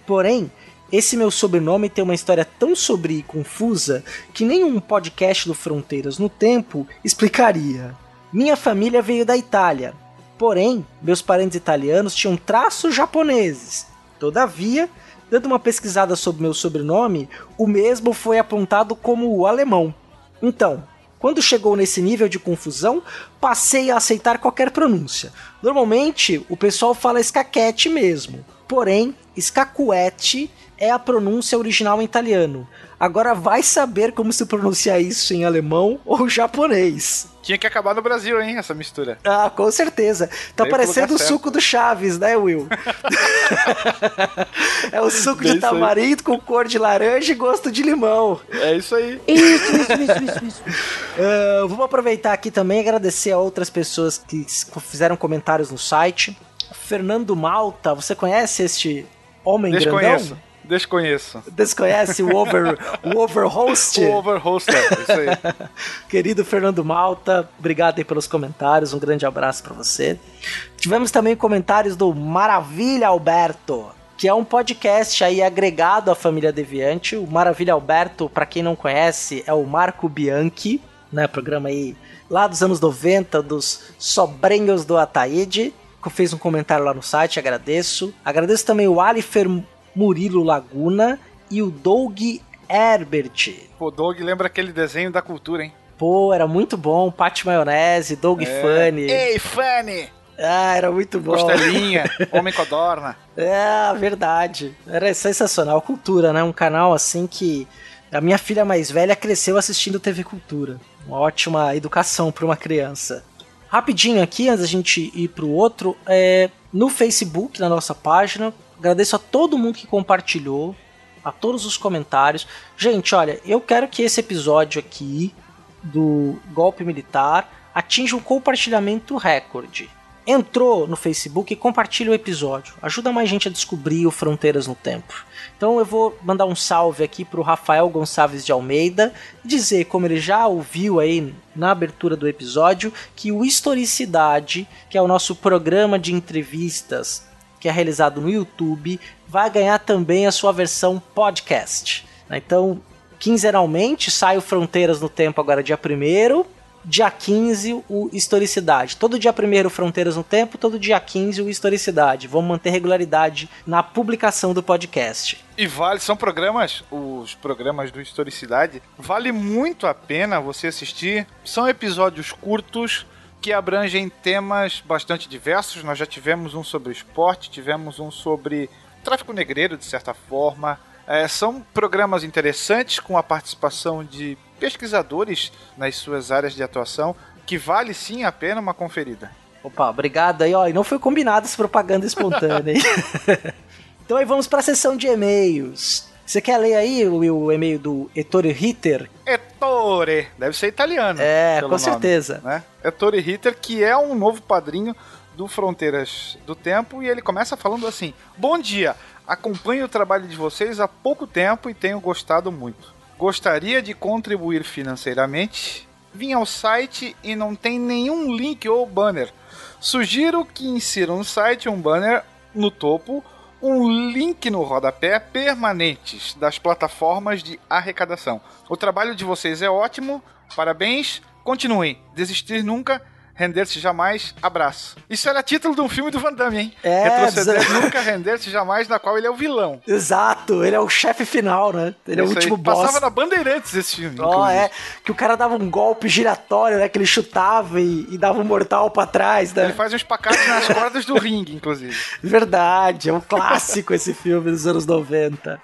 Porém, esse meu sobrenome tem uma história tão sombria e confusa que nenhum podcast do Fronteiras no Tempo explicaria. Minha família veio da Itália, porém, meus parentes italianos tinham traços japoneses. Todavia, dando uma pesquisada sobre meu sobrenome, o mesmo foi apontado como o alemão. Então, quando chegou nesse nível de confusão, passei a aceitar qualquer pronúncia. Normalmente, o pessoal fala escaquete mesmo. Porém, escacuete é a pronúncia original em italiano. Agora vai saber como se pronunciar isso em alemão ou japonês. Tinha que acabar no Brasil, hein, essa mistura. Ah, com certeza. Tá Veio parecendo o suco do Chaves, né, Will? é o suco de tamarindo com cor de laranja e gosto de limão. É isso aí. Isso, isso, isso, isso. isso. Uh, vamos aproveitar aqui também e agradecer a outras pessoas que fizeram comentários no site. Fernando Malta, você conhece este homem Desconheço. grandão? Desconheço. Desconhece o over o overhost? O overhoster, isso aí. Querido Fernando Malta, obrigado aí pelos comentários, um grande abraço para você. Tivemos também comentários do Maravilha Alberto, que é um podcast aí agregado à família Deviante. O Maravilha Alberto, para quem não conhece, é o Marco Bianchi, né, programa aí lá dos anos 90 dos Sobrinhos do Ataíde que fez um comentário lá no site, agradeço. Agradeço também o Alifer Murilo Laguna e o Doug Herbert. Pô, Doug lembra aquele desenho da cultura, hein? Pô, era muito bom. Pate Maionese, Doug é. Funny. Ei, Funny! Ah, era muito bom. Costelinha, Homem Codorna. É, verdade. Era sensacional. Cultura, né? Um canal assim que a minha filha mais velha cresceu assistindo TV Cultura. Uma ótima educação para uma criança. Rapidinho aqui, antes da gente ir pro outro, é, no Facebook, na nossa página, Agradeço a todo mundo que compartilhou, a todos os comentários. Gente, olha, eu quero que esse episódio aqui do golpe militar atinja um compartilhamento recorde. Entrou no Facebook e compartilha o episódio. Ajuda mais gente a descobrir o Fronteiras no Tempo. Então eu vou mandar um salve aqui para o Rafael Gonçalves de Almeida, dizer como ele já ouviu aí na abertura do episódio que o Historicidade, que é o nosso programa de entrevistas que é realizado no YouTube, vai ganhar também a sua versão podcast. Né? Então, quinzenalmente sai o Fronteiras no Tempo agora dia 1 dia 15 o Historicidade. Todo dia primeiro Fronteiras no Tempo, todo dia 15 o Historicidade. Vamos manter regularidade na publicação do podcast. E vale, são programas, os programas do Historicidade, vale muito a pena você assistir. São episódios curtos que abrangem temas bastante diversos. Nós já tivemos um sobre esporte, tivemos um sobre tráfico negreiro, de certa forma. É, são programas interessantes com a participação de pesquisadores nas suas áreas de atuação que vale sim a pena uma conferida. Opa, obrigado aí, ó. E não foi combinado essa propaganda espontânea, então aí vamos para a sessão de e-mails. Você quer ler aí o, o e-mail do Ettore Ritter? Ettore, deve ser italiano. É, com nome, certeza. Né? Ettore Ritter, que é um novo padrinho do Fronteiras do Tempo, e ele começa falando assim: Bom dia, acompanho o trabalho de vocês há pouco tempo e tenho gostado muito. Gostaria de contribuir financeiramente. Vim ao site e não tem nenhum link ou banner. Sugiro que insiram no site um banner no topo, um link no rodapé permanentes das plataformas de arrecadação. O trabalho de vocês é ótimo, parabéns, continuem. Desistir nunca Render-se jamais, abraço. Isso era título de um filme do Van Damme, hein? É, Retroceder nunca, render-se jamais, na qual ele é o vilão. Exato, ele é o chefe final, né? Ele é o último aí. boss. Passava na Bandeirantes esse filme. Ó, inclusive. é. Que o cara dava um golpe giratório, né? Que ele chutava e, e dava um mortal pra trás, né? Ele faz um espacate nas cordas do ringue, inclusive. Verdade, é um clássico esse filme dos anos 90.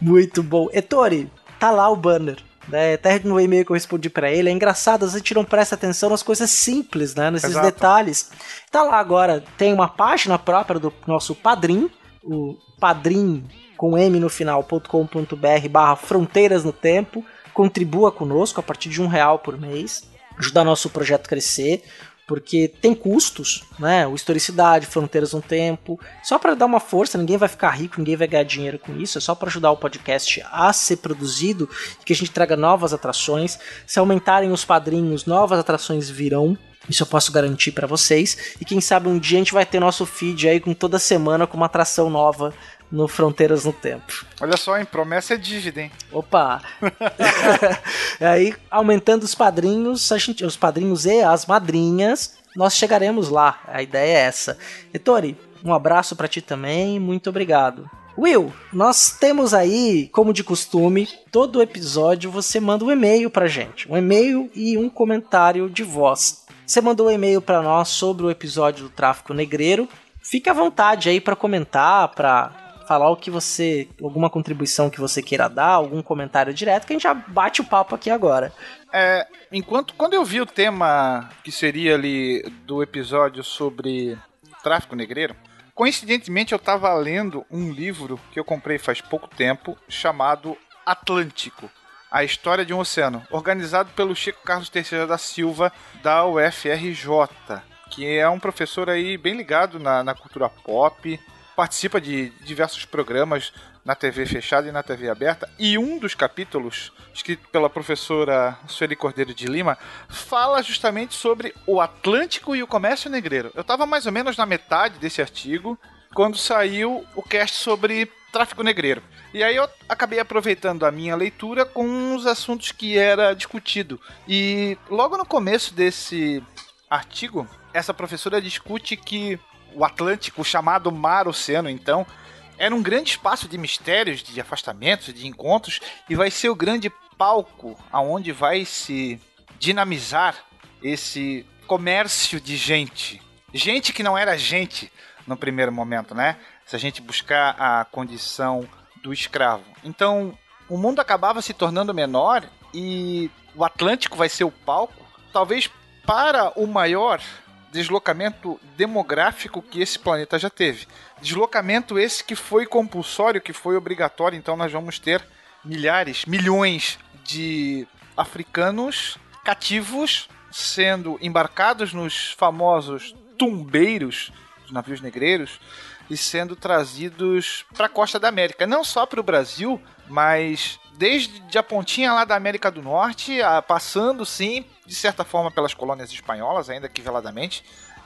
Muito bom. Ettore, tá lá o banner. Né, até no e-mail que eu respondi pra ele, é engraçado, a gente não presta atenção nas coisas simples, né? Nesses Exato. detalhes. Tá lá agora, tem uma página própria do nosso padrim, o padrim com m no final.com.br barra fronteiras no tempo. Contribua conosco a partir de um real por mês. Ajudar nosso projeto a crescer porque tem custos, né? O historicidade, fronteiras no tempo. Só para dar uma força, ninguém vai ficar rico, ninguém vai ganhar dinheiro com isso. É só para ajudar o podcast a ser produzido e que a gente traga novas atrações. Se aumentarem os padrinhos, novas atrações virão. Isso eu posso garantir para vocês. E quem sabe um dia a gente vai ter nosso feed aí com toda semana com uma atração nova no Fronteiras no Tempo. Olha só, hein? Promessa é dívida, hein? Opa! aí, aumentando os padrinhos, a gente, os padrinhos e as madrinhas, nós chegaremos lá. A ideia é essa. Ettore, um abraço para ti também, muito obrigado. Will, nós temos aí, como de costume, todo episódio você manda um e-mail pra gente. Um e-mail e um comentário de voz. Você mandou um e-mail para nós sobre o episódio do tráfico negreiro. Fique à vontade aí para comentar, para falar o que você. alguma contribuição que você queira dar, algum comentário direto, que a gente já bate o papo aqui agora. É, enquanto quando eu vi o tema que seria ali do episódio sobre tráfico negreiro, coincidentemente eu estava lendo um livro que eu comprei faz pouco tempo chamado Atlântico. A História de um Oceano, organizado pelo Chico Carlos Teixeira da Silva, da UFRJ, que é um professor aí bem ligado na, na cultura pop, participa de diversos programas na TV fechada e na TV aberta, e um dos capítulos, escrito pela professora Sueli Cordeiro de Lima, fala justamente sobre o Atlântico e o comércio negreiro. Eu estava mais ou menos na metade desse artigo quando saiu o cast sobre tráfico negreiro. E aí eu acabei aproveitando a minha leitura com os assuntos que era discutido. E logo no começo desse artigo, essa professora discute que o Atlântico, o chamado Mar Oceano, então, era um grande espaço de mistérios, de afastamentos, de encontros, e vai ser o grande palco aonde vai se dinamizar esse comércio de gente. Gente que não era gente no primeiro momento, né? Se a gente buscar a condição do escravo. Então, o mundo acabava se tornando menor e o Atlântico vai ser o palco, talvez para o maior deslocamento demográfico que esse planeta já teve. Deslocamento esse que foi compulsório, que foi obrigatório, então nós vamos ter milhares, milhões de africanos cativos sendo embarcados nos famosos tumbeiros, os navios negreiros, e sendo trazidos para a costa da América, não só para o Brasil, mas desde a pontinha lá da América do Norte, passando sim, de certa forma, pelas colônias espanholas, ainda que veladamente,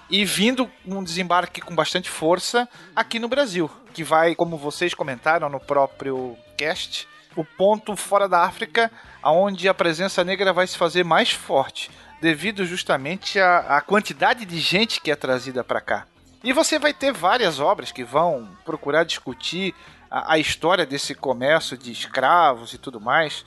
e vindo um desembarque com bastante força aqui no Brasil, que vai, como vocês comentaram no próprio cast, o ponto fora da África onde a presença negra vai se fazer mais forte. devido justamente à, à quantidade de gente que é trazida para cá. E você vai ter várias obras que vão procurar discutir a, a, história desse comércio de escravos e tudo mais.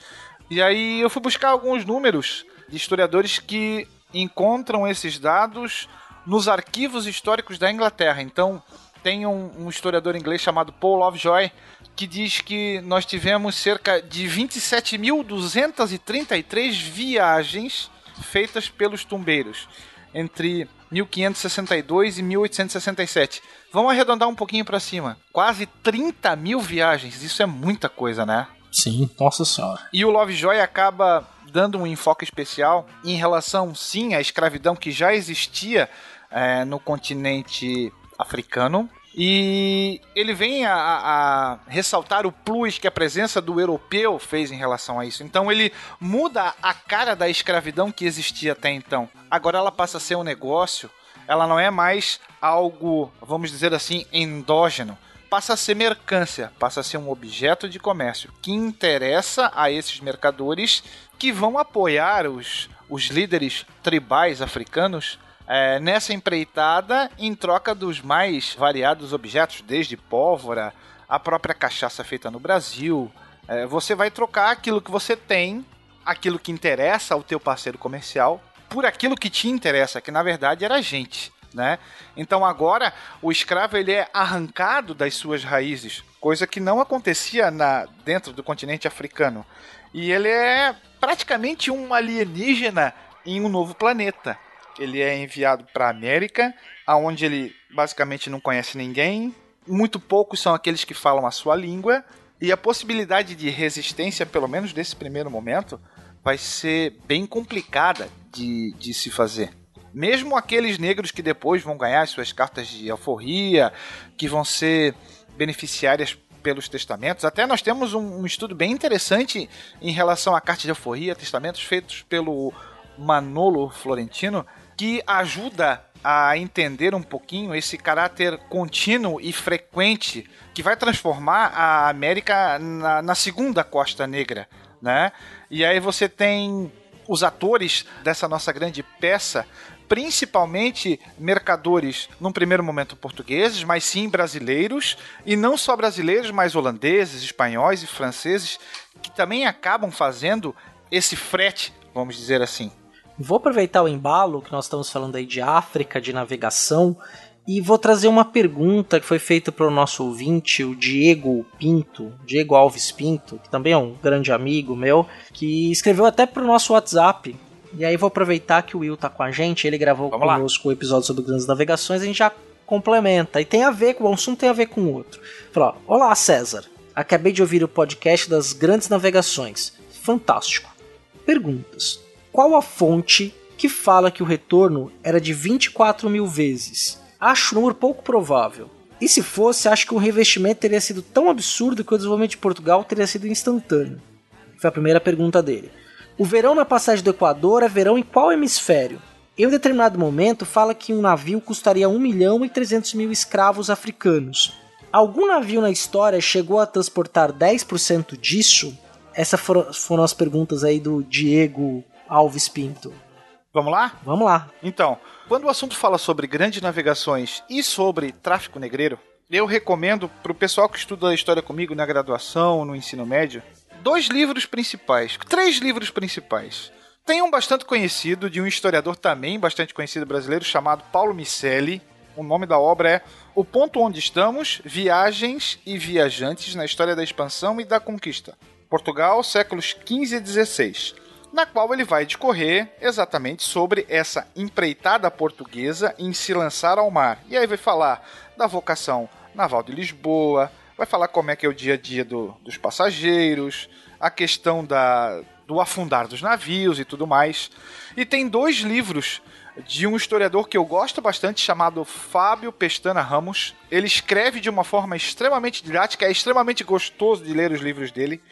E aí eu fui buscar alguns números de historiadores que encontram esses dados nos arquivos históricos da Inglaterra. Então, tem um, um historiador inglês chamado Paul Lovejoy que diz que nós tivemos cerca de 27.233 viagens feitas pelos tumbeiros entre 1562 e 1867. Vamos arredondar um pouquinho para cima. Quase 30 mil viagens. Isso é muita coisa, né? Sim, nossa senhora. E o Lovejoy acaba dando um enfoque especial em relação, sim, à escravidão que já existia é, no continente africano. E ele vem a, a, ressaltar o plus que a presença do europeu fez em relação a isso. Então ele muda a cara da escravidão que existia até então. Agora ela passa a ser um negócio, ela não é mais algo, vamos dizer assim, endógeno. Passa a ser mercância, passa a ser um objeto de comércio que interessa a esses mercadores que vão apoiar os, os líderes tribais africanos é, nessa empreitada em troca dos mais variados objetos, desde pólvora, a própria cachaça feita no Brasil. É, você vai trocar aquilo que você tem, aquilo que interessa ao teu parceiro comercial, por aquilo que te interessa, que na verdade era a gente. Né? Então agora o escravo ele é arrancado das suas raízes, coisa que não acontecia na, dentro do continente africano. E ele é praticamente um alienígena em um novo planeta ele é enviado para América, aonde ele basicamente não conhece ninguém. Muito poucos são aqueles que falam a sua língua e a possibilidade de resistência, pelo menos nesse primeiro momento, vai ser bem complicada de, de se fazer. Mesmo aqueles negros que depois vão ganhar as suas cartas de alforria, que vão ser beneficiárias pelos testamentos. Até nós temos um, um, estudo bem interessante em relação à carta de alforria, testamentos feitos pelo Manolo Florentino, que ajuda a entender um pouquinho esse caráter contínuo e frequente que vai transformar a América na, na segunda costa negra, né? E aí você tem os atores dessa nossa grande peça principalmente mercadores, num primeiro momento portugueses, mas sim brasileiros, e não só brasileiros, mas holandeses, espanhóis e franceses, que também acabam fazendo esse frete, vamos dizer assim. Vou aproveitar o embalo que nós estamos falando aí de África, de navegação, e vou trazer uma pergunta que foi feita para o nosso ouvinte, o Diego Pinto, Diego Alves Pinto, que também é um grande amigo meu, que escreveu até para o nosso WhatsApp. E aí vou aproveitar que o Will tá com a gente, ele gravou Vamos conosco o episódio sobre grandes navegações, a gente já complementa. E tem a ver, com um assunto tem a ver com o outro. Falou, olá César, acabei de ouvir o podcast das grandes navegações. Fantástico. Perguntas qual a fonte que fala que o retorno era de 24 mil vezes? Acho um número pouco provável. E se fosse, acho que o revestimento teria sido tão absurdo que o desenvolvimento de Portugal teria sido instantâneo. Foi a primeira pergunta dele. O verão na passagem do Equador é verão em qual hemisfério? Em um determinado momento, fala que um navio custaria 1 milhão e 300 mil escravos africanos. Algum navio na história chegou a transportar 10% disso? Essas foram, foram as perguntas aí do Diego Alves Pinto. Vamos lá? Vamos lá. Então, quando o assunto fala sobre grandes navegações e sobre tráfico negreiro, eu recomendo para o pessoal que estuda a história comigo na graduação, no ensino médio, dois livros principais, três livros principais. Tem um bastante conhecido, de um historiador também bastante conhecido brasileiro, chamado Paulo Micelli. O nome da obra é O Ponto Onde Estamos, Viagens e Viajantes na História da Expansão e da Conquista. Portugal, séculos XV e XVI na qual ele vai discorrer exatamente sobre essa empreitada portuguesa em se lançar ao mar. E aí vai falar da vocação naval de Lisboa, vai falar como é que é o dia a dia do, dos passageiros, a questão da, do afundar dos navios e tudo mais. E tem dois livros de um historiador que eu gosto bastante chamado Fábio Pestana Ramos. Ele escreve de uma forma extremamente didática, é extremamente gostoso de ler os livros dele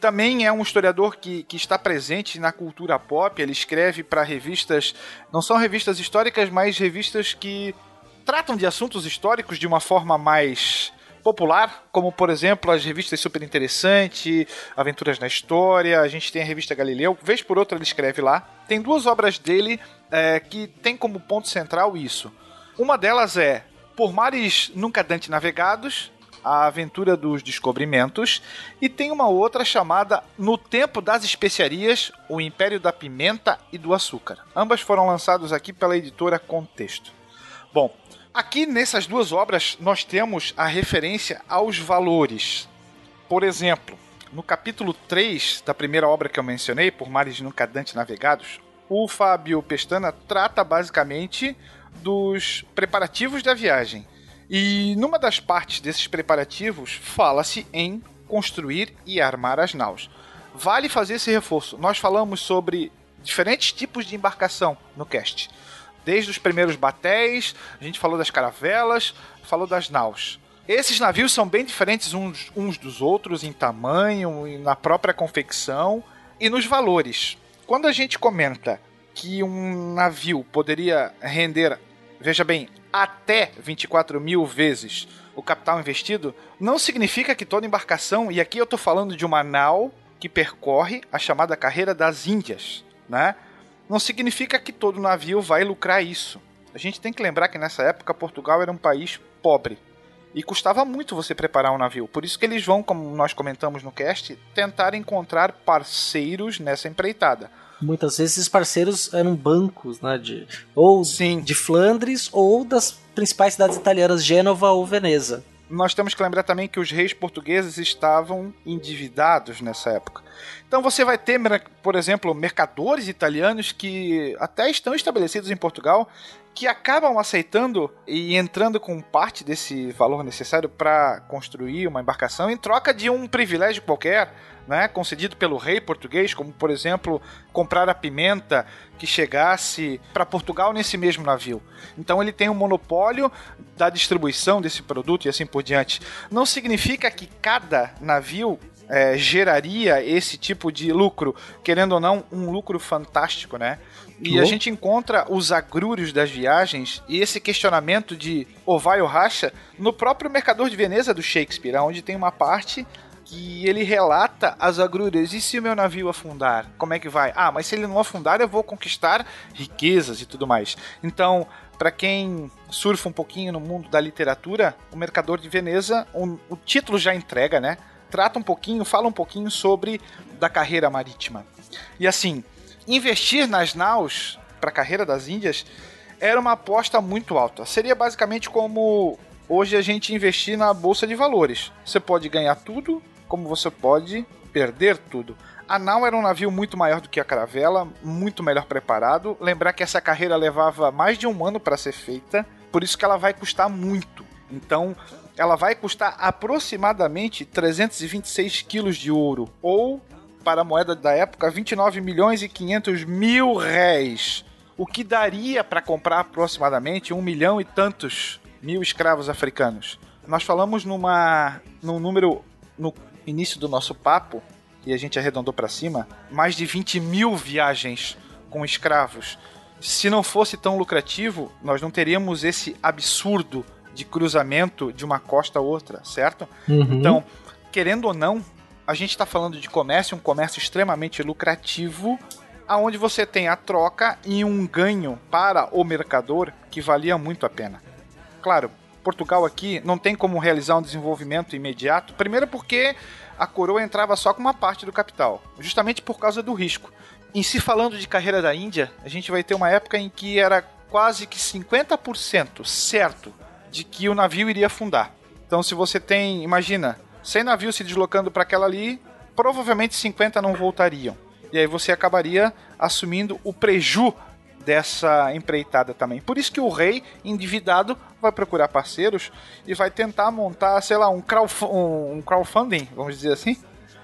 também é um historiador que, que está presente na cultura pop. Ele escreve para revistas, não são revistas históricas, mas revistas que tratam de assuntos históricos de uma forma mais popular, como por exemplo as revistas Super Interessante, Aventuras na História, a gente tem a revista Galileu, vez por outra ele escreve lá. Tem duas obras dele é, que tem como ponto central isso. Uma delas é Por Mares Nunca Dante Navegados, a Aventura dos Descobrimentos, e tem uma outra chamada No Tempo das Especiarias, O Império da Pimenta e do Açúcar. Ambas foram lançadas aqui pela editora Contexto. Bom, aqui nessas duas obras nós temos a referência aos valores. Por exemplo, no capítulo 3 da primeira obra que eu mencionei, Por Mares Nunca Dante Navegados, o Fábio Pestana trata basicamente dos preparativos da viagem. E numa das partes desses preparativos fala-se em construir e armar as naus. Vale fazer esse reforço. Nós falamos sobre diferentes tipos de embarcação no cast. Desde os primeiros batéis, a gente falou das caravelas, falou das naus. Esses navios são bem diferentes uns, uns dos outros em tamanho, na própria confecção e nos valores. Quando a gente comenta que um navio poderia render, veja bem, até 24 mil vezes o capital investido, não significa que toda embarcação, e aqui eu estou falando de uma nau que percorre a chamada carreira das Índias, né? Não significa que todo navio vai lucrar isso. A gente tem que lembrar que nessa época Portugal era um país pobre e custava muito você preparar um navio. Por isso que eles vão, como nós comentamos no cast, tentar encontrar parceiros nessa empreitada. Muitas vezes esses parceiros eram bancos, né? De, ou Sim. de Flandres ou das principais cidades italianas, Gênova ou Veneza. Nós temos que lembrar também que os reis portugueses estavam endividados nessa época. Então você vai ter, por exemplo, mercadores italianos que até estão estabelecidos em Portugal que acabam aceitando e entrando com parte desse valor necessário para construir uma embarcação em troca de um privilégio qualquer, né, concedido pelo rei português, como por exemplo comprar a pimenta que chegasse para Portugal nesse mesmo navio. Então ele tem um monopólio da distribuição desse produto e assim por diante. Não significa que cada navio é, geraria esse tipo de lucro, querendo ou não, um lucro fantástico, né? E a gente encontra os agrúrios das viagens e esse questionamento de ou vai ou racha no próprio Mercador de Veneza do Shakespeare, onde tem uma parte que ele relata as agrúrias. E se o meu navio afundar? Como é que vai? Ah, mas se ele não afundar, eu vou conquistar riquezas e tudo mais. Então, para quem surfa um pouquinho no mundo da literatura, o Mercador de Veneza, o, o título já entrega, né? Trata um pouquinho, fala um pouquinho sobre da carreira marítima. E assim, investir nas naus para a carreira das Índias era uma aposta muito alta. Seria basicamente como hoje a gente investir na bolsa de valores. Você pode ganhar tudo, como você pode perder tudo. A nau era um navio muito maior do que a caravela, muito melhor preparado. Lembrar que essa carreira levava mais de um ano para ser feita, por isso que ela vai custar muito. Então, ela vai custar aproximadamente 326 quilos de ouro, ou para a moeda da época, 29 milhões e 500 mil réis. O que daria para comprar aproximadamente um milhão e tantos mil escravos africanos. Nós falamos numa, num número no início do nosso papo, e a gente arredondou para cima, mais de 20 mil viagens com escravos. Se não fosse tão lucrativo, nós não teríamos esse absurdo de cruzamento de uma costa a outra, certo? Uhum. Então, querendo ou não, a gente está falando de comércio, um comércio extremamente lucrativo, aonde você tem a troca e um ganho para o mercador que valia muito a pena. Claro, Portugal aqui não tem como realizar um desenvolvimento imediato, primeiro porque a coroa entrava só com uma parte do capital, justamente por causa do risco. Em se falando de carreira da Índia, a gente vai ter uma época em que era quase que 50% certo de que o navio iria afundar. Então, se você tem, imagina, 100 navios se deslocando para aquela ali, provavelmente 50 não voltariam. E aí você acabaria assumindo o preju dessa empreitada também. Por isso que o rei, endividado, vai procurar parceiros e vai tentar montar, sei lá, um, crowdf um crowdfunding, vamos dizer assim.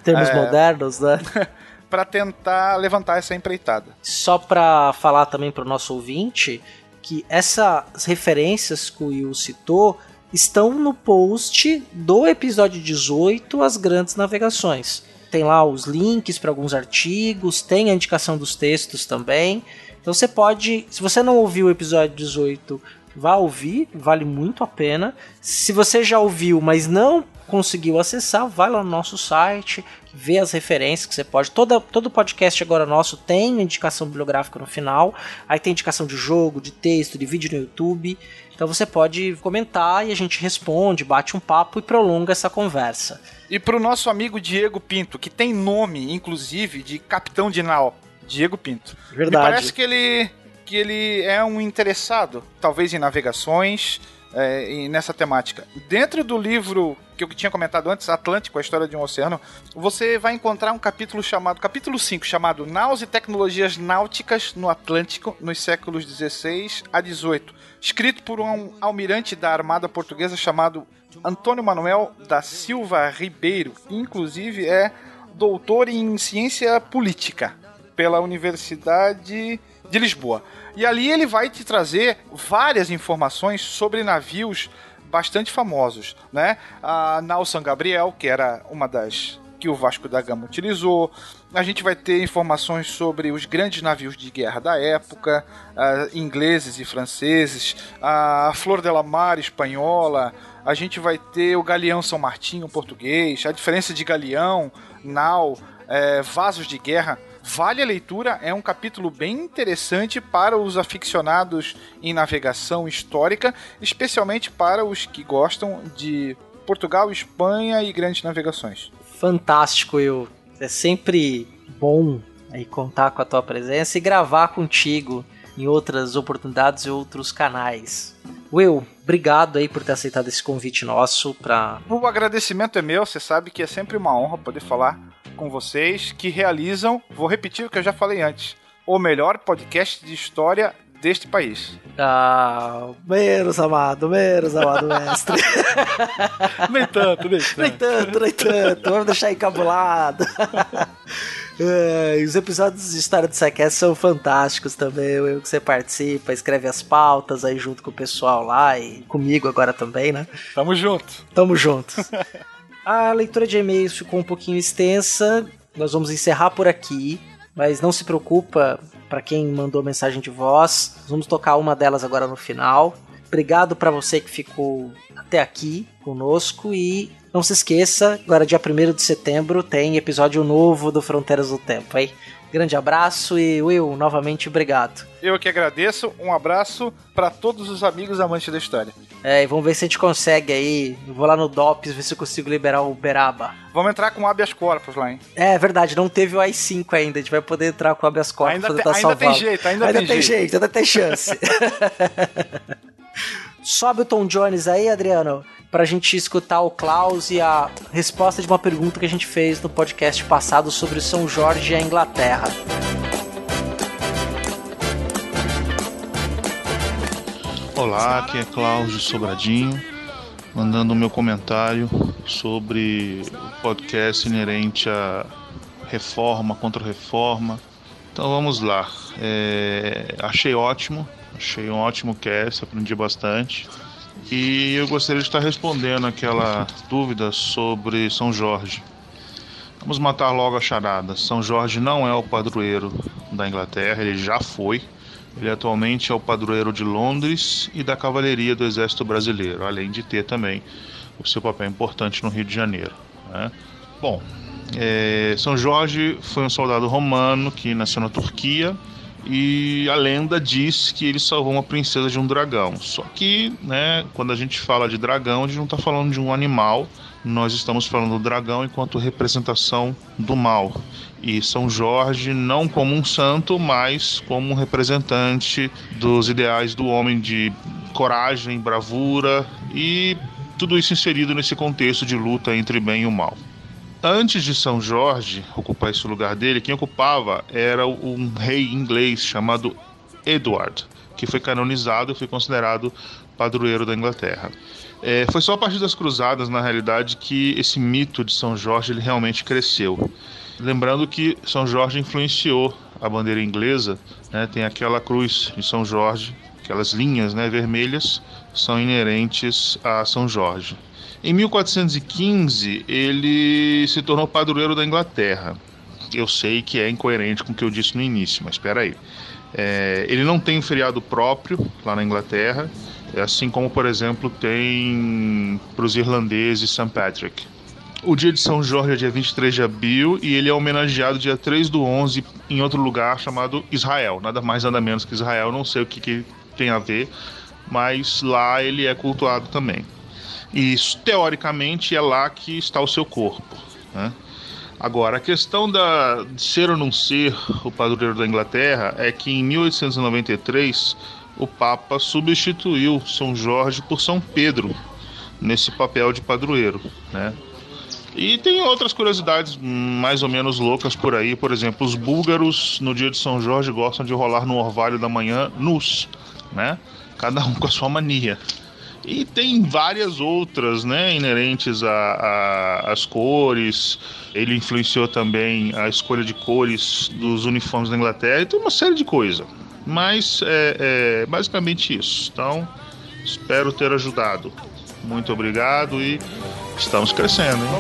Termos É. modernos, né? para tentar levantar essa empreitada. Só para falar também para o nosso ouvinte que essas referências que o Will citou estão no post do episódio 18, As Grandes Navegações. Tem lá os links para alguns artigos, tem a indicação dos textos também. Então você pode, se você não ouviu o episódio 18 vá ouvir, vale muito a pena. Se você já ouviu, mas não conseguiu acessar, vai lá no nosso site, vê as referências que você pode. Toda, todo podcast agora nosso tem indicação bibliográfica no final. Aí tem indicação de jogo, de texto, de vídeo no YouTube. Então você pode comentar e a gente responde, bate um papo e prolonga essa conversa. E pro nosso amigo Diego Pinto, que tem nome, inclusive, de capitão de nau. Diego Pinto. Verdade. Me parece que ele, que ele é um interessado, talvez em navegações, é, e nessa temática. Dentro do livro que eu tinha comentado antes, Atlântico, a história de um oceano, você vai encontrar um capítulo chamado, capítulo 5, chamado Naus e Tecnologias Náuticas no Atlântico nos séculos 16 a 18, escrito por um almirante da Armada Portuguesa chamado Antônio Manuel da Silva Ribeiro, que inclusive é doutor em ciência política pela Universidade de Lisboa. E ali ele vai te trazer várias informações sobre navios bastante famosos, né? A Nau San Gabriel, que era uma das que o Vasco da Gama utilizou. A gente vai ter informações sobre os grandes navios de guerra da época, uh, ingleses e franceses, a Flor de la Mar espanhola. A gente vai ter o Galeão São Martinho português, a diferença de galeão, nau, é, vasos de guerra Vale a leitura, é um capítulo bem interessante para os aficionados em navegação histórica, especialmente para os que gostam de Portugal, Espanha e grandes navegações. Fantástico, eu. É sempre bom aí contar com a tua presença e gravar contigo em outras oportunidades e outros canais. Will, obrigado aí por ter aceitado esse convite nosso para. O agradecimento é meu, você sabe que é sempre uma honra poder falar com vocês que realizam, vou repetir o que eu já falei antes, o melhor podcast de história deste país. Ah, menos amado, menos amado mestre. nem tanto, nem tanto. Nem tanto, nem tanto. Vamos deixar encabulado. É, os episódios de História do Sequest são fantásticos também. Eu que você participa, escreve as pautas aí junto com o pessoal lá e comigo agora também, né? Tamo junto. Tamo juntos. A leitura de e-mails ficou um pouquinho extensa. Nós vamos encerrar por aqui, mas não se preocupa para quem mandou mensagem de voz. Vamos tocar uma delas agora no final. Obrigado para você que ficou até aqui conosco e não se esqueça, agora dia 1 de setembro tem episódio novo do Fronteiras do Tempo, hein? Grande abraço e Will, novamente obrigado. Eu que agradeço. Um abraço para todos os amigos amantes da história. É, e vamos ver se a gente consegue aí. Eu vou lá no DOPS ver se eu consigo liberar o Beraba. Vamos entrar com habeas corpus lá, hein? É verdade, não teve o i5 ainda. A gente vai poder entrar com habeas corpus ainda, te, ainda tem jeito, ainda, ainda tem, tem jeito. jeito. Ainda tem chance. Sobe o Tom Jones aí, Adriano, pra gente escutar o Klaus e a resposta de uma pergunta que a gente fez no podcast passado sobre São Jorge e a Inglaterra. Olá, aqui é Klaus de Sobradinho, mandando o meu comentário sobre o podcast inerente à reforma, contra-reforma. Então vamos lá. É, achei ótimo, achei um ótimo cast, aprendi bastante. E eu gostaria de estar respondendo aquela dúvida sobre São Jorge. Vamos matar logo a charada. São Jorge não é o padroeiro da Inglaterra, ele já foi. Ele atualmente é o padroeiro de Londres e da Cavalaria do Exército Brasileiro, além de ter também o seu papel importante no Rio de Janeiro. Né? Bom, é, São Jorge foi um soldado romano que nasceu na Turquia e a lenda diz que ele salvou uma princesa de um dragão. Só que, né, quando a gente fala de dragão, a gente não está falando de um animal, nós estamos falando do dragão enquanto representação do mal. E São Jorge não como um santo, mas como um representante dos ideais do homem de coragem, bravura e tudo isso inserido nesse contexto de luta entre bem e o mal. Antes de São Jorge ocupar esse lugar dele, quem ocupava era um rei inglês chamado Edward, que foi canonizado e foi considerado padroeiro da Inglaterra. É, foi só a partir das cruzadas, na realidade, que esse mito de São Jorge ele realmente cresceu. Lembrando que São Jorge influenciou a bandeira inglesa, né, tem aquela cruz de São Jorge, aquelas linhas né, vermelhas são inerentes a São Jorge. Em 1415, ele se tornou padroeiro da Inglaterra. Eu sei que é incoerente com o que eu disse no início, mas espera aí. É, ele não tem um feriado próprio lá na Inglaterra assim como, por exemplo, tem para os irlandeses St. Patrick. O dia de São Jorge é dia 23 de abril e ele é homenageado dia 3 do 11 em outro lugar chamado Israel. Nada mais, nada menos que Israel. Não sei o que, que tem a ver, mas lá ele é cultuado também. E isso, teoricamente, é lá que está o seu corpo. Né? Agora, a questão da, de ser ou não ser o padroeiro da Inglaterra é que em 1893 o Papa substituiu São Jorge por São Pedro nesse papel de padroeiro, né? E tem outras curiosidades mais ou menos loucas por aí. Por exemplo, os búlgaros no dia de São Jorge gostam de rolar no orvalho da manhã nus, né? Cada um com a sua mania. E tem várias outras, né, inerentes às cores. Ele influenciou também a escolha de cores dos uniformes da Inglaterra. E tem uma série de coisas. Mas é, é basicamente isso. Então, espero ter ajudado. Muito obrigado e estamos crescendo, hein?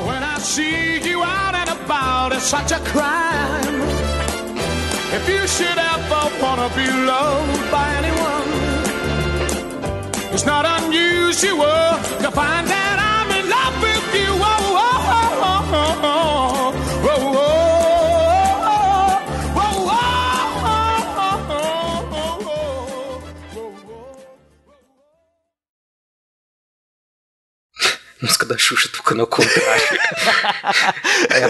It's not unusual to find that música da Xuxa tocando ao contrário. é,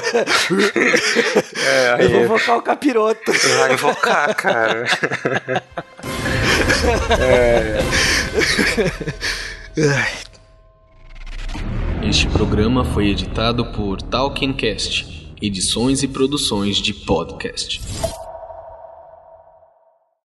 é, Eu vou invocar o capiroto. Vai invocar, cara. é. Este programa foi editado por Talkincast, edições e produções de podcast.